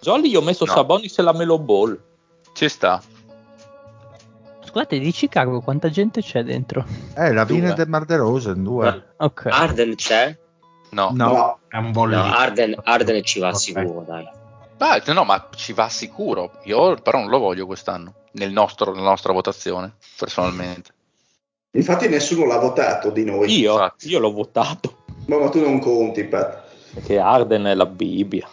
Speaker 3: Jolly io ho messo
Speaker 6: No.
Speaker 3: Sabonis e la Melo Ball.
Speaker 6: ci sta.
Speaker 2: Scusate, di Chicago quanta gente c'è dentro?
Speaker 1: Eh, la. Vine del Mar de Rosen, due.
Speaker 2: Ok.
Speaker 8: Arden c'è?
Speaker 6: No.
Speaker 1: No.
Speaker 5: No,
Speaker 4: è un.
Speaker 8: No, Arden, Arden ci va
Speaker 4: Ok.
Speaker 8: sicuro, dai.
Speaker 6: Ah, no, ma ci va sicuro. Io però non lo voglio quest'anno, nel nostro- nella nostra votazione, personalmente.
Speaker 5: infatti nessuno l'ha votato di noi.
Speaker 3: Io, io l'ho votato,
Speaker 5: Ma, ma tu non conti, Pat.
Speaker 3: perché Arden è la Bibbia.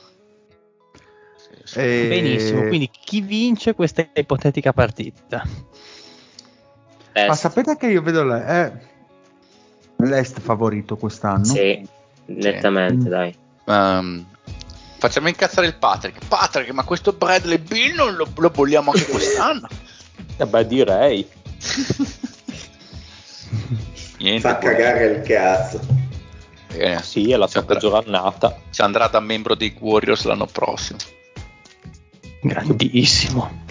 Speaker 6: Sì, sì.
Speaker 1: E-
Speaker 2: Benissimo, quindi chi vince questa ipotetica partita?
Speaker 8: Est.
Speaker 1: Ma sapete che io vedo le- eh, l'Est favorito quest'anno?
Speaker 8: Sì, nettamente,
Speaker 1: Mm.
Speaker 8: dai.
Speaker 6: Ehm, facciamo incazzare il Patrick. Patrick, ma questo Bradley Bill non lo, lo vogliamo anche quest'anno? [laughs]
Speaker 3: Eh beh, direi. [laughs]
Speaker 6: Niente.
Speaker 5: Fa cagare il cazzo.
Speaker 6: Eh,
Speaker 3: Sì, è la sua peggior annata.
Speaker 6: ci andrà da membro dei Warriors l'anno prossimo.
Speaker 2: Grandissimo.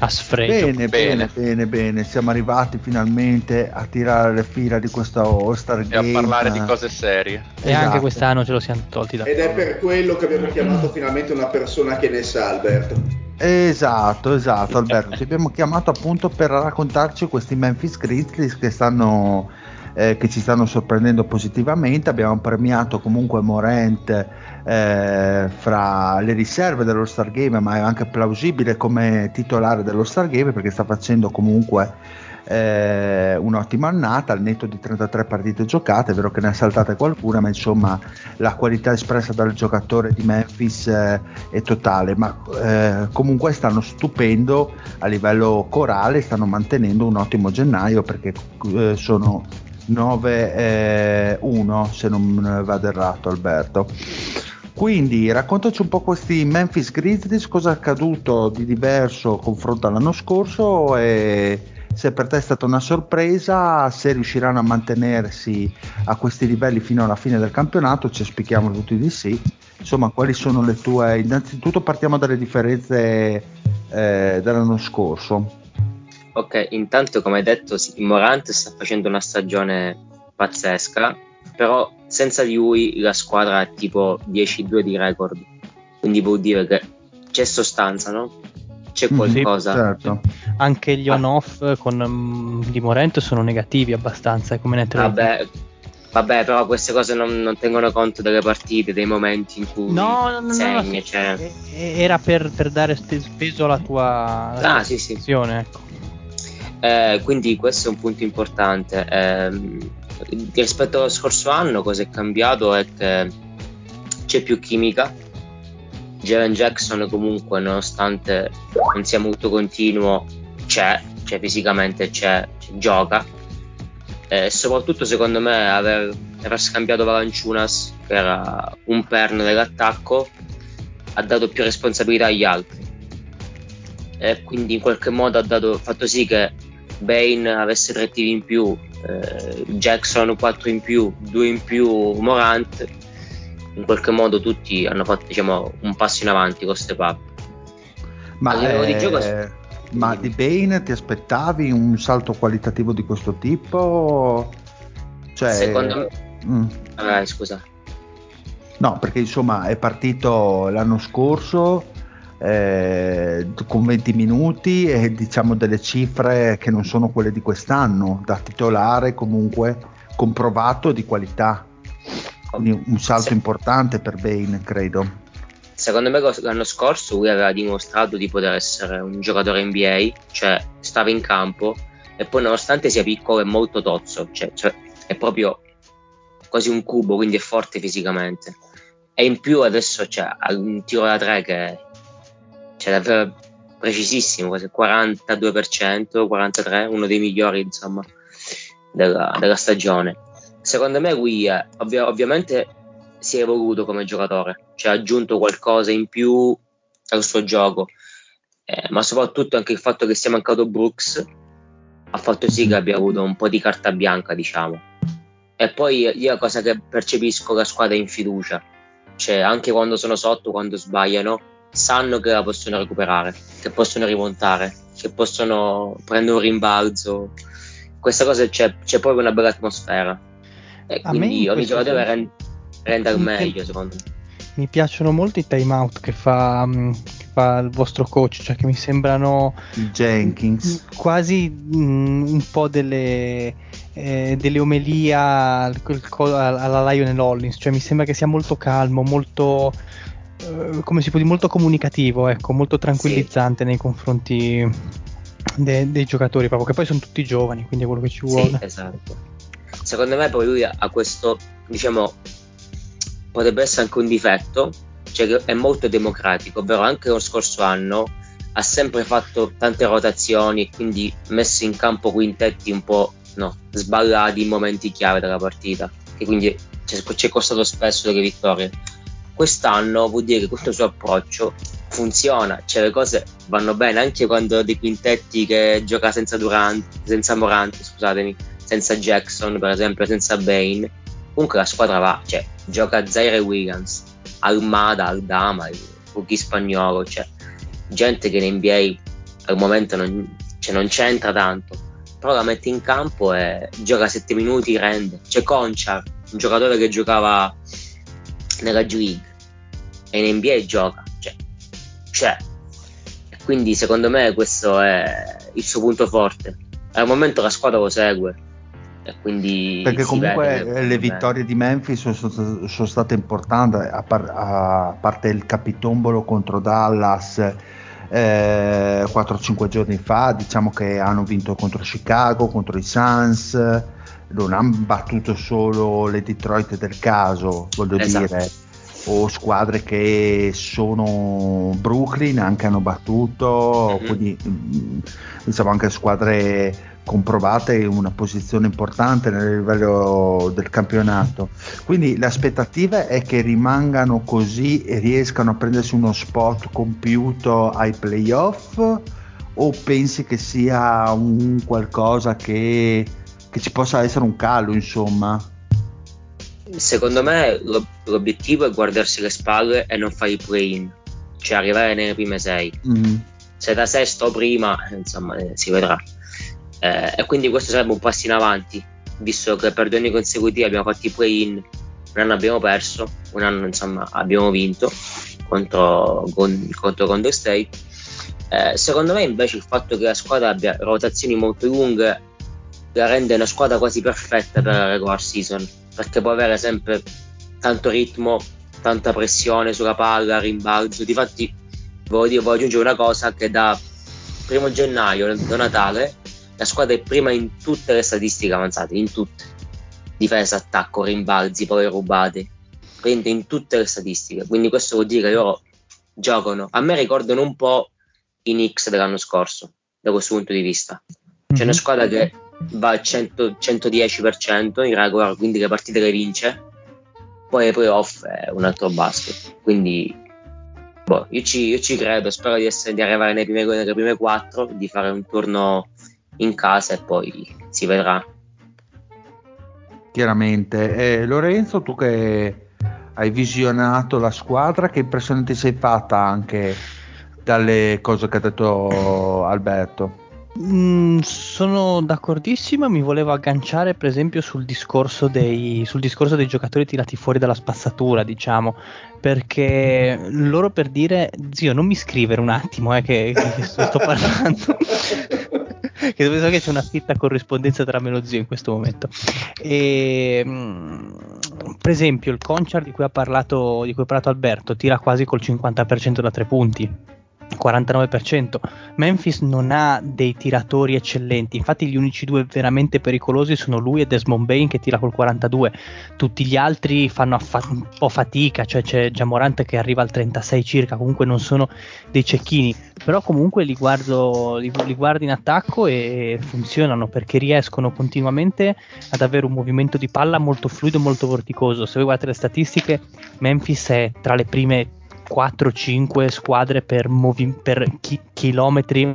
Speaker 2: A sfregio.
Speaker 1: Bene, bene, bene, bene, siamo arrivati finalmente a tirare le fila di questo All-Star
Speaker 6: E
Speaker 1: Game.
Speaker 6: a parlare di cose serie.
Speaker 2: E anche
Speaker 1: Esatto.
Speaker 2: quest'anno ce lo siamo tolti da
Speaker 5: Ed è per quello che abbiamo chiamato finalmente una persona che ne sa, Alberto.
Speaker 1: Esatto, esatto, Alberto. Ti abbiamo chiamato appunto per raccontarci questi Memphis Grizzlies che stanno eh, che ci stanno sorprendendo positivamente. Abbiamo premiato comunque Morant eh, fra le riserve dello Star Game, ma è anche plausibile come titolare dello Star Game perché sta facendo comunque eh, un'ottima annata al netto di 33 partite giocate. È vero che ne ha saltate qualcuna, ma insomma la qualità espressa dal giocatore di Memphis eh, è totale. Ma eh, comunque stanno stupendo a livello corale, stanno mantenendo un ottimo gennaio perché eh, sono 9-1 se non vado errato Alberto. Quindi raccontaci un po' questi Memphis Grizzlies, cosa è accaduto di diverso confronto all'anno scorso e se per te è stata una sorpresa, se riusciranno a mantenersi a questi livelli fino alla fine del campionato, ci aspettiamo tutti di sì. Insomma, quali sono le tue... Innanzitutto partiamo dalle differenze eh, dell'anno scorso.
Speaker 8: Ok, intanto come hai detto, Morant sta facendo una stagione pazzesca, però senza di lui la squadra è tipo 10-2 di record, quindi vuol dire che c'è sostanza, no? C'è
Speaker 1: Mm,
Speaker 8: qualcosa.
Speaker 1: certo.
Speaker 2: Anche gli on-off con mm, di Morente sono negativi abbastanza, come net rating.
Speaker 8: Vabbè, vabbè, però queste cose non, non tengono conto delle partite, dei momenti in cui
Speaker 2: No, no, no, no, sì,
Speaker 8: cioè.
Speaker 2: era per, per dare peso alla tua,
Speaker 8: Ah, sì, sì.
Speaker 2: posizione, ecco.
Speaker 8: Eh, quindi questo è un punto importante. Ehm, rispetto allo scorso anno, cosa è cambiato è che c'è più chimica. Jalen Jackson comunque, nonostante non sia molto continuo, c'è, cioè fisicamente c'è, c'è, gioca. E soprattutto secondo me aver, aver scambiato Valanciunas, che era un perno dell'attacco, ha dato più responsabilità agli altri. E quindi in qualche modo ha dato, fatto sì che Bane avesse tre tiri in più, eh, Jackson 4 in più, 2 in più Morant, in qualche modo tutti hanno fatto diciamo, un passo in avanti con queste pappe.
Speaker 1: Ma,
Speaker 8: livello di
Speaker 1: eh,
Speaker 8: gioco-
Speaker 1: ma di Bane ti aspettavi un salto qualitativo di questo tipo? Cioè,
Speaker 8: Secondo me,
Speaker 1: mm.
Speaker 8: ah, scusa,
Speaker 1: No, perché insomma è partito l'anno scorso eh, con 20 minuti e diciamo delle cifre che non sono quelle di quest'anno, da titolare comunque comprovato di qualità. Quindi un salto importante per Bane, credo.
Speaker 8: secondo me l'anno scorso lui aveva dimostrato di poter essere un giocatore NBA, cioè stava in campo e poi nonostante sia piccolo è molto tozzo, cioè, cioè, è proprio quasi un cubo, quindi è forte fisicamente. E in più adesso c'è un tiro da tre che c'è davvero precisissimo, quasi 42%, 43%, uno dei migliori insomma della, della stagione. Secondo me lui è, ovvia- ovviamente si è evoluto come giocatore, cioè ha aggiunto qualcosa in più al suo gioco, eh, ma soprattutto anche il fatto che sia mancato Brooks ha fatto sì che abbia avuto un po' di carta bianca, diciamo. E poi io la cosa che percepisco la squadra è in fiducia, cioè anche quando sono sotto, quando sbagliano, sanno che la possono recuperare, che possono rimontare, che possono prendere un rimbalzo. Questa cosa c'è, c'è proprio una bella atmosfera. E
Speaker 2: A
Speaker 8: quindi
Speaker 2: in
Speaker 8: ogni giocatore
Speaker 2: senso-
Speaker 8: rende, al meglio, secondo me.
Speaker 2: Mi piacciono molto i timeout che fa, mm, che fa il vostro coach, cioè che mi sembrano
Speaker 1: Jenkins.
Speaker 2: quasi mm, un po' delle, eh, delle omelie alla Lionel Hollins, cioè mi sembra che sia molto calmo, molto eh, come si può dire, molto comunicativo, ecco, molto tranquillizzante nei confronti de- dei giocatori, proprio che poi sono tutti giovani, quindi è quello che ci
Speaker 8: Sì,
Speaker 2: vuole.
Speaker 8: esatto. Secondo me poi lui ha questo, diciamo, potrebbe essere anche un difetto, cioè che è molto democratico, ovvero anche lo scorso anno ha sempre fatto tante rotazioni e quindi messo in campo quintetti un po' no, sballati in momenti chiave della partita, che quindi ci è costato spesso delle vittorie. Quest'anno vuol dire che questo suo approccio funziona, cioè le cose vanno bene anche quando dei quintetti che gioca senza Durant, senza Morant, scusatemi, senza Jackson per esempio, senza Bane, comunque la squadra va, cioè gioca Zaire Williams, Almada, Aldama, il rookie spagnolo, cioè gente che in NBA al momento non, cioè, non c'entra tanto, però la mette in campo e gioca 7 minuti, rende. C'è Conchar, un giocatore che giocava nella G League e in NBA gioca, cioè, c'è. Quindi secondo me questo è il suo punto forte. Al momento la squadra lo segue. E quindi
Speaker 1: Perché comunque
Speaker 8: vede che-
Speaker 1: le vittorie di Memphis sono, sono- sono state importanti, a, par- a parte il capitombolo contro Dallas eh, 4-5 giorni fa, diciamo che hanno vinto contro Chicago, contro i Suns, non hanno battuto solo le Detroit del caso, voglio
Speaker 8: Esatto.
Speaker 1: dire, o squadre che sono Brooklyn anche hanno battuto,
Speaker 8: Mhm.
Speaker 1: quindi insomma anche squadre comprovate in una posizione importante nel livello del campionato. Quindi l'aspettativa è che rimangano così e riescano a prendersi uno spot compiuto ai playoff o pensi che sia un qualcosa che, che ci possa essere un calo, insomma?
Speaker 8: Secondo me lo- l'obiettivo è guardarsi le spalle e non fare i play-in, cioè arrivare nelle prime sei.
Speaker 1: Mm.
Speaker 8: Se da sesto o prima, insomma, eh, si vedrà. Eh, e quindi questo sarebbe un passo in avanti, visto che per due anni consecutivi abbiamo fatto i play-in, un anno abbiamo perso, un anno insomma abbiamo vinto contro, con- contro Golden State. Eh, secondo me invece il fatto che la squadra abbia rotazioni molto lunghe la rende una squadra quasi perfetta per la regular season, perché può avere sempre tanto ritmo, tanta pressione sulla palla, rimbalzo. Difatti, voglio, dire, voglio aggiungere una cosa che da primo gennaio, da Natale, la squadra è prima in tutte le statistiche avanzate, in tutte. Difesa, attacco, rimbalzi, poi rubate, prende in tutte le statistiche. Quindi questo vuol dire che loro giocano. A me ricordano un po' i Knicks dell'anno scorso, da questo punto di vista. C'è una squadra che va al 100 110% in regular, quindi le partite le vince, poi ai playoff è un altro basket. Quindi boh, io, ci, io ci credo, spero di, essere, di arrivare nei prime, nelle prime quattro, di fare un turno in casa e poi si vedrà.
Speaker 1: Chiaramente. Eh, Lorenzo, tu che hai visionato la squadra, che impressione ti sei fatta anche dalle cose che ha detto Alberto?
Speaker 2: Mm, sono d'accordissimo, mi volevo agganciare per esempio sul discorso, dei, sul discorso dei giocatori tirati fuori dalla spazzatura, diciamo, perché loro per dire, zio, non mi scrivere un attimo, eh, che, che sto, parlando. [laughs] che so che c'è una fitta corrispondenza tra me e lo zio in questo momento. E, mm, per esempio, il Conchar di cui ha parlato, di cui ha parlato Alberto tira quasi col 50% da tre punti. 49%. Memphis non ha dei tiratori eccellenti, infatti gli unici due veramente pericolosi sono lui e Desmond Bain che tira col 42. Tutti gli altri fanno affa- un po' fatica, cioè c'è Giamorante che arriva al 36 circa, comunque non sono dei cecchini, però comunque li guardo, li, li guardo in attacco e funzionano perché riescono continuamente ad avere un movimento di palla molto fluido e molto vorticoso. Se voi guardate le statistiche, Memphis è tra le prime 4-5 squadre per, movi- per chi- chilometri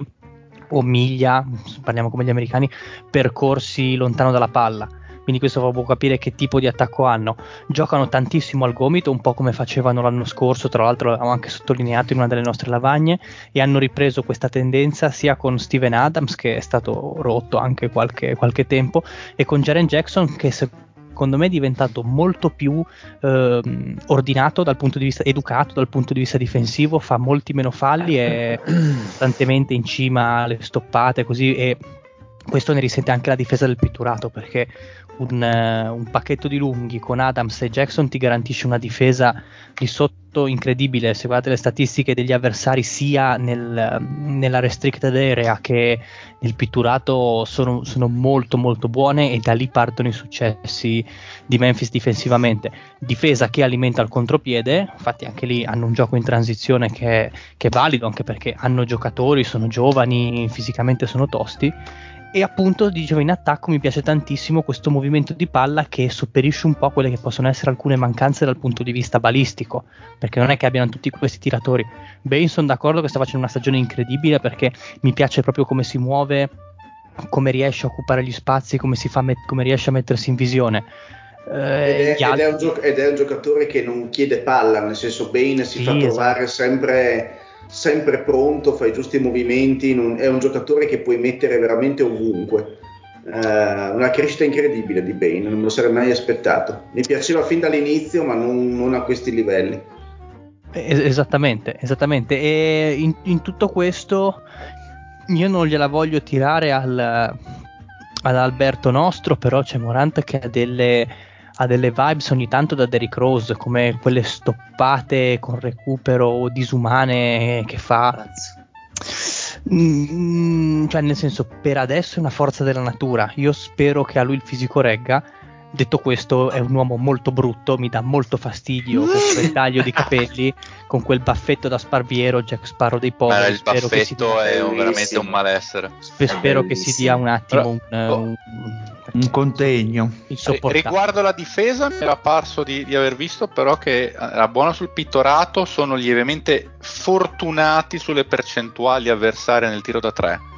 Speaker 2: o miglia, parliamo come gli americani, percorsi lontano dalla palla. Quindi questo fa può capire che tipo di attacco hanno. Giocano tantissimo al gomito, un po' come facevano l'anno scorso, tra l'altro l'avevamo anche sottolineato in una delle nostre lavagne, e hanno ripreso questa tendenza sia con Steven Adams, che è stato rotto anche qualche, qualche tempo, e con Jaren Jackson, che secondo me è diventato molto più ehm, ordinato dal punto di vista educato dal punto di vista difensivo fa molti meno falli e [clears throat] costantemente in cima alle stoppate così e questo ne risente anche la difesa del pitturato perché un, eh, un, pacchetto di lunghi con Adams e Jackson ti garantisce una difesa di sotto incredibile. Se guardate le statistiche degli avversari, sia nel, nella restricted area che nel pitturato, sono, sono, molto molto buone e da lì partono i successi di Memphis difensivamente. Difesa che alimenta il contropiede, infatti anche lì hanno un gioco in transizione che, che è valido anche perché hanno giocatori, sono giovani, fisicamente sono tosti e appunto, dicevo, in attacco mi piace tantissimo questo movimento di palla che sopperisce un po' quelle che possono essere alcune mancanze dal punto di vista balistico, perché non è che abbiano tutti questi tiratori. Bane sono d'accordo che sta facendo una stagione incredibile perché mi piace proprio come si muove, come riesce a occupare gli spazi, come, met- come riesce a mettersi in visione.
Speaker 5: Eh, ed, è, ed, è gioc- ed, è, un giocatore che non chiede palla, nel senso Bane si sì, fa trovare esatto. sempre sempre pronto, fa i giusti movimenti, non, è un giocatore che puoi mettere veramente ovunque. Uh, una crescita incredibile di Bane, non me lo sarei mai aspettato. Mi piaceva fin dall'inizio, ma non, non a questi livelli.
Speaker 2: esattamente, esattamente. E in, in, tutto questo io non gliela voglio tirare al, ad Alberto nostro, però c'è Morant che ha delle ha delle vibes ogni tanto da Derrick Rose, come quelle stoppate con recupero disumane che fa. Mm, cioè, nel senso, per adesso è una forza della natura. Io spero che a lui il fisico regga. Detto questo, è un uomo molto brutto, mi dà molto fastidio con quel [laughs] taglio di capelli, con quel baffetto da sparviero, Jack Sparrow dei poveri.
Speaker 6: il baffetto è un, veramente un malessere.
Speaker 2: spero che si dia un attimo un, un,
Speaker 1: un contegno.
Speaker 6: Riguardo la difesa, mi era parso di, di, aver visto però che era buona sul pittorato, sono lievemente fortunati sulle percentuali avversarie nel tiro da tre.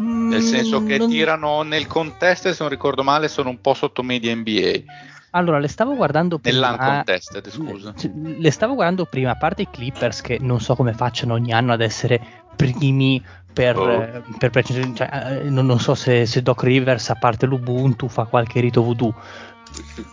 Speaker 6: Mm, nel senso che non... tirano nel contest, se non ricordo male, sono un po' sotto media NBA.
Speaker 2: Allora, le stavo guardando prima.
Speaker 6: Nell'uncontested, scusa.
Speaker 2: Le stavo guardando prima, a parte i Clippers che non so come facciano ogni anno ad essere primi per, oh. per, cioè, eh, non, non, so se, se, Doc Rivers, a parte l'Ubuntu, fa qualche rito voodoo.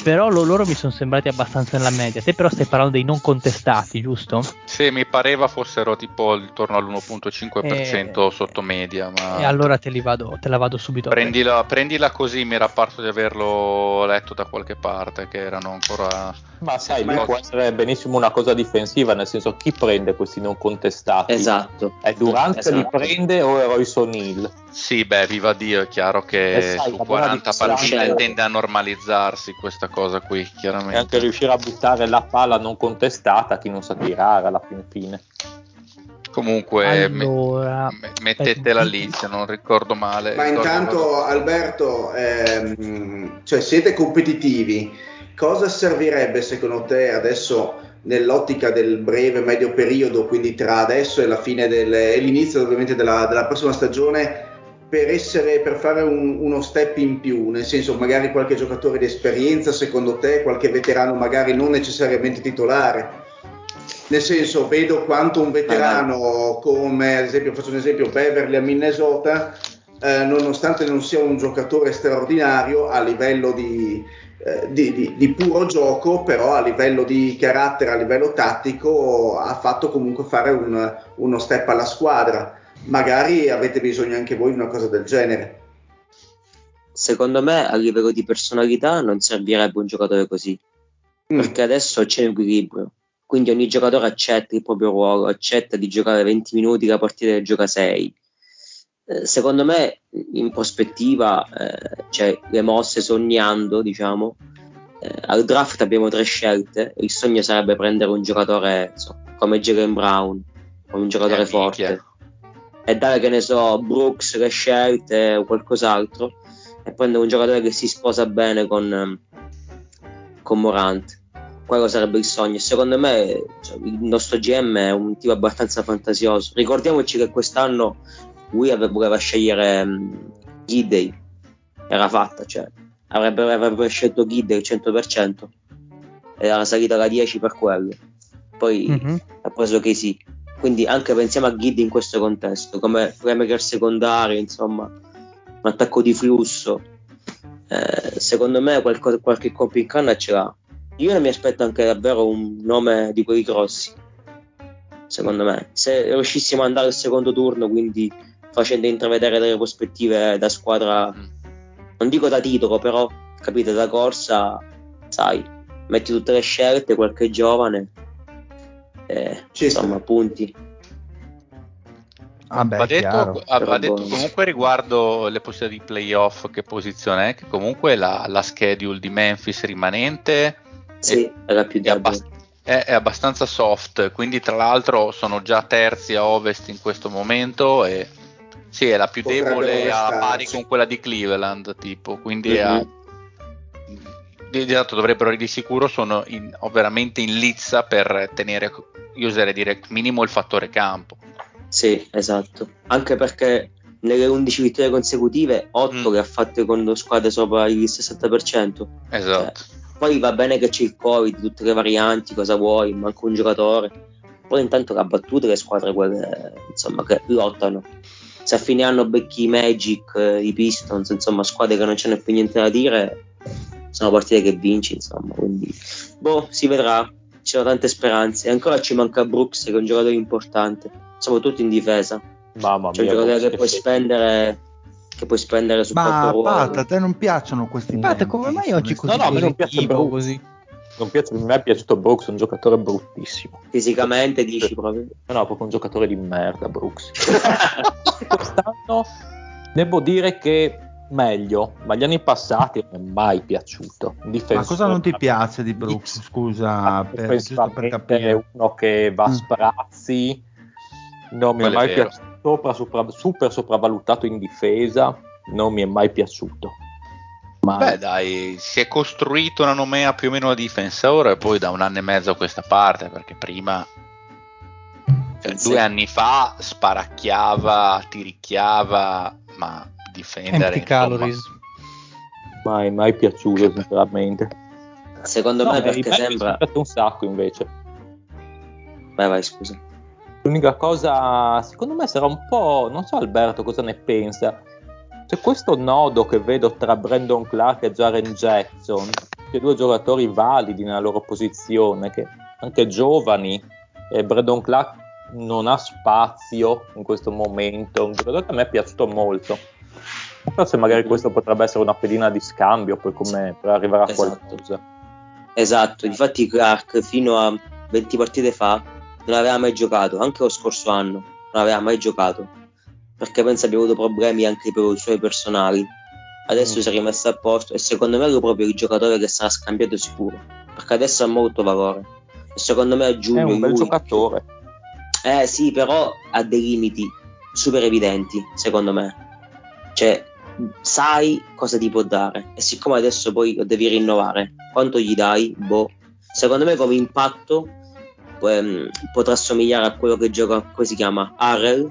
Speaker 2: Però lo, loro mi sono sembrati abbastanza nella media. Te però stai parlando dei non contestati, giusto?
Speaker 6: Sì, mi pareva fossero tipo intorno all'1.5% e... sotto media. Ma...
Speaker 2: E allora te, vado, te la vado subito.
Speaker 6: Prendila, prendila, così, mi era parso di averlo letto da qualche parte, che erano ancora...
Speaker 3: Ma sai, ma può essere benissimo una cosa difensiva, nel senso chi prende questi non contestati?
Speaker 8: Esatto.
Speaker 3: È Durant esatto. li prende o Royce O'Neill?
Speaker 6: Sì, beh, viva Dio, è chiaro che sai, su 40 partite tende a normalizzarsi questa cosa qui, chiaramente.
Speaker 3: E anche riuscire a buttare la palla non contestata, chi non sa tirare alla fine fine.
Speaker 6: Comunque allora, me, mettetela eh, lì se non ricordo male.
Speaker 5: Ma intanto Alberto, ehm, cioè siete competitivi, cosa servirebbe secondo te adesso nell'ottica del breve medio periodo, quindi tra adesso e la fine del, e l'inizio ovviamente della, della prossima stagione, per, essere, per fare un, uno step in più, nel senso magari qualche giocatore di esperienza secondo te, qualche veterano magari non necessariamente titolare. Nel senso, vedo quanto un veterano come, ad esempio, faccio un esempio, Beverly a Minnesota, eh, nonostante non sia un giocatore straordinario a livello di, eh, di, di, di, puro gioco, però a livello di carattere, a livello tattico, ha fatto comunque fare un, uno step alla squadra magari avete bisogno anche voi di una cosa del genere.
Speaker 8: Secondo me a livello di personalità non servirebbe un giocatore così, mm. perché adesso c'è un equilibrio, quindi ogni giocatore accetta il proprio ruolo, accetta di giocare 20 minuti la partita e gioca 6. Eh, secondo me in prospettiva, eh, cioè le mosse sognando, diciamo, eh, al draft abbiamo tre scelte, il sogno sarebbe prendere un giocatore so, come Jalen Brown, un giocatore eh, forte. Minchia e dare che ne so Brooks le scelte o qualcos'altro. E prendere un giocatore che si sposa bene con, con Morant. Quello sarebbe il sogno. Secondo me cioè, il nostro GM è un tipo abbastanza fantasioso. Ricordiamoci che quest'anno lui voleva scegliere um, Gidey era fatta cioè avrebbe, avrebbe scelto Gidey al 100% era salita da 10 per quello. Poi mm-hmm. ha preso Casey quindi anche pensiamo a Giddy in questo contesto, come playmaker secondario, insomma, un attacco di flusso. Eh, secondo me qualcosa, qualche colpo in canna ce l'ha. Io non mi aspetto anche davvero un nome di quelli grossi. Secondo me, se riuscissimo ad andare al secondo turno, quindi facendo intravedere delle prospettive da squadra,
Speaker 6: Mm.
Speaker 8: non dico da titolo, però capite, da corsa, sai, metti tutte le scelte, qualche giovane, eh, insomma, punti.
Speaker 1: Vabbè,
Speaker 6: va detto, ha- va detto
Speaker 8: buono.
Speaker 6: comunque riguardo le possibilità di playoff che posizione è che comunque la, la schedule di Memphis rimanente
Speaker 8: Sì, era più
Speaker 6: è, abbast- è- è abbastanza soft quindi tra l'altro sono già terzi a ovest in questo momento e sì è la più
Speaker 5: Potrebbero
Speaker 6: debole a pari con quella di Cleveland tipo quindi
Speaker 8: Mhm.
Speaker 6: è- di di esatto dovrebbero di sicuro sono in- veramente in lizza per tenere io oserei dire minimo il fattore campo
Speaker 8: Sì, esatto. Anche perché nelle 11 vittorie consecutive, 8
Speaker 6: Mm.
Speaker 8: che ha fatte con squadre sopra il 60%.
Speaker 6: esatto
Speaker 8: Poi va bene che c'è il Covid, tutte le varianti, cosa vuoi, manca un giocatore. Poi intanto che ha battuto le squadre quelle insomma, che lottano. Se a fine anno becchi i Magic, eh, i Pistons, insomma, squadre che non c'hanno più niente da dire, sono partite che vinci, insomma. Quindi, boh, si vedrà. Ci sono tante speranze. E ancora ci manca Brooks, che è un giocatore importante, soprattutto in difesa.
Speaker 3: Mamma
Speaker 8: C'è un
Speaker 3: mia,
Speaker 8: giocatore che
Speaker 3: che
Speaker 8: puoi
Speaker 3: fe-
Speaker 8: spendere, che puoi spendere su
Speaker 1: Ma. Pat, a te non piacciono questi
Speaker 2: Pat,
Speaker 1: nomi,
Speaker 2: come mai oggi così
Speaker 3: No, no, a me non piace Brooks.
Speaker 2: così?
Speaker 3: Non piace, a me è piaciuto Brooks, è un giocatore bruttissimo.
Speaker 8: Fisicamente dici proprio.
Speaker 3: No, no, proprio un giocatore di merda, Brooks. [laughs] Quest'anno devo dire che meglio, ma gli anni passati non mi è mai piaciuto. Un
Speaker 1: Ma
Speaker 3: difensore-
Speaker 1: cosa non ti piace di Brooks? Scusa, per, giusto per capire.
Speaker 3: uno che va a
Speaker 1: Mm.
Speaker 3: sprazzi, non mi è
Speaker 6: Quello è
Speaker 3: mai piaciuto, sopra- sopra- super sopravvalutato in difesa, non mi è mai piaciuto. Mai.
Speaker 6: Beh, dai, si è costruito una nomea più o meno a difensore e poi da un anno e mezzo a questa parte, perché prima, cioè,
Speaker 8: Sì.
Speaker 6: due anni fa, sparacchiava, tiricchiava, ma difendere
Speaker 2: calories.
Speaker 3: mai, mai piaciuto, sinceramente.
Speaker 8: Secondo
Speaker 3: No,
Speaker 8: me
Speaker 3: i
Speaker 8: perché sembra...
Speaker 3: mi un sacco invece.
Speaker 8: Vai, vai, scusa.
Speaker 3: L'unica cosa, secondo me sarà un po', non so Alberto cosa ne pensa, c'è questo nodo che vedo tra Brandon Clark e Jaren Jackson, che due giocatori validi nella loro posizione, che anche giovani, e Brandon Clark non ha spazio in questo momento, un giocatore che a me è piaciuto molto. Forse magari questo potrebbe essere una pedina di scambio poi come per arrivare a
Speaker 8: Esatto.
Speaker 3: qualcosa.
Speaker 8: Esatto, infatti Clark fino a 20 partite fa non aveva mai giocato, anche lo scorso anno non aveva mai giocato, perché penso abbia avuto problemi anche per i suoi personali. Adesso
Speaker 3: Mm.
Speaker 8: si è rimesso a posto e secondo me è proprio il giocatore che sarà scambiato sicuro, perché adesso ha molto valore. E secondo me a
Speaker 3: È
Speaker 8: giugno
Speaker 3: un bel
Speaker 8: lui-
Speaker 3: giocatore.
Speaker 8: Eh sì, però ha dei limiti super evidenti, secondo me. Cioè, sai cosa ti può dare. E siccome adesso poi lo devi rinnovare, quanto gli dai? Boh. Secondo me come impatto ehm, potrà somigliare a quello che gioca, come si chiama? Harrell,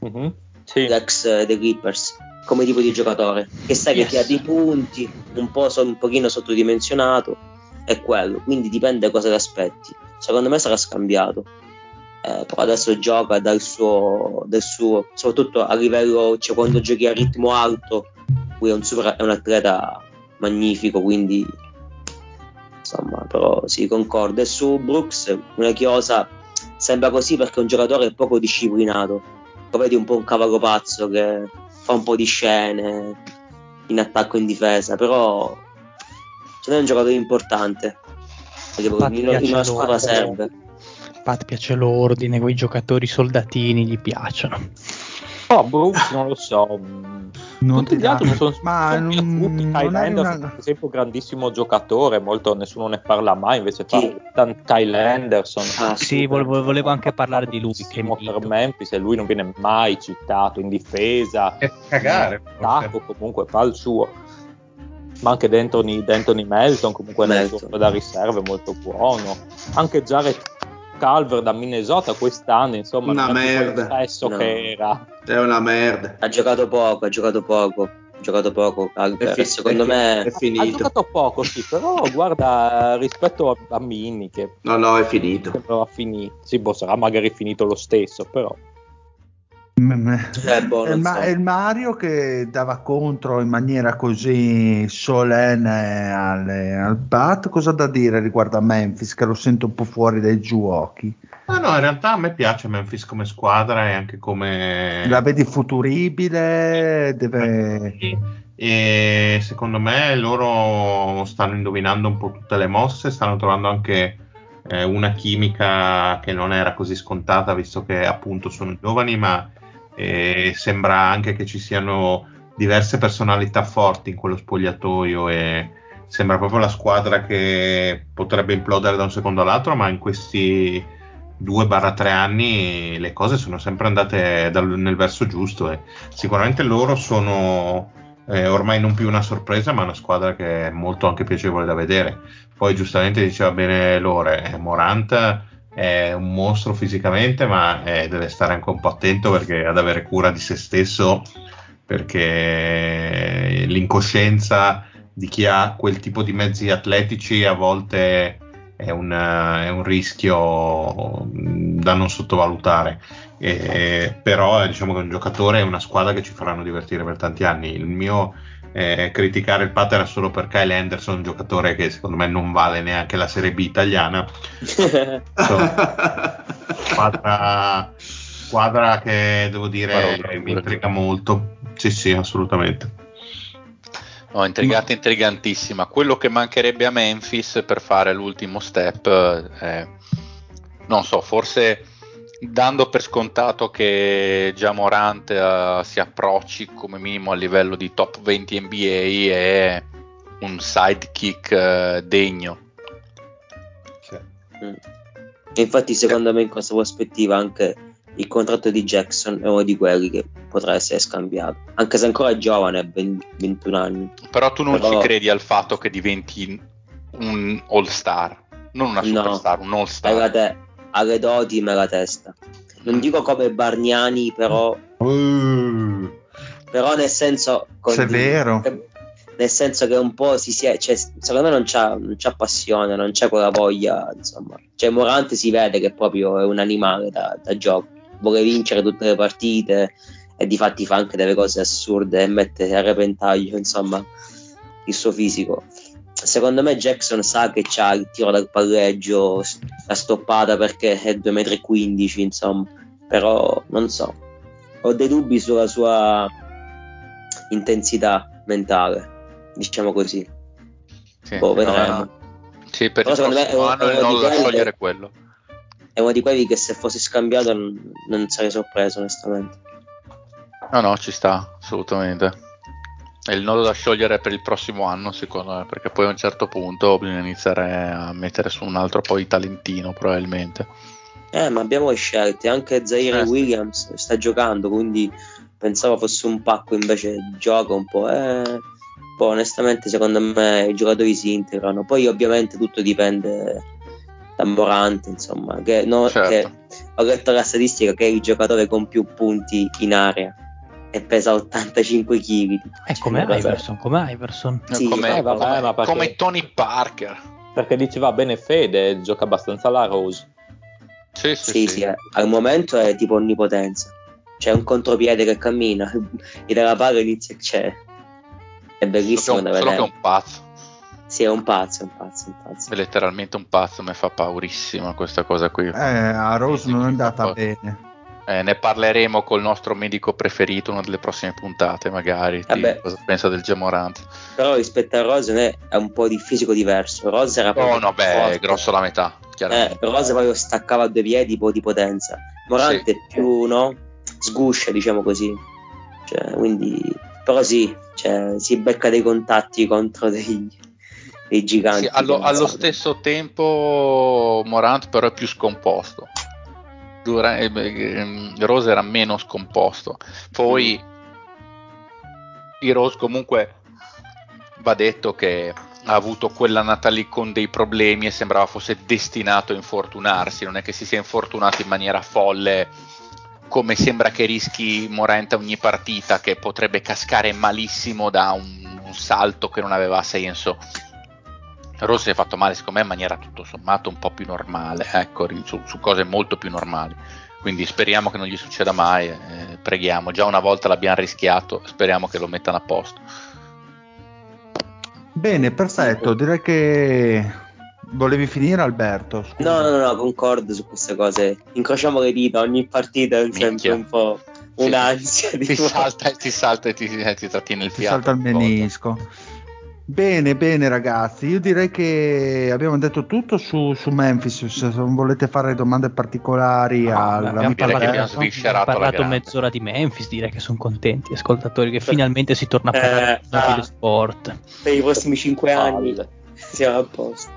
Speaker 3: Mhm. Sì.
Speaker 8: l'ex eh, dei Clippers, come tipo di giocatore. Che sai che
Speaker 2: Yes.
Speaker 8: ti ha dei punti, un po' so- un pochino sottodimensionato, è quello. Quindi dipende cosa ti aspetti. Secondo me sarà scambiato. Eh, però adesso gioca dal suo, del suo, soprattutto a livello, cioè quando giochi a ritmo alto, lui è un, super, è un atleta magnifico, quindi insomma, però sì, concordo. E su Brooks, una chiosa, sembra così perché è un giocatore poco disciplinato. Lo vedi un po' un cavallo pazzo che fa un po' di scene in attacco e in difesa, però me è un giocatore importante. Perché
Speaker 2: Infatti
Speaker 8: in, in una squadra serve.
Speaker 2: Pat piace l'ordine, quei giocatori soldatini gli piacciono.
Speaker 3: Oh, Brooks non lo so. mm,
Speaker 1: Non
Speaker 3: Tutti
Speaker 1: ti dà-
Speaker 3: mi sono,
Speaker 1: ma
Speaker 3: sono
Speaker 1: non- non
Speaker 3: Anderson,
Speaker 1: una-
Speaker 3: per esempio, grandissimo giocatore, molto, nessuno ne parla mai, invece tan- Kyle Anderson.
Speaker 8: Ah,
Speaker 2: Sì, volevo, volevo anche parlare di lui. Che
Speaker 3: per Memphis e lui non viene mai citato in difesa.
Speaker 4: È cagare.
Speaker 3: attacco comunque fa il suo. Ma anche D'Anthony, D'Anthony Melton comunque nel
Speaker 8: Melton.
Speaker 3: suo da riserva è molto buono. Anche Jared Calver da Minnesota quest'anno, insomma,
Speaker 5: Una merda.
Speaker 8: No.
Speaker 3: che era.
Speaker 5: È una merda.
Speaker 8: Ha giocato poco, ha giocato poco. Ha giocato poco. Calver.
Speaker 5: È fi-
Speaker 8: secondo
Speaker 5: è-
Speaker 8: me
Speaker 5: è
Speaker 3: Ha
Speaker 5: finito.
Speaker 3: giocato poco, sì, però [laughs] guarda rispetto a, a Mini che
Speaker 5: No, no, è finito.
Speaker 3: sembrava finito. Sì, boh, sarà magari finito lo stesso, però.
Speaker 8: È
Speaker 1: È,
Speaker 8: buono,
Speaker 1: il Ma- è il Mario che dava contro in maniera così solenne alle- al Bat. Cosa da dire riguardo a Memphis? Che lo sento un po' fuori dai giochi.
Speaker 4: Ma no, in realtà a me piace Memphis come squadra e anche come...
Speaker 1: La vedi futuribile? Deve...
Speaker 4: E secondo me loro stanno indovinando un po' tutte le mosse, stanno trovando anche eh, una chimica che non era così scontata, visto che appunto sono giovani, ma eh, sembra anche che ci siano diverse personalità forti in quello spogliatoio e sembra proprio la squadra che potrebbe implodere da un secondo all'altro, ma in questi 2-3 anni le cose sono sempre andate dal- nel verso giusto e sicuramente loro sono eh, ormai non più una sorpresa, ma una squadra che è molto anche piacevole da vedere. Poi giustamente diceva bene Lore, eh, Morant è un mostro fisicamente, ma eh, deve stare anche un po' attento perché ad avere cura di se stesso, perché l'incoscienza di chi ha quel tipo di mezzi atletici a volte è un, è un rischio da non sottovalutare. Eh, però diciamo che un giocatore e una squadra che ci faranno divertire per tanti anni. Il mio eh, criticare il Pat era solo per Kyle Anderson, un giocatore che secondo me non vale neanche la Serie B italiana. [laughs] Squadra, squadra che devo dire
Speaker 6: Parola,
Speaker 4: mi intriga molto. Sì, sì, assolutamente.
Speaker 6: No, intrigante, intrigantissima. Quello che mancherebbe a Memphis per fare l'ultimo step eh, è, non so, forse dando per scontato che già Morant eh, si approcci come minimo a livello di top 20 NBA è un sidekick eh, degno.
Speaker 8: Mm. E infatti, secondo me, in questa prospettiva, anche il contratto di Jackson è uno di quelli che potrà essere scambiato. Anche se ancora è giovane, ha 20 21 anni.
Speaker 6: Però tu non
Speaker 8: Però-
Speaker 6: ci credi al fatto che diventi un all-star, non una
Speaker 8: No.
Speaker 6: superstar, un
Speaker 8: Hai
Speaker 6: all-star.
Speaker 8: la te- ha le doti, ma la testa. Non dico come Bargnani, però,
Speaker 4: Uh,
Speaker 8: però nel senso.
Speaker 1: Severo.
Speaker 8: Nel senso che un po' si sia. Cioè, secondo me non c'ha, non c'ha passione, non c'è quella voglia. Insomma, cioè, Morante si vede che proprio è un animale da, da gioco. Vuole vincere tutte le partite e di fatti fa anche delle cose assurde e mette a repentaglio, insomma, il suo fisico. Secondo me Jackson sa che c'ha il tiro dal palleggio, la stoppata perché è 2,15 m, insomma, però non so. Ho dei dubbi sulla sua intensità mentale, diciamo così.
Speaker 6: Sì,
Speaker 8: Boh, vedremo.
Speaker 6: sì, per
Speaker 8: Però
Speaker 6: il
Speaker 8: secondo me
Speaker 6: prossimo anno
Speaker 8: è quelli-
Speaker 6: sciogliere è quello.
Speaker 8: È uno di quelli che se fosse scambiato non, non sarei sorpreso, onestamente.
Speaker 6: No, no, ci sta, assolutamente. È il nodo da sciogliere per il prossimo anno, secondo me, perché poi a un certo punto bisogna iniziare a mettere su un altro po' di talentino, probabilmente.
Speaker 8: Eh, ma abbiamo scelte, anche Zaire
Speaker 6: Eh.
Speaker 8: Williams sta giocando, quindi pensavo fosse un pacco, invece gioca un po'. Eh, poi onestamente secondo me i giocatori si integrano, poi ovviamente tutto dipende da Morante, insomma, che, no,
Speaker 6: Certo.
Speaker 8: che ho letto la statistica che è il giocatore con più punti in area e pesa 85 kg.
Speaker 2: È come Iverson, come Iverson.
Speaker 8: Sì,
Speaker 6: come,
Speaker 9: eh, vabbè,
Speaker 6: come-
Speaker 9: ma perché-
Speaker 6: come Tony Parker.
Speaker 9: Perché diceva bene Fede, gioca abbastanza alla Rose.
Speaker 6: Sì, sì,
Speaker 8: Sì,
Speaker 6: sì.
Speaker 8: sì, eh, al momento è tipo onnipotenza. C'è un contropiede che cammina, [laughs] gli dà la palla e inizia c'è. È bellissimo
Speaker 6: Solo
Speaker 8: da
Speaker 6: un- solo che è
Speaker 8: vedere.
Speaker 6: un pazzo,
Speaker 8: Sì, è un pazzo, è un pazzo, un pazzo.
Speaker 6: è letteralmente un pazzo, mi fa paurissima questa cosa qui.
Speaker 1: Eh, a Rose non è andata bene.
Speaker 6: Eh, ne parleremo col nostro medico preferito una delle prossime puntate, magari.
Speaker 8: Vabbè.
Speaker 6: cosa pensa del Gemorant?
Speaker 8: Però rispetto a Rose è un po' di fisico diverso. Rose era proprio
Speaker 6: Oh no, beh,
Speaker 8: forte.
Speaker 6: grosso la metà,
Speaker 8: Eh. Rose proprio staccava a due piedi, un po' di potenza. Morante
Speaker 6: Sì.
Speaker 8: è più, no? Sguscia, diciamo così. Cioè, quindi... Però sì, cioè, si becca dei contatti contro dei, dei giganti.
Speaker 6: Sì, allo, allo stesso tempo Morant però è più scomposto. Rose era meno scomposto. Poi il Rose comunque va detto che ha avuto quell'annata lì con dei problemi e sembrava fosse destinato a infortunarsi, non è che si sia infortunato in maniera folle come sembra che rischi Morant a ogni partita che potrebbe cascare malissimo da un, un salto che non aveva senso. Rose si è fatto male secondo me in maniera tutto sommato un po' più normale, ecco, su, su cose molto più normali. quindi speriamo che non gli succeda mai, eh, preghiamo, già una volta l'abbiamo rischiato, speriamo che lo mettano a posto.
Speaker 1: Bene, perfetto, direi che volevi finire Alberto. Scusa.
Speaker 8: No, no, no, concordo su queste cose. Incrociamo le dita, ogni partita è sempre
Speaker 6: Minchia.
Speaker 8: un po' un'ansia.
Speaker 6: Ti
Speaker 8: tipo-
Speaker 6: salta, ti salta e ti, eh, ti trattiene il
Speaker 1: Ti
Speaker 6: fiato.
Speaker 1: salta il menisco. Bene, bene ragazzi, io direi che abbiamo detto tutto su, su Memphis, se non volete fare domande particolari
Speaker 6: No,
Speaker 1: al-
Speaker 2: Abbiamo
Speaker 6: che abbiamo
Speaker 2: parlato mezz'ora di Memphis, direi che sono contenti ascoltatori che finalmente si torna a parlare
Speaker 8: Eh,
Speaker 2: di
Speaker 8: ah.
Speaker 2: sport.
Speaker 8: Per i prossimi cinque anni siamo a posto.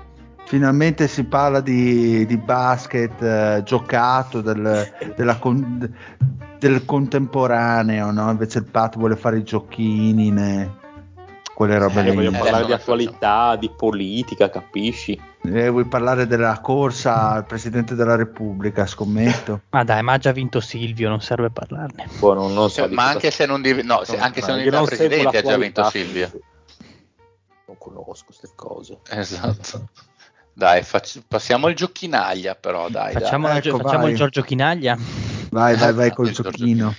Speaker 1: Finalmente si parla di, di basket eh, giocato, del, della con- del contemporaneo, no? invece il Pat vuole fare i giochini, ne- quelle robe
Speaker 9: Eh,
Speaker 1: lì.
Speaker 9: voglio
Speaker 6: Eh,
Speaker 9: parlare
Speaker 6: no,
Speaker 9: di attualità, di politica, capisci?
Speaker 1: Eh, vuoi parlare della corsa al Presidente della Repubblica, scommetto? [laughs]
Speaker 2: Ma dai, ma ha già vinto Silvio, non serve parlarne.
Speaker 9: Boh, non, non so
Speaker 6: Cioè, ma anche se non, div- no, se- anche se non diventa presidente ha già vinto
Speaker 9: quindi Non conosco queste cose.
Speaker 6: Esatto. Dai, facci- passiamo al giochinaglia però, dai. dai.
Speaker 2: Facciamo, la-
Speaker 1: Ecco,
Speaker 2: facciamo il Giorgio Chinaglia.
Speaker 1: Vai, vai, vai [laughs] col giochino.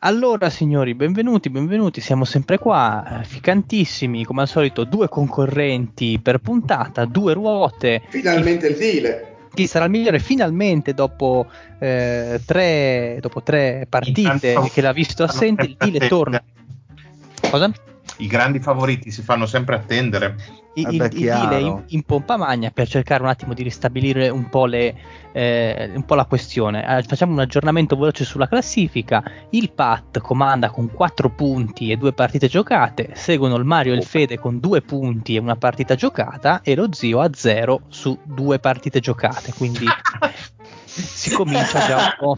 Speaker 2: Allora, signori, benvenuti, benvenuti, siamo sempre qua, ficantissimi, come al solito, due concorrenti per puntata, due ruote.
Speaker 5: Finalmente il deal.
Speaker 2: Chi sarà il migliore finalmente dopo, eh, tre, dopo tre partite
Speaker 4: Intanto-
Speaker 2: che l'ha visto assente, il Dile torna. Cosa?
Speaker 4: I grandi favoriti si fanno sempre attendere.
Speaker 2: Il, il,
Speaker 1: Vabbè,
Speaker 2: il Dile
Speaker 1: chiaro.
Speaker 2: in, in pompa magna per cercare un attimo di ristabilire un po', le, eh, un po' la questione. Eh, facciamo un aggiornamento veloce sulla classifica. Il Pat comanda con 4 punti e 2 partite giocate. Seguono il Mario e il Fede con 2 punti e una partita giocata. E lo zio a 0 su 2 partite giocate. Quindi [laughs] si comincia già un po'.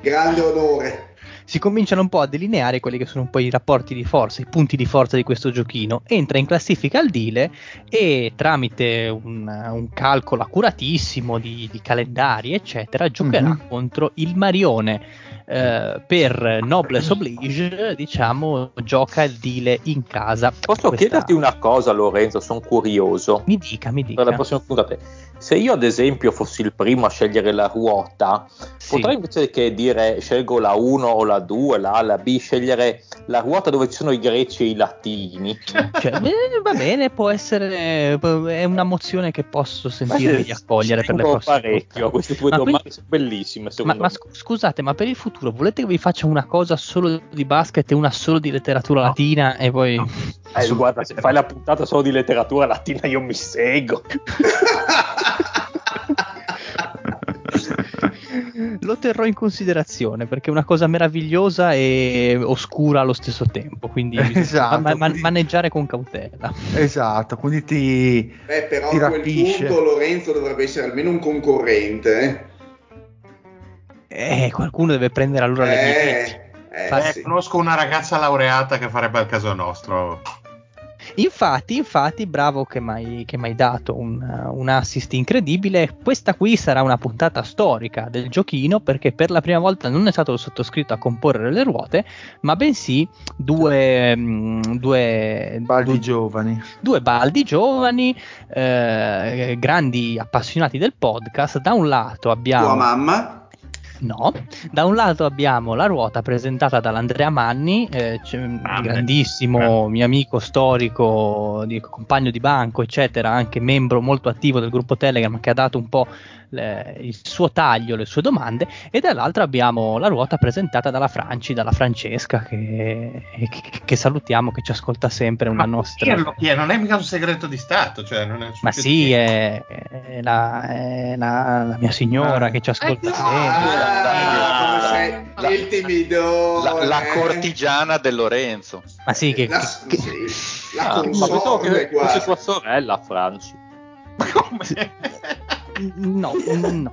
Speaker 5: Grande onore.
Speaker 2: Si cominciano un po' a delineare quelli che sono un po' i rapporti di forza, i punti di forza di questo giochino. Entra in classifica al Dile e tramite un, un calcolo accuratissimo di, di calendari, eccetera, giocherà
Speaker 1: Mhm.
Speaker 2: contro il Marione. Eh, per Noblesse Oblige, diciamo, gioca il Dile in casa.
Speaker 9: Posso
Speaker 2: Questa-
Speaker 9: chiederti una cosa, Lorenzo? Sono curioso.
Speaker 2: Mi dica, mi dica.
Speaker 9: Per la prossima puntata. Se io, ad esempio, fossi il primo a scegliere la ruota,
Speaker 2: Sì.
Speaker 9: potrei invece che dire scelgo la 1 o la 2, la A, la B, scegliere la ruota dove ci sono i greci e i latini.
Speaker 2: Cioè, [laughs] eh, va bene, può essere. È una mozione che posso sentirmi di accogliere per le prossime
Speaker 9: parecchio queste due
Speaker 2: Ma
Speaker 9: domande,
Speaker 2: quindi-
Speaker 9: sono bellissime.
Speaker 2: Ma, ma scusate, ma per il futuro volete che vi faccia una cosa solo di basket e una solo di letteratura latina e poi...
Speaker 9: Eh, guarda, se fai la puntata solo di letteratura latina, io mi seguo. [laughs]
Speaker 2: Lo terrò in considerazione perché è una cosa meravigliosa e oscura allo stesso tempo, quindi [laughs]
Speaker 1: Esatto,
Speaker 2: ma- ma-
Speaker 1: quindi-
Speaker 2: maneggiare con cautela.
Speaker 1: Esatto, quindi ti...
Speaker 5: Beh, però
Speaker 1: Ti
Speaker 5: a quel
Speaker 1: rapisce.
Speaker 5: punto Lorenzo dovrebbe essere almeno un concorrente. Eh.
Speaker 2: Qualcuno deve prendere allora le mie.
Speaker 5: Eh, eh,
Speaker 4: Eh,
Speaker 5: sì.
Speaker 4: conosco una ragazza laureata che farebbe al caso nostro.
Speaker 2: Infatti, infatti, bravo che mi hai dato un, un assist incredibile. Questa qui sarà una puntata storica del giochino perché per la prima volta non è stato il sottoscritto a comporre le ruote, ma bensì due, mm, due,
Speaker 1: Baldi
Speaker 2: due-
Speaker 1: giovani.
Speaker 2: due baldi giovani, eh, grandi appassionati del podcast. Da un lato
Speaker 5: Tua
Speaker 2: abbiamo
Speaker 5: mamma?
Speaker 2: No, da un lato abbiamo la ruota presentata dall'Andrea Manni, eh, grandissimo mio amico storico, di- compagno di banco, eccetera, anche membro molto attivo del gruppo Telegram che ha dato un po' le- il suo taglio, le sue domande, e dall'altro abbiamo la ruota presentata dalla Franci, dalla Francesca, che, che- che salutiamo, che ci ascolta sempre, una
Speaker 4: Ma
Speaker 2: nostra...
Speaker 4: dirlo chi è? Non è mica un segreto di Stato. Cioè non è
Speaker 2: Ma sì, è, è la, è la- la mia signora
Speaker 4: Ah.
Speaker 2: che ci ascolta
Speaker 4: Eh,
Speaker 2: sempre.
Speaker 5: Ah, come sei
Speaker 6: La-
Speaker 5: il timido.
Speaker 6: La, la cortigiana del Lorenzo.
Speaker 2: Ma sì, che,
Speaker 5: La,
Speaker 2: che-
Speaker 5: sì, la
Speaker 9: Ah, ma
Speaker 5: console
Speaker 9: che
Speaker 5: quasi.
Speaker 9: tua sorella, Franci. [laughs] [laughs]
Speaker 2: no, no. No,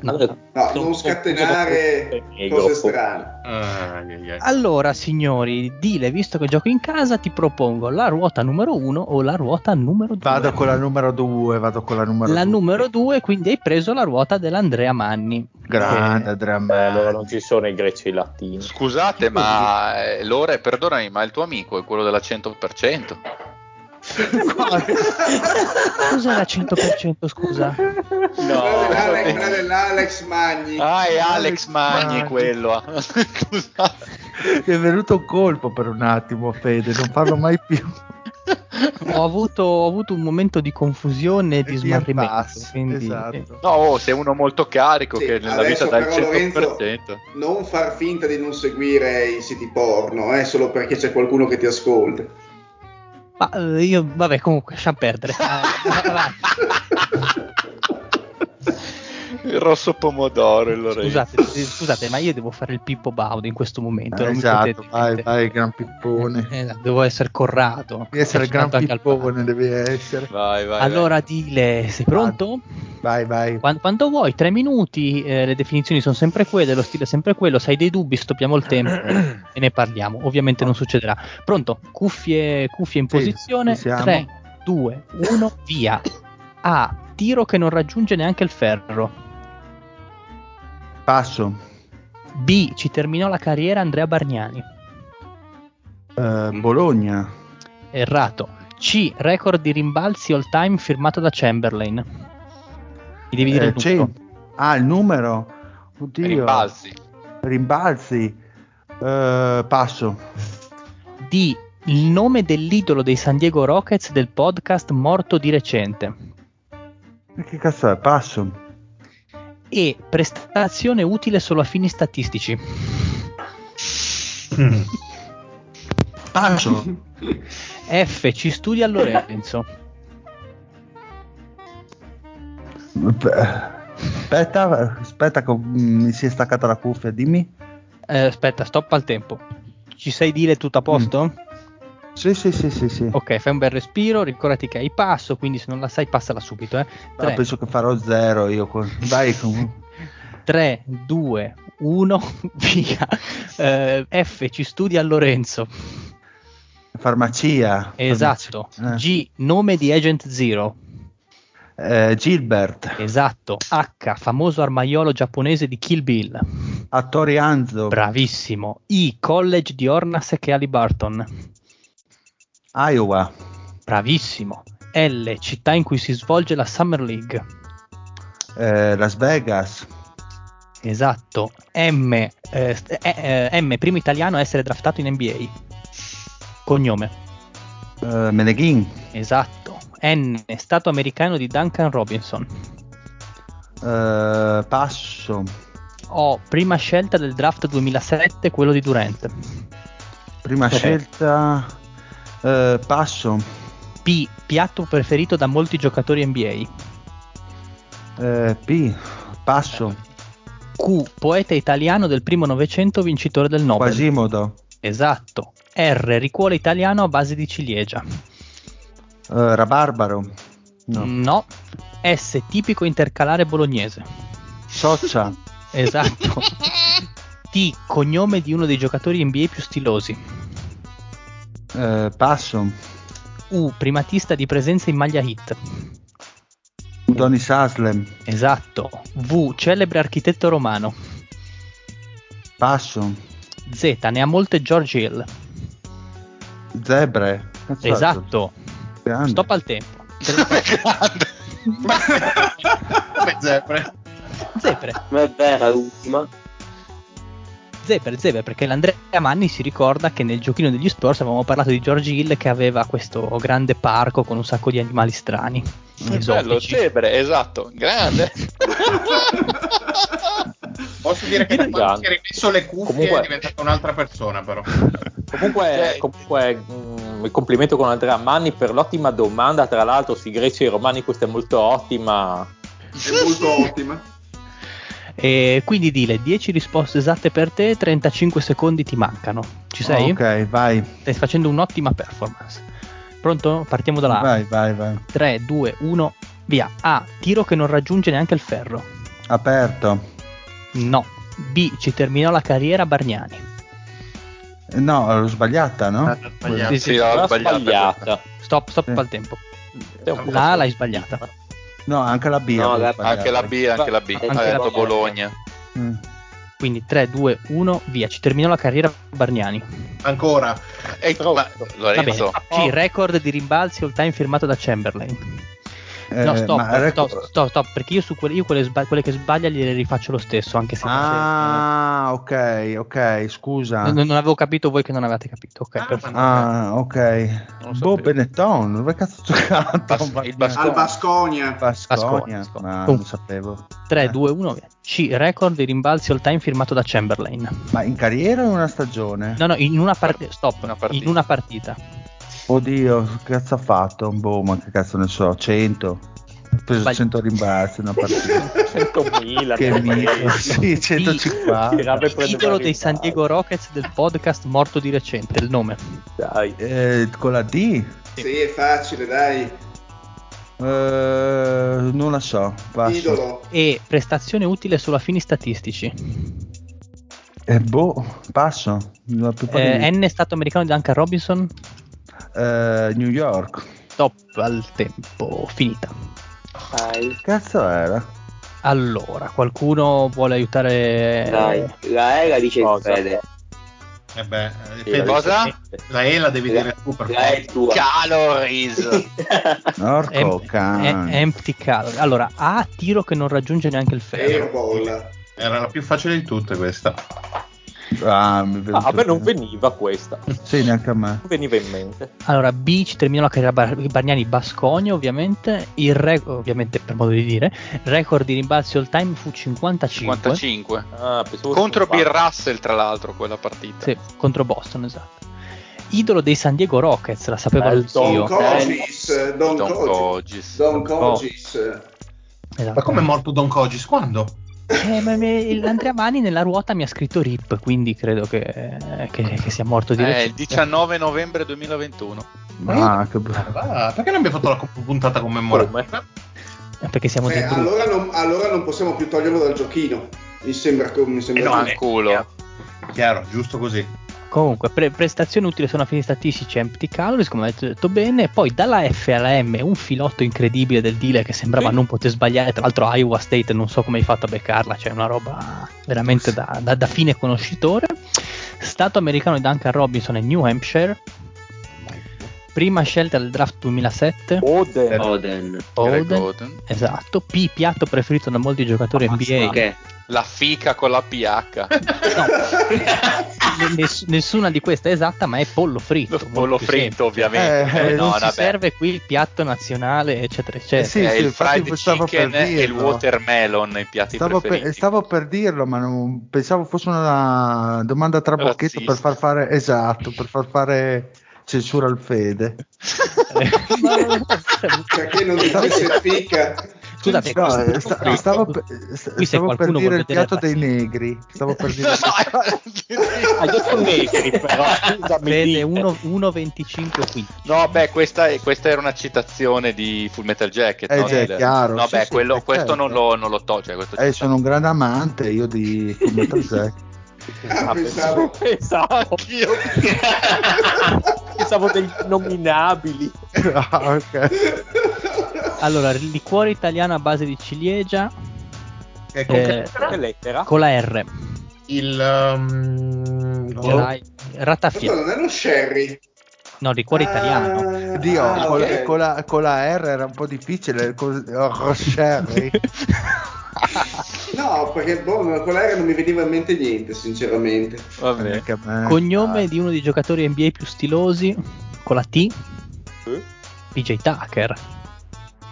Speaker 2: no.
Speaker 5: No, non scatenare cose strane.
Speaker 4: Ah.
Speaker 2: Allora, signori, Dile, visto che gioco in casa, ti propongo la ruota numero uno o la ruota numero due.
Speaker 1: Vado con la numero 2, vado con la numero
Speaker 2: la
Speaker 1: due.
Speaker 2: numero due, quindi hai preso la ruota dell'Andrea Manni.
Speaker 1: Grande Andrea
Speaker 9: Beh, allora
Speaker 1: Manni.
Speaker 9: non ci sono i greci e i latini.
Speaker 6: Scusate, ma eh, Lore, perdonami, ma il tuo amico è quello della 100%.
Speaker 2: Cos'è la 100% scusa?
Speaker 3: No,
Speaker 5: Quella quella dell'Alex Magni.
Speaker 6: Ah, è Alex Magni
Speaker 1: Magni.
Speaker 6: quello. [laughs]
Speaker 1: Ti è venuto un colpo per un attimo, Fede, non farlo mai più.
Speaker 2: Ho avuto, ho avuto un momento di confusione e di smarrimento.
Speaker 1: impasse,
Speaker 2: Quindi,
Speaker 1: esatto.
Speaker 6: No, oh, sei uno molto carico
Speaker 5: Sì,
Speaker 6: che nella vita dà il
Speaker 5: però, Lorenzo,
Speaker 6: 100%.
Speaker 5: Non far finta di non seguire i siti porno, eh, solo perché c'è qualcuno che ti ascolta.
Speaker 2: Ma eh, io, vabbè, comunque, lasciamo perdere. [laughs] Eh.
Speaker 6: Il rosso pomodoro, il
Speaker 2: scusate, eh, scusate, ma io devo fare il Pippo Baudo in questo momento. non mi
Speaker 1: esatto, vai, vai, gran pippone.
Speaker 2: Eh, esatto, devo essere Corrado.
Speaker 1: Devi essere gran pippone, devi essere.
Speaker 6: Vai, vai.
Speaker 2: Allora, Dile, sei pronto?
Speaker 1: Vai, vai.
Speaker 2: Quan- Quando, vuoi, tre minuti, eh, le definizioni sono sempre quelle, lo stile è sempre quello, se hai dei dubbi stoppiamo il tempo [clears throat] e ne parliamo. Ovviamente non succederà. Pronto? Cuffie, cuffie in
Speaker 1: Sì,
Speaker 2: posizione.
Speaker 1: ci siamo.
Speaker 2: 3, 2, 1, via. A. Tiro che non raggiunge neanche il ferro.
Speaker 1: Passo.
Speaker 2: B. Ci terminò la carriera Andrea Bargnani.
Speaker 1: Eh, Bologna.
Speaker 2: Errato. C. Record di rimbalzi all time firmato da Chamberlain. Mi devi dire
Speaker 1: Eh,
Speaker 2: il numero.
Speaker 1: cen- Ah, il numero. Oddio.
Speaker 6: Rimbalzi.
Speaker 1: Rimbalzi. Eh, passo.
Speaker 2: D. Il nome dell'idolo dei San Diego Rockets del podcast morto di recente.
Speaker 1: E Che cazzo è? Passo.
Speaker 2: E. Prestazione utile solo a fini statistici.
Speaker 1: Passo. [laughs]
Speaker 2: F. Ci studia Lorenzo.
Speaker 1: Aspetta, aspetta che mm, mi si è staccata la cuffia, dimmi.
Speaker 2: Eh, aspetta, stop al tempo. Ci sai dire tutto a posto?
Speaker 1: Sì, sì, sì, sì, sì.
Speaker 2: Ok, fai un bel respiro, ricordati che hai passo, quindi se non la sai passala subito. Eh.
Speaker 1: No,
Speaker 2: 3,
Speaker 1: penso che farò zero io. con- [laughs] Vai comunque.
Speaker 2: 3, 2, 1, via. Eh, F. Ci studia Lorenzo.
Speaker 1: Farmacia.
Speaker 2: Esatto.
Speaker 1: Farmacia.
Speaker 2: G. Nome di Agent Zero.
Speaker 1: Eh, Gilbert.
Speaker 2: Esatto. H. Famoso armaiolo giapponese di Kill Bill.
Speaker 1: Attori Anzo.
Speaker 2: Bravissimo. I. College di Hornacek e Halliburton.
Speaker 1: Iowa.
Speaker 2: Bravissimo. L. Città in cui si svolge la Summer League.
Speaker 1: Eh, Las Vegas.
Speaker 2: Esatto. M. eh, eh, M. Primo italiano a essere draftato in NBA. Cognome.
Speaker 1: Eh, Meneghin.
Speaker 2: Esatto. N. Stato americano di Duncan Robinson.
Speaker 1: Eh, passo.
Speaker 2: O. Prima scelta del draft 2007, quello di Durant.
Speaker 1: Prima scelta. Eh, passo.
Speaker 2: P. Piatto preferito da molti giocatori NBA.
Speaker 1: Eh, P. Passo.
Speaker 2: Q. Poeta italiano del primo novecento vincitore del Nobel.
Speaker 1: Quasimodo.
Speaker 2: Esatto. R. Ricuore italiano a base di ciliegia.
Speaker 1: Eh, rabarbaro. No.
Speaker 2: No. S. Tipico intercalare bolognese.
Speaker 1: Soccia.
Speaker 2: Esatto. [laughs] T. Cognome di uno dei giocatori NBA più stilosi.
Speaker 1: Eh, passo.
Speaker 2: U. Primatista di presenza in maglia hit.
Speaker 1: Udonis Aslem.
Speaker 2: Esatto. V. Celebre architetto romano.
Speaker 1: Passo.
Speaker 2: Z. Ne ha molte George Hill.
Speaker 1: Zebre. Cazzo?
Speaker 2: Esatto.
Speaker 1: Grande.
Speaker 2: Stop al tempo. [laughs]
Speaker 4: Come [laughs] zebre.
Speaker 2: Zepre.
Speaker 8: Ma è vera l'ultima.
Speaker 2: Zepre, Zepre, perché l'Andrea Manni si ricorda che nel giochino degli Spurs avevamo parlato di George Hill che aveva questo grande parco con un sacco di animali strani.
Speaker 6: Bello, zebre, esatto, grande. [laughs]
Speaker 4: Posso dire che da quando si è rimesso le cuffie
Speaker 3: Comunque-
Speaker 4: è diventata un'altra persona, però.
Speaker 3: Comunque, comunque mm, il complimento con Andrea Manni per l'ottima domanda. Tra l'altro, sui greci e i romani, questa è molto ottima.
Speaker 5: È molto ottima.
Speaker 2: E quindi dile 10 risposte esatte per te, 35 secondi ti mancano. Ci sei?
Speaker 1: Ok, vai.
Speaker 2: Stai facendo un'ottima performance. Pronto? Partiamo da là.
Speaker 1: Vai, vai, vai.
Speaker 2: 3, 2, 1, via. A. Tiro che non raggiunge neanche il ferro.
Speaker 1: Aperto.
Speaker 2: No. B. Ci terminò la carriera Bargnani.
Speaker 1: No, l'ho sbagliata, no?
Speaker 4: sbagliato.
Speaker 2: Sì,
Speaker 6: Sì, l'ho
Speaker 3: L'ha
Speaker 6: sbagliata.
Speaker 3: sbagliata.
Speaker 2: Stop, stop
Speaker 1: Sì.
Speaker 2: al tempo. La A l'hai sbagliata.
Speaker 1: No, anche la B.
Speaker 8: No, la-.
Speaker 6: Anche la B, anche la B.
Speaker 8: Anche
Speaker 6: Ha detto. Bologna.
Speaker 1: Mm.
Speaker 2: Quindi 3, 2, 1, via. Ci terminò la carriera Bargnani.
Speaker 4: Ancora.
Speaker 6: Ehi, ma, Lorenzo,
Speaker 2: bene. Sì, record di rimbalzi all time firmato da Chamberlain. No,
Speaker 1: Eh,
Speaker 2: stop,
Speaker 1: ma record-
Speaker 2: stop, stop, stop, perché io su quelle, io quelle, sba- quelle che sbaglia gliele rifaccio lo stesso, anche se
Speaker 1: Ah, ok, ok, scusa.
Speaker 2: non, non avevo capito voi che non avevate capito. Ok, perfetto.
Speaker 1: Ah, ok.
Speaker 6: Sapevo.
Speaker 1: Benetton, dove cazzo ha giocato?
Speaker 6: Bas- Bascogna.
Speaker 5: Al Basconia.
Speaker 1: Basconia, ma non sapevo.
Speaker 2: 3,
Speaker 1: Eh.
Speaker 2: 2, 1, via. C, record di rimbalzi all time firmato da Chamberlain.
Speaker 1: Ma in carriera o in una stagione?
Speaker 2: No, no, in una partita. Stop,
Speaker 6: Una partita.
Speaker 2: in una partita.
Speaker 1: Oddio, che cazzo ha fatto? Boh, ma che cazzo ne so, 100. Preso
Speaker 2: Sbagli-
Speaker 1: 100 rimbalzi una partita. [laughs]
Speaker 9: 100.000.
Speaker 1: che
Speaker 9: presi.
Speaker 1: Sì, 150.
Speaker 9: Tirava e prendeva
Speaker 2: Titolo dei. San Diego Rockets del podcast morto di recente, il nome.
Speaker 9: Dai.
Speaker 1: Eh, con la D?
Speaker 5: Sì, è facile, dai.
Speaker 1: Eh, non la so. Passo.
Speaker 5: Idolo.
Speaker 2: E prestazione utile solo a fini statistici.
Speaker 1: Eh, boh, passo.
Speaker 2: Eh. N stato americano di Duncan Robinson.
Speaker 1: Eh, New York.
Speaker 2: Stop al tempo, finita.
Speaker 8: Dai,
Speaker 1: Cazzo era?
Speaker 2: Allora, qualcuno vuole aiutare?
Speaker 8: dai. La E la dice
Speaker 9: Cosa?
Speaker 8: Fede.
Speaker 4: Eh beh,
Speaker 9: Sì,
Speaker 4: eh,
Speaker 9: la
Speaker 6: cosa?
Speaker 4: la E la devi
Speaker 8: La-
Speaker 4: dire tu per
Speaker 8: La E è tua.
Speaker 6: Calories. [laughs]
Speaker 1: Orco
Speaker 2: Em-
Speaker 1: cane.
Speaker 2: e- empty calorie. Allora, A tiro che non raggiunge neanche il ferro.
Speaker 5: Airball.
Speaker 4: Era la più facile di tutte questa.
Speaker 1: Ah,
Speaker 9: Ah, a me non veniva questa. Non
Speaker 1: Sì, neanche a me.
Speaker 9: veniva in mente.
Speaker 2: Allora, B ci terminò la carriera Bar- Bargnani Bascogna, ovviamente. Il re- ovviamente per modo di dire, record di rimbalzi all time fu 55.
Speaker 6: 55.
Speaker 9: Ah,
Speaker 6: Contro
Speaker 9: fosse un
Speaker 6: Bill Russell, tra l'altro, quella partita.
Speaker 2: Sì, contro Boston, esatto. Idolo dei San Diego Rockets, la sapevo
Speaker 9: Bel
Speaker 2: anch'io.
Speaker 5: Don Cogis. Don
Speaker 6: Don
Speaker 5: Cogis.
Speaker 6: Cogis.
Speaker 5: Don Cogis.
Speaker 2: Esatto.
Speaker 4: Ma come è morto Don Cogis? Quando?
Speaker 2: Eh, ma me- l'Andrea Mani nella ruota mi ha scritto RIP, quindi credo che, che- che sia morto di
Speaker 6: Eh, il
Speaker 2: recente.
Speaker 6: 19 novembre 2021.
Speaker 1: Ah, che bello.
Speaker 4: Ah, perché non abbiamo fatto la puntata commemorativa?
Speaker 2: Eh, Perché siamo
Speaker 5: Eh,
Speaker 2: dei brutti.
Speaker 5: allora, non, allora non possiamo più toglierlo dal giochino. Mi sembra, co- mi sembra
Speaker 4: Eh no.
Speaker 6: Fanculo.
Speaker 4: Chiaro, giusto così.
Speaker 2: Comunque, pre- prestazioni utili sono a fini statistici empty calories, come avete detto bene. Poi dalla F alla M un filotto incredibile del dealer che sembrava
Speaker 9: Sì.
Speaker 2: non poter sbagliare. Tra l'altro, Iowa State non so come hai fatto a beccarla, cioè una roba veramente da, da- da fine conoscitore. Stato americano di Duncan Robinson è New Hampshire. Prima scelta del draft 2007.
Speaker 9: Oden.
Speaker 8: Oden.
Speaker 2: Oden.
Speaker 6: Oden.
Speaker 2: Esatto. P, piatto preferito da molti giocatori NBA.
Speaker 8: Che?
Speaker 6: La fica con la PH.
Speaker 2: Ne- [laughs] ness- nessuna di queste è esatta, ma è pollo fritto.
Speaker 6: Lo pollo
Speaker 2: molto semplice.
Speaker 6: fritto, ovviamente.
Speaker 1: Eh,
Speaker 2: Eh,
Speaker 6: no,
Speaker 2: serve qui il piatto nazionale, eccetera, eccetera.
Speaker 1: Eh sì,
Speaker 6: è il
Speaker 1: infatti
Speaker 6: fried chicken e il watermelon, i piatti
Speaker 1: Stavo
Speaker 6: preferiti.
Speaker 1: per, stavo per dirlo, ma non, pensavo fosse una domanda tra bocchetto per far fare esatto, per far fare censura al Fede. [laughs]
Speaker 5: Perché non dicesse [laughs] fica?
Speaker 2: Scusate,
Speaker 1: No, eh, sta- stavo, per- sta-
Speaker 2: Qui se
Speaker 1: stavo per dire il piatto dei negri. Stavo per [laughs] dire
Speaker 9: Ah, io sono negri, però.
Speaker 2: 1, 1,25 qui.
Speaker 6: No, beh, questa, è- questa era una citazione di Full Metal Jacket.
Speaker 1: Eh,
Speaker 6: no?
Speaker 1: già,
Speaker 6: Del-
Speaker 1: chiaro,
Speaker 6: No,
Speaker 1: sì,
Speaker 6: beh,
Speaker 1: sì,
Speaker 6: quello-
Speaker 1: sì,
Speaker 6: questo
Speaker 1: certo.
Speaker 6: non lo, non lo to, cioè, questo
Speaker 1: eh, sono un grande amante io di Fullmetal [laughs] Jack.
Speaker 5: Ah, pensavo.
Speaker 9: Pensavo. [laughs] Pensavo dei nominabili.
Speaker 1: Ah, ok.
Speaker 2: Allora, liquore italiano a base di ciliegia
Speaker 4: E con
Speaker 2: Eh,
Speaker 9: Che lettera?
Speaker 2: con la R.
Speaker 4: il um?
Speaker 5: Questo
Speaker 2: Ratafia.
Speaker 5: non è uno sherry.
Speaker 2: No, liquore italiano.
Speaker 5: Ah,
Speaker 1: Dio,
Speaker 5: ah,
Speaker 1: con,
Speaker 5: ok.
Speaker 1: con la, con la R era un po' difficile. Con, oh, Sherry. [laughs]
Speaker 5: No, perché boh, con la R non mi veniva in mente niente, sinceramente.
Speaker 9: Vabbè.
Speaker 1: Me.
Speaker 2: Cognome
Speaker 1: Ah,
Speaker 2: di uno dei giocatori NBA più stilosi con la T.
Speaker 9: Eh?
Speaker 2: PJ Tucker.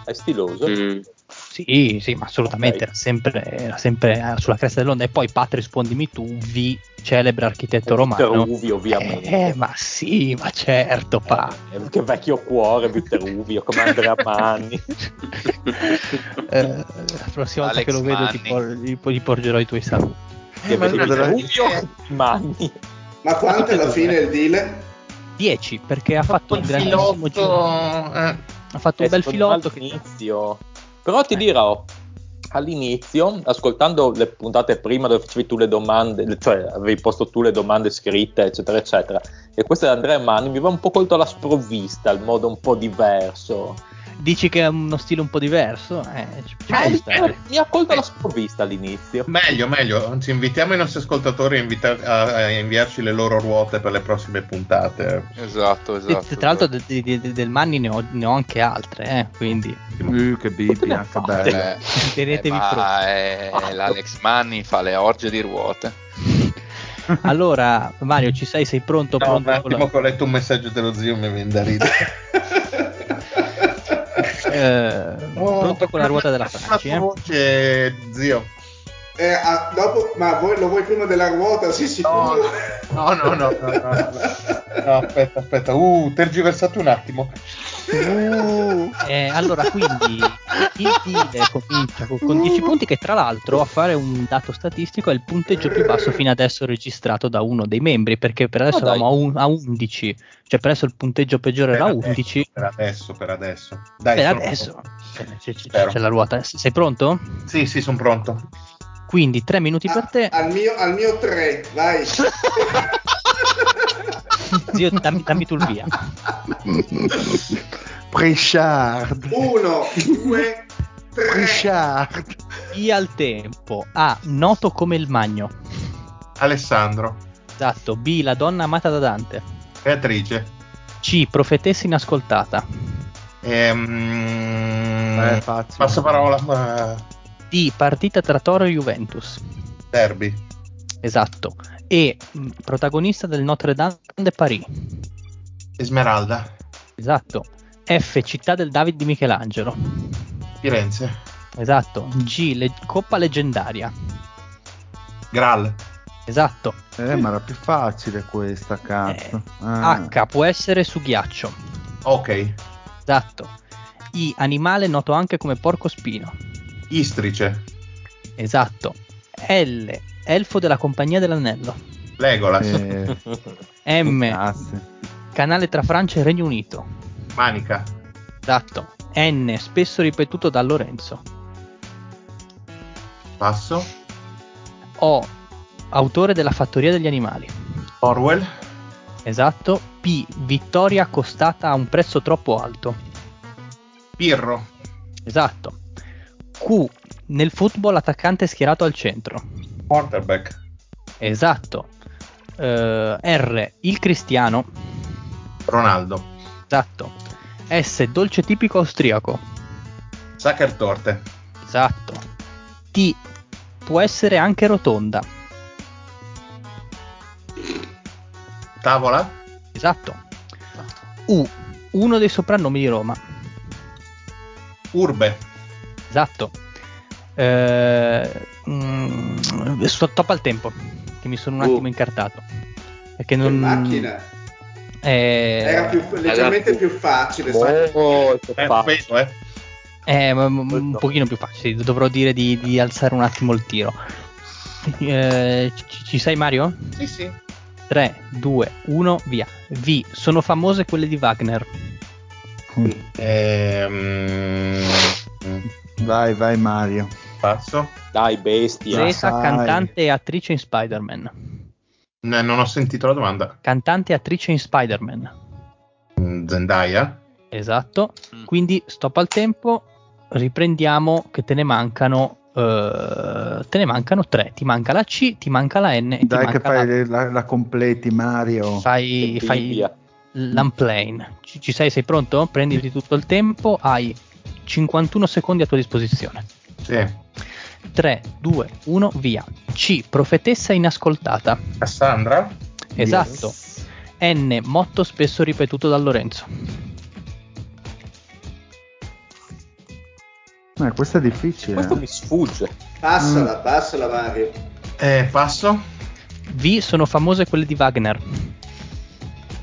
Speaker 9: È stiloso.
Speaker 8: Mm.
Speaker 2: Sì, sì, ma assolutamente
Speaker 9: Ok.
Speaker 2: era sempre, era sempre eh, sulla cresta dell'onda. E poi Pat, rispondimi tu, V, celebre architetto romano.
Speaker 9: Vitruvi, ovviamente.
Speaker 2: Eh, ma sì, ma certo, Pat.
Speaker 9: Eh, che vecchio cuore, Vitruvio, come Andrea Manni. [laughs]
Speaker 2: Eh, la prossima volta
Speaker 6: Alex
Speaker 2: che lo vedo ti, por- gli, gli porgerò i tuoi saluti.
Speaker 9: Che
Speaker 1: ma
Speaker 9: Manni.
Speaker 5: Ma quanto è alla fine il deal?
Speaker 2: 10 perché ha fatto un grandissimo giro.
Speaker 4: eh,
Speaker 2: Ha fatto un
Speaker 9: Eh,
Speaker 2: bel filotto. Che...
Speaker 9: all'inizio. Però ti dirò, all'inizio, ascoltando le puntate prima dove facevi tu le domande, cioè avevi posto tu le domande scritte, eccetera, eccetera, e questa di Andrea Manni mi aveva un po' colto alla sprovvista, il modo un po' diverso.
Speaker 2: Dici che è uno stile un po' diverso? Eh, ci- ci può
Speaker 9: mi, ha colto la sprovvista all'inizio.
Speaker 4: Meglio, meglio, anzi invitiamo i nostri ascoltatori a, invita- a- inviarci le loro ruote per le prossime puntate.
Speaker 6: Esatto,
Speaker 2: E,
Speaker 6: esatto.
Speaker 2: tra l'altro
Speaker 6: esatto.
Speaker 2: de- de- de- del Manni ne ho, ne ho anche altre, eh, quindi
Speaker 1: Uh, che Bibbia, che bello.
Speaker 6: Eh, [laughs]
Speaker 2: tenetevi
Speaker 6: eh, ma è- l'Alex Manni fa le orge di ruote. [laughs]
Speaker 2: Allora, Mario, ci sei? Sei pronto?
Speaker 4: No,
Speaker 2: pronto
Speaker 4: un
Speaker 2: con la-
Speaker 4: attimo che ho letto un messaggio dello zio mi viene da ridere. [laughs]
Speaker 2: eh,
Speaker 4: Oh,
Speaker 2: pronto con la ruota della
Speaker 4: la
Speaker 2: Franci?
Speaker 4: tua
Speaker 2: Eh?
Speaker 4: voce, zio.
Speaker 5: Eh, ah, dopo, ma voi, lo vuoi prima della ruota? Sì, sicuro.
Speaker 4: No, no, no, no, no, no, no. Aspetta, aspetta. Uh, tergiversato un attimo.
Speaker 2: Eh, allora, quindi il deal comincia con, con 10 punti, che tra l'altro a fare un dato statistico è il punteggio più basso fino adesso registrato da uno dei membri, perché per adesso eravamo a, un- a 11, cioè per adesso il punteggio peggiore era
Speaker 4: Per
Speaker 2: 11.
Speaker 4: adesso, Per adesso, per adesso. Dai,
Speaker 2: Per adesso
Speaker 4: pronto.
Speaker 2: c'è, c'è- c'è la ruota. Sei pronto?
Speaker 4: Sì, sì, sono pronto.
Speaker 2: Quindi 3 minuti per te.
Speaker 5: Ah, al, mio, al mio 3, vai. [laughs]
Speaker 2: Zio, dammi, dammi tu il via. [laughs]
Speaker 1: Prichard.
Speaker 5: 1, 2, 3.
Speaker 1: Prichard.
Speaker 2: Via al tempo. A. Noto come il magno.
Speaker 4: Alessandro,
Speaker 2: Esatto. B. La donna amata da Dante.
Speaker 4: Beatrice.
Speaker 2: C. Profetessa inascoltata.
Speaker 4: Ehm,
Speaker 1: Eh,
Speaker 4: passo parola. ma-
Speaker 2: D. Partita tra Toro e Juventus.
Speaker 4: Derby.
Speaker 2: Esatto. E. mh, Protagonista del Notre Dame de Paris.
Speaker 4: Esmeralda.
Speaker 2: Esatto. F. Città del David di Michelangelo.
Speaker 4: Firenze.
Speaker 2: Esatto. G. Le- Coppa leggendaria.
Speaker 4: Graal.
Speaker 2: Esatto.
Speaker 1: Eh, ma era più facile questa, cazzo.
Speaker 2: Eh,
Speaker 1: Ah.
Speaker 2: H. Può essere su ghiaccio.
Speaker 4: Ok.
Speaker 2: Esatto. I. Animale noto anche come porco spino.
Speaker 4: Istrice.
Speaker 2: Esatto. L. Elfo della Compagnia dell'Anello.
Speaker 4: Legolas.
Speaker 1: Eh, [laughs]
Speaker 2: M.
Speaker 1: cazzo.
Speaker 2: Canale tra Francia e Regno Unito.
Speaker 4: Manica.
Speaker 2: Esatto. N. Spesso ripetuto da Lorenzo.
Speaker 4: Passo.
Speaker 2: O. Autore della Fattoria degli Animali.
Speaker 4: Orwell.
Speaker 2: Esatto. P. Vittoria costata a un prezzo troppo alto.
Speaker 4: Pirro.
Speaker 2: Esatto. Q. Nel football attaccante schierato al centro.
Speaker 4: Quarterback.
Speaker 2: Esatto. Eh, R. Il cristiano.
Speaker 4: Ronaldo.
Speaker 2: Esatto. S. Dolce tipico austriaco.
Speaker 4: Sachertorte.
Speaker 2: Esatto. T. Può essere anche rotonda.
Speaker 4: Tavola.
Speaker 2: Esatto. U. Uno dei soprannomi di Roma.
Speaker 4: Urbe.
Speaker 2: Esatto. Eh, mm, stop al tempo, che mi sono un
Speaker 5: Uh.
Speaker 2: attimo incartato. Perché
Speaker 5: Che
Speaker 2: non...
Speaker 5: macchina.
Speaker 2: Eh,
Speaker 5: Era più, leggermente più facile.
Speaker 9: Molto
Speaker 4: Eh,
Speaker 9: facile.
Speaker 4: vedo, eh.
Speaker 2: eh, ma- un
Speaker 9: Questo.
Speaker 2: pochino più facile, dovrò dire di, di alzare un attimo il tiro. Eh, ci, ci sei Mario?
Speaker 4: Sì, sì.
Speaker 2: 3, 2, 1, via. V. Sono famose quelle di Wagner.
Speaker 4: Ehm,
Speaker 1: Vai, vai Mario.
Speaker 4: passo.
Speaker 9: Dai, bestia.
Speaker 2: Zesa,
Speaker 1: sai.
Speaker 2: cantante e attrice in Spider-Man.
Speaker 4: Ne- non ho sentito la domanda.
Speaker 2: Cantante e attrice in Spider-Man.
Speaker 4: Mm, Zendaya.
Speaker 2: Esatto.
Speaker 6: Mm.
Speaker 2: Quindi stop al tempo. Riprendiamo che te ne mancano. eh, te ne mancano tre. Ti manca la C, ti manca la N. E
Speaker 1: Dai
Speaker 2: ti
Speaker 1: che
Speaker 2: manca
Speaker 1: fai
Speaker 2: la,
Speaker 1: la, la completi Mario.
Speaker 2: fai, fai l'unplane. Ci, ci sei? Sei pronto? Prenditi tutto il tempo. Hai 51 secondi a tua disposizione.
Speaker 4: Sì.
Speaker 2: 3, 2, 1, via. C. Profetessa inascoltata.
Speaker 4: Cassandra.
Speaker 2: Esatto. N. Motto spesso ripetuto da Lorenzo.
Speaker 1: Eh, questo è difficile.
Speaker 9: Questo mi sfugge.
Speaker 5: Passala, passala Mario.
Speaker 4: Eh, passo.
Speaker 2: V. Sono famose quelle di Wagner.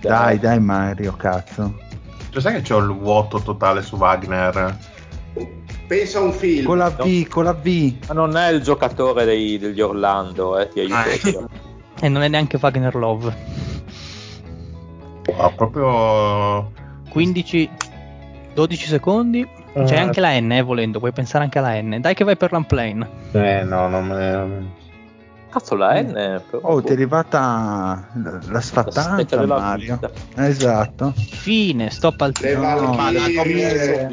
Speaker 1: Dai, dai Mario, cazzo.
Speaker 4: Tu sai che c'ho il vuoto totale su Wagner?
Speaker 5: Pensa a un film.
Speaker 1: Con la V, con la V.
Speaker 9: Ma non è il giocatore dei- degli Orlando, eh, ti aiuto.
Speaker 4: Ah,
Speaker 9: io. [laughs]
Speaker 2: E non è neanche Wagner Love.
Speaker 4: Ho proprio
Speaker 2: 15, 12 secondi. C'è
Speaker 4: Eh.
Speaker 2: anche la N, eh, volendo. Puoi pensare anche alla N. Dai che vai per l'unplane.
Speaker 4: Eh, no, non me
Speaker 9: Cazzo, la N però.
Speaker 1: Oh, ti è arrivata la
Speaker 9: La
Speaker 1: sfattanza,
Speaker 9: della
Speaker 1: Mario.
Speaker 9: vita.
Speaker 1: Esatto.
Speaker 2: Fine, stop al
Speaker 5: Le
Speaker 1: No,
Speaker 5: le
Speaker 6: No.
Speaker 5: Valkyrie.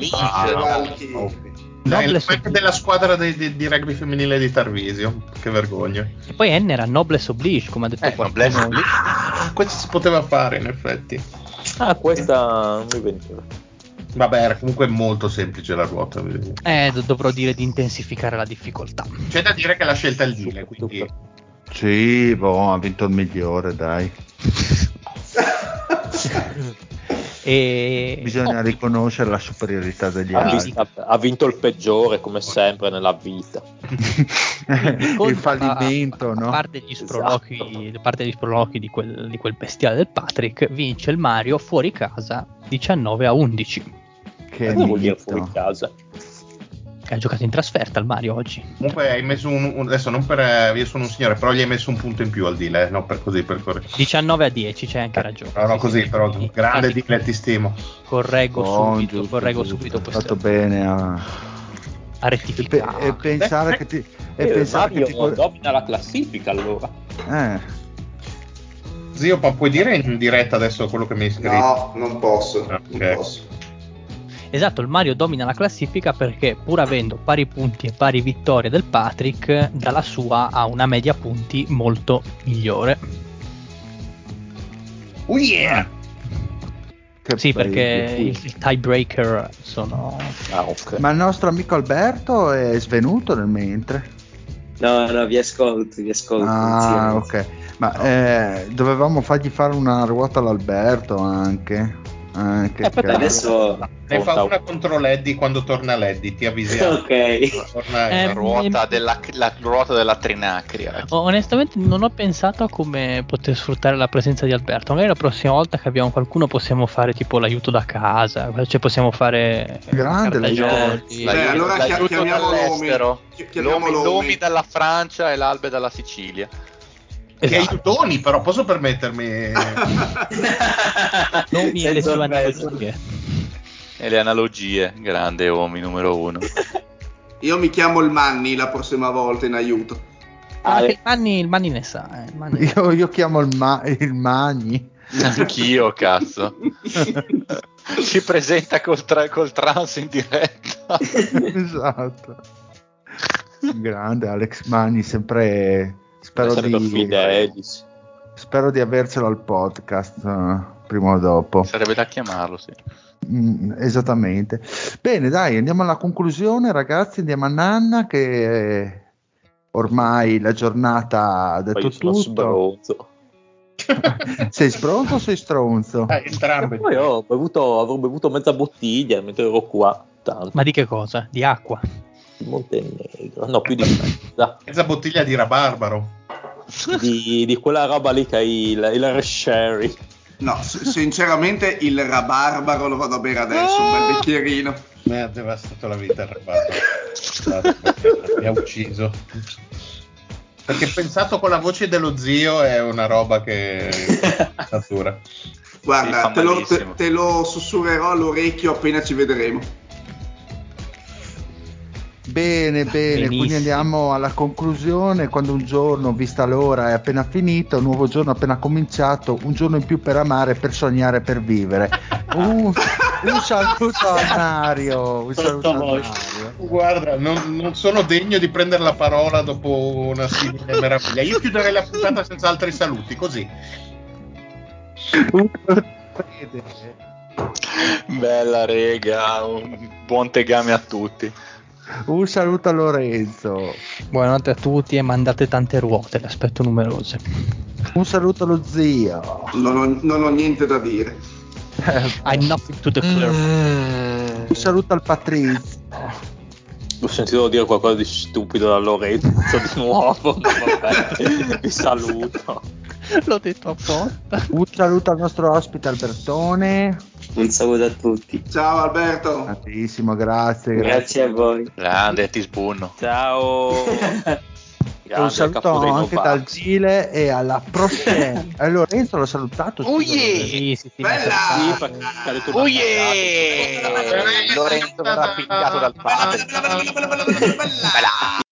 Speaker 4: Dai, il
Speaker 2: Nobles
Speaker 4: pack della squadra di, di- di rugby femminile di Tarvisio. Che vergogna.
Speaker 2: E poi N era Nobles Oblige, come ha detto
Speaker 6: Eh,
Speaker 2: qualcuno.
Speaker 6: Noblesse Oblige.
Speaker 4: Ah, questo si poteva fare in effetti.
Speaker 9: Ah, questa non mi veniva.
Speaker 4: Vabbè, era comunque molto semplice la ruota.
Speaker 2: Eh, do- dovrò dire di intensificare la difficoltà.
Speaker 4: C'è da dire che la scelta è il Dile, quindi
Speaker 1: Sì, boh, ha vinto il migliore, dai. [laughs]
Speaker 2: E
Speaker 1: Bisogna
Speaker 2: oh,
Speaker 1: riconoscere la superiorità degli
Speaker 9: Ha,
Speaker 1: altri.
Speaker 9: vis- ha- vinto il peggiore, come sempre nella vita. [laughs]
Speaker 1: il fallimento,
Speaker 2: a,
Speaker 1: no?
Speaker 2: a parte gli sproloqui, a parte gli sproloqui di, quel, di quel bestiale del Patrick, vince il Mario fuori casa 19 a 11.
Speaker 1: Che
Speaker 9: Cosa vuol dire fuori casa?
Speaker 2: Che ha giocato in trasferta il Mario oggi.
Speaker 4: Comunque hai messo un, un- adesso non per eh, io sono un signore, però gli hai messo un punto in più al Dile, eh, no per così per corre.
Speaker 2: 19 a 10, c'è anche ragione.
Speaker 4: No, no,
Speaker 2: Sì,
Speaker 4: così,
Speaker 2: sì,
Speaker 4: però
Speaker 2: sì.
Speaker 4: grande
Speaker 2: Infatti,
Speaker 4: Dile, ti stimo.
Speaker 2: Correggo
Speaker 1: Oh,
Speaker 2: subito,
Speaker 1: giusto,
Speaker 2: correggo
Speaker 1: giusto.
Speaker 2: subito questo.
Speaker 1: fatto bene a,
Speaker 2: A
Speaker 1: e,
Speaker 2: rettificare.
Speaker 1: e pensare che ti e
Speaker 9: Eh,
Speaker 1: pensare
Speaker 9: Mario
Speaker 1: che ti
Speaker 9: domina la classifica allora.
Speaker 1: eh,
Speaker 4: Zio, ma puoi dire in diretta adesso quello che mi hai scritto?
Speaker 5: No, non posso.
Speaker 4: Ah,
Speaker 5: non
Speaker 4: ok.
Speaker 5: posso.
Speaker 2: Esatto, il Mario domina la classifica perché pur avendo pari punti e pari vittorie del Patrick, dalla sua ha una media punti molto migliore.
Speaker 4: Oh yeah!
Speaker 1: che
Speaker 2: Sì, perché il, il tiebreaker sono...
Speaker 9: Ah, ok.
Speaker 1: Ma il nostro amico Alberto è svenuto nel mentre.
Speaker 8: No, no, vi ascolto, vi ascolto.
Speaker 1: Ah,
Speaker 8: insieme.
Speaker 1: ok. Ma eh, dovevamo fargli fare una ruota all'Alberto anche. Eh, che
Speaker 9: Eh, aspetta.
Speaker 8: Adesso,
Speaker 4: Ne fa una contro Leddy quando torna Leddy, ti avvisiamo.
Speaker 8: ok.
Speaker 4: Torna-
Speaker 2: Eh,
Speaker 6: La ruota
Speaker 2: mi-
Speaker 6: della, la ruota della trinacria.
Speaker 2: Onestamente non ho pensato a come poter sfruttare la presenza di Alberto. Magari la prossima volta che abbiamo qualcuno possiamo fare tipo l'aiuto da casa, cioè possiamo fare...
Speaker 1: Grande
Speaker 2: cartagioli.
Speaker 5: Beh, allora chia-
Speaker 6: l'aiuto
Speaker 5: chiamiamo
Speaker 6: dall'estero.
Speaker 5: Lomi.
Speaker 6: Lomi dalla Francia e l'Albe dalla Sicilia.
Speaker 4: Che
Speaker 2: Esatto.
Speaker 4: aiutoni, però posso permettermi?
Speaker 2: Nomi e le sue analogie.
Speaker 6: E le analogie, grande Omi numero uno. [laughs]
Speaker 5: Io mi chiamo il Manni la prossima volta in aiuto.
Speaker 2: Ah,
Speaker 9: Ah,
Speaker 2: che il Manni, il Manni ne sa. eh, il Manni-
Speaker 1: Io, io chiamo il, ma- il Magni.
Speaker 6: Anch'io, cazzo. [laughs] Si presenta col, tra- col trans in diretta.
Speaker 1: esatto. Grande Alex Magni, sempre spero di,
Speaker 9: Fidelis.
Speaker 1: spero di avercelo al podcast eh, prima o dopo.
Speaker 6: Sarebbe da chiamarlo, sì.
Speaker 1: Mm, esattamente. Bene, dai, andiamo alla conclusione, ragazzi. Andiamo a Nanna che ormai la giornata ha detto tutto.
Speaker 9: sbronzo. [laughs]
Speaker 1: sei stronzo o sei stronzo?
Speaker 4: Eh, entrambi.
Speaker 9: Poi ho bevuto, avrò bevuto mezza bottiglia mentre ero qua. Tanto.
Speaker 2: Ma di che cosa? Di acqua.
Speaker 9: Di Montenegro. No, più di mezza.
Speaker 4: Mezza bottiglia di rabarbaro.
Speaker 9: Di, di quella roba lì che è il, il sherry.
Speaker 5: No, s- sinceramente il rabarbaro lo vado a bere adesso, un bel bicchierino.
Speaker 4: Mi ha devastato la vita il rabarbaro. Mi ha ucciso. Perché pensato con la voce dello zio è una roba che [laughs] natura.
Speaker 5: Guarda, te, lo, te, te lo sussurrerò all'orecchio appena ci vedremo.
Speaker 1: Bene, bene, quindi
Speaker 2: Benissimo.
Speaker 1: andiamo alla conclusione. Quando un giorno, vista l'ora, è appena finito, un nuovo giorno appena cominciato, un giorno in più per amare, per sognare, per vivere. Un, un saluto a Mario. Un saluto a Mario.
Speaker 4: Guarda, non, non sono degno di prendere la parola dopo una simile meraviglia. Io chiuderei la puntata senza altri saluti, così.
Speaker 6: Bella rega, un buon tegame a tutti.
Speaker 1: Un saluto a Lorenzo.
Speaker 2: Buonanotte a tutti e mandate tante ruote, le aspetto numerose.
Speaker 1: Un saluto allo zio.
Speaker 5: Non ho, non ho niente da dire. [laughs]
Speaker 2: I'm nothing to declare.
Speaker 1: Un saluto al Patrizio.
Speaker 9: Ho sentito dire qualcosa di stupido da Lorenzo di nuovo. vabbè, [laughs] vi saluto. [laughs]
Speaker 2: L'ho detto apposta.
Speaker 1: Un saluto al nostro ospite Albertone.
Speaker 8: Un saluto a tutti.
Speaker 5: Ciao Alberto.
Speaker 1: Tantissimo, grazie.
Speaker 8: Grazie a voi.
Speaker 6: Grande, ti spunno.
Speaker 9: Ciao. [laughs]
Speaker 1: Un saluto anche dal Gile e alla prossima. Eh, Lorenzo l'ho salutato.
Speaker 6: Oh yeah!
Speaker 1: Lorenzo.
Speaker 2: Sì, sì, sì.
Speaker 5: Bella!
Speaker 6: Oh yeah! Lorenzo verrà picchiato dal padre.
Speaker 5: Bella, bella, bella, bella, bella, bella, bella.
Speaker 6: Bella.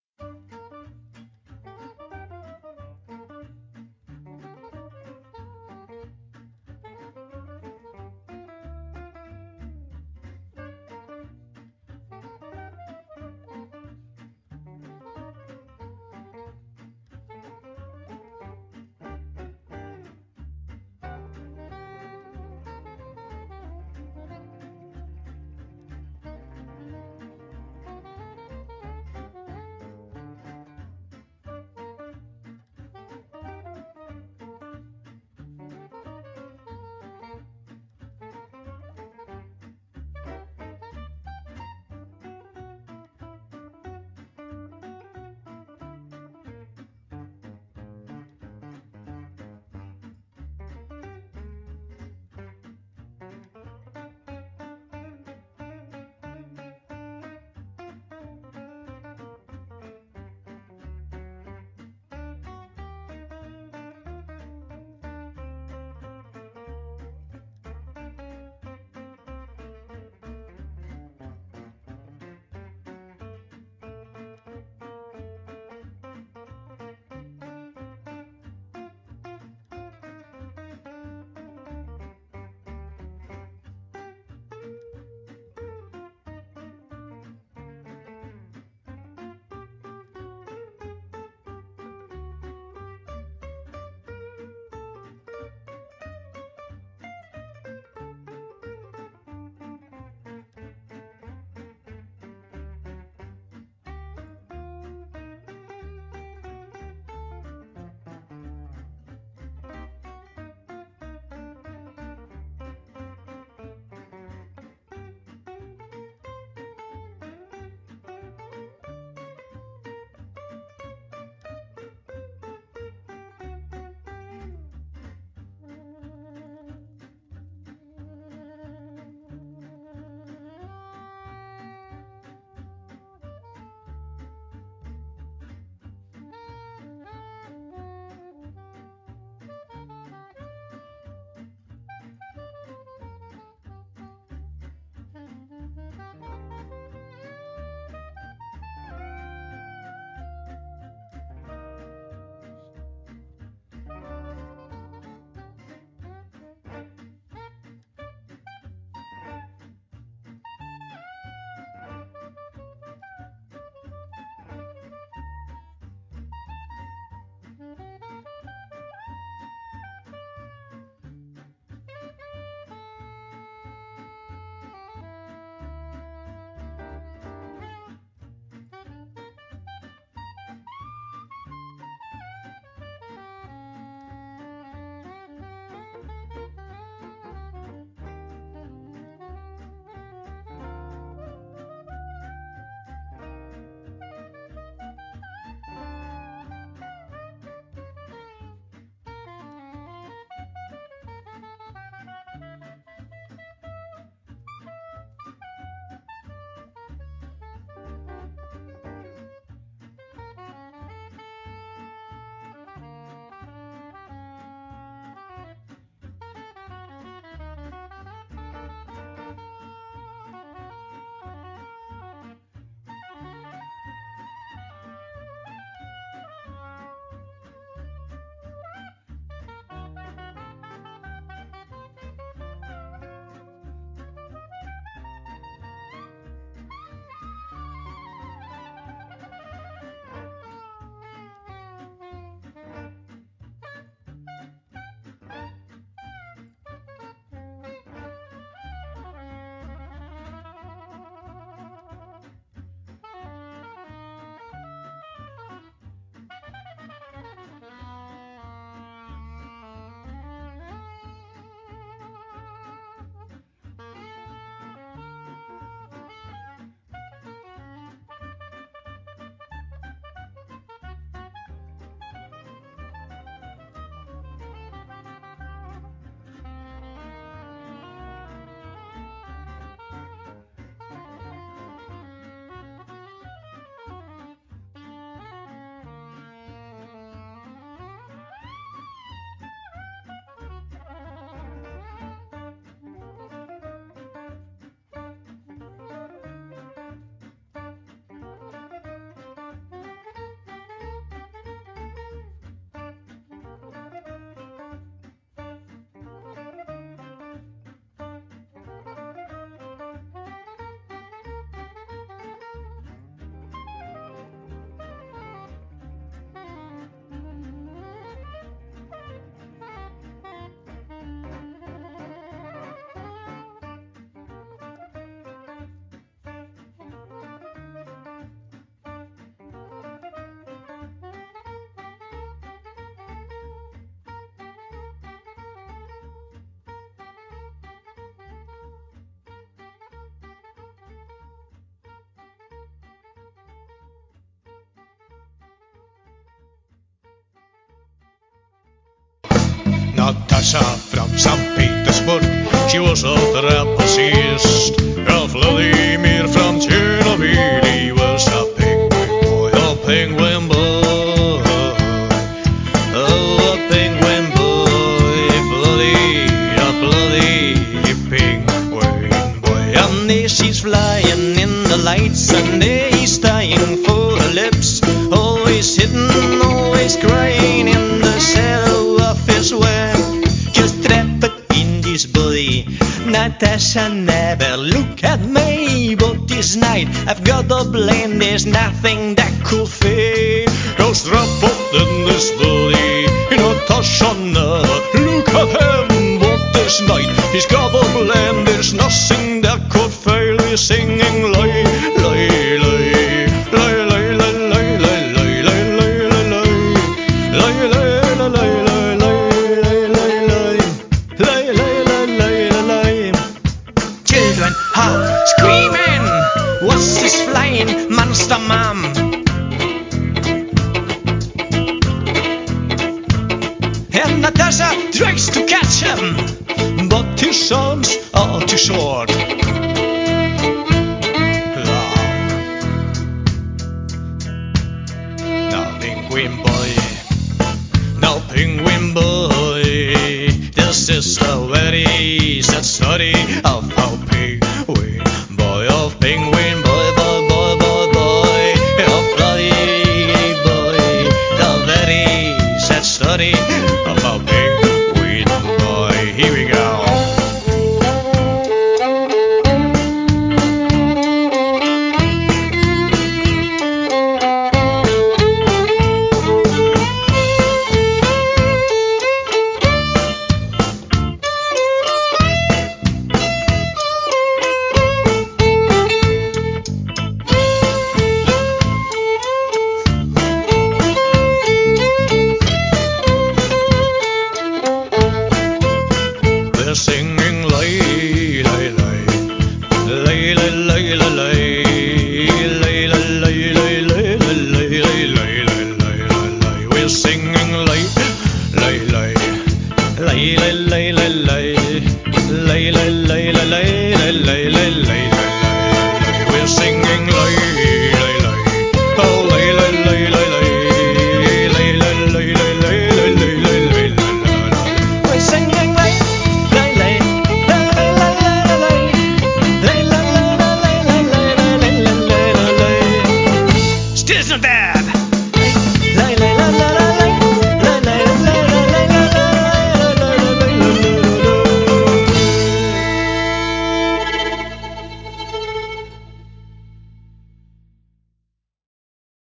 Speaker 10: пошел трап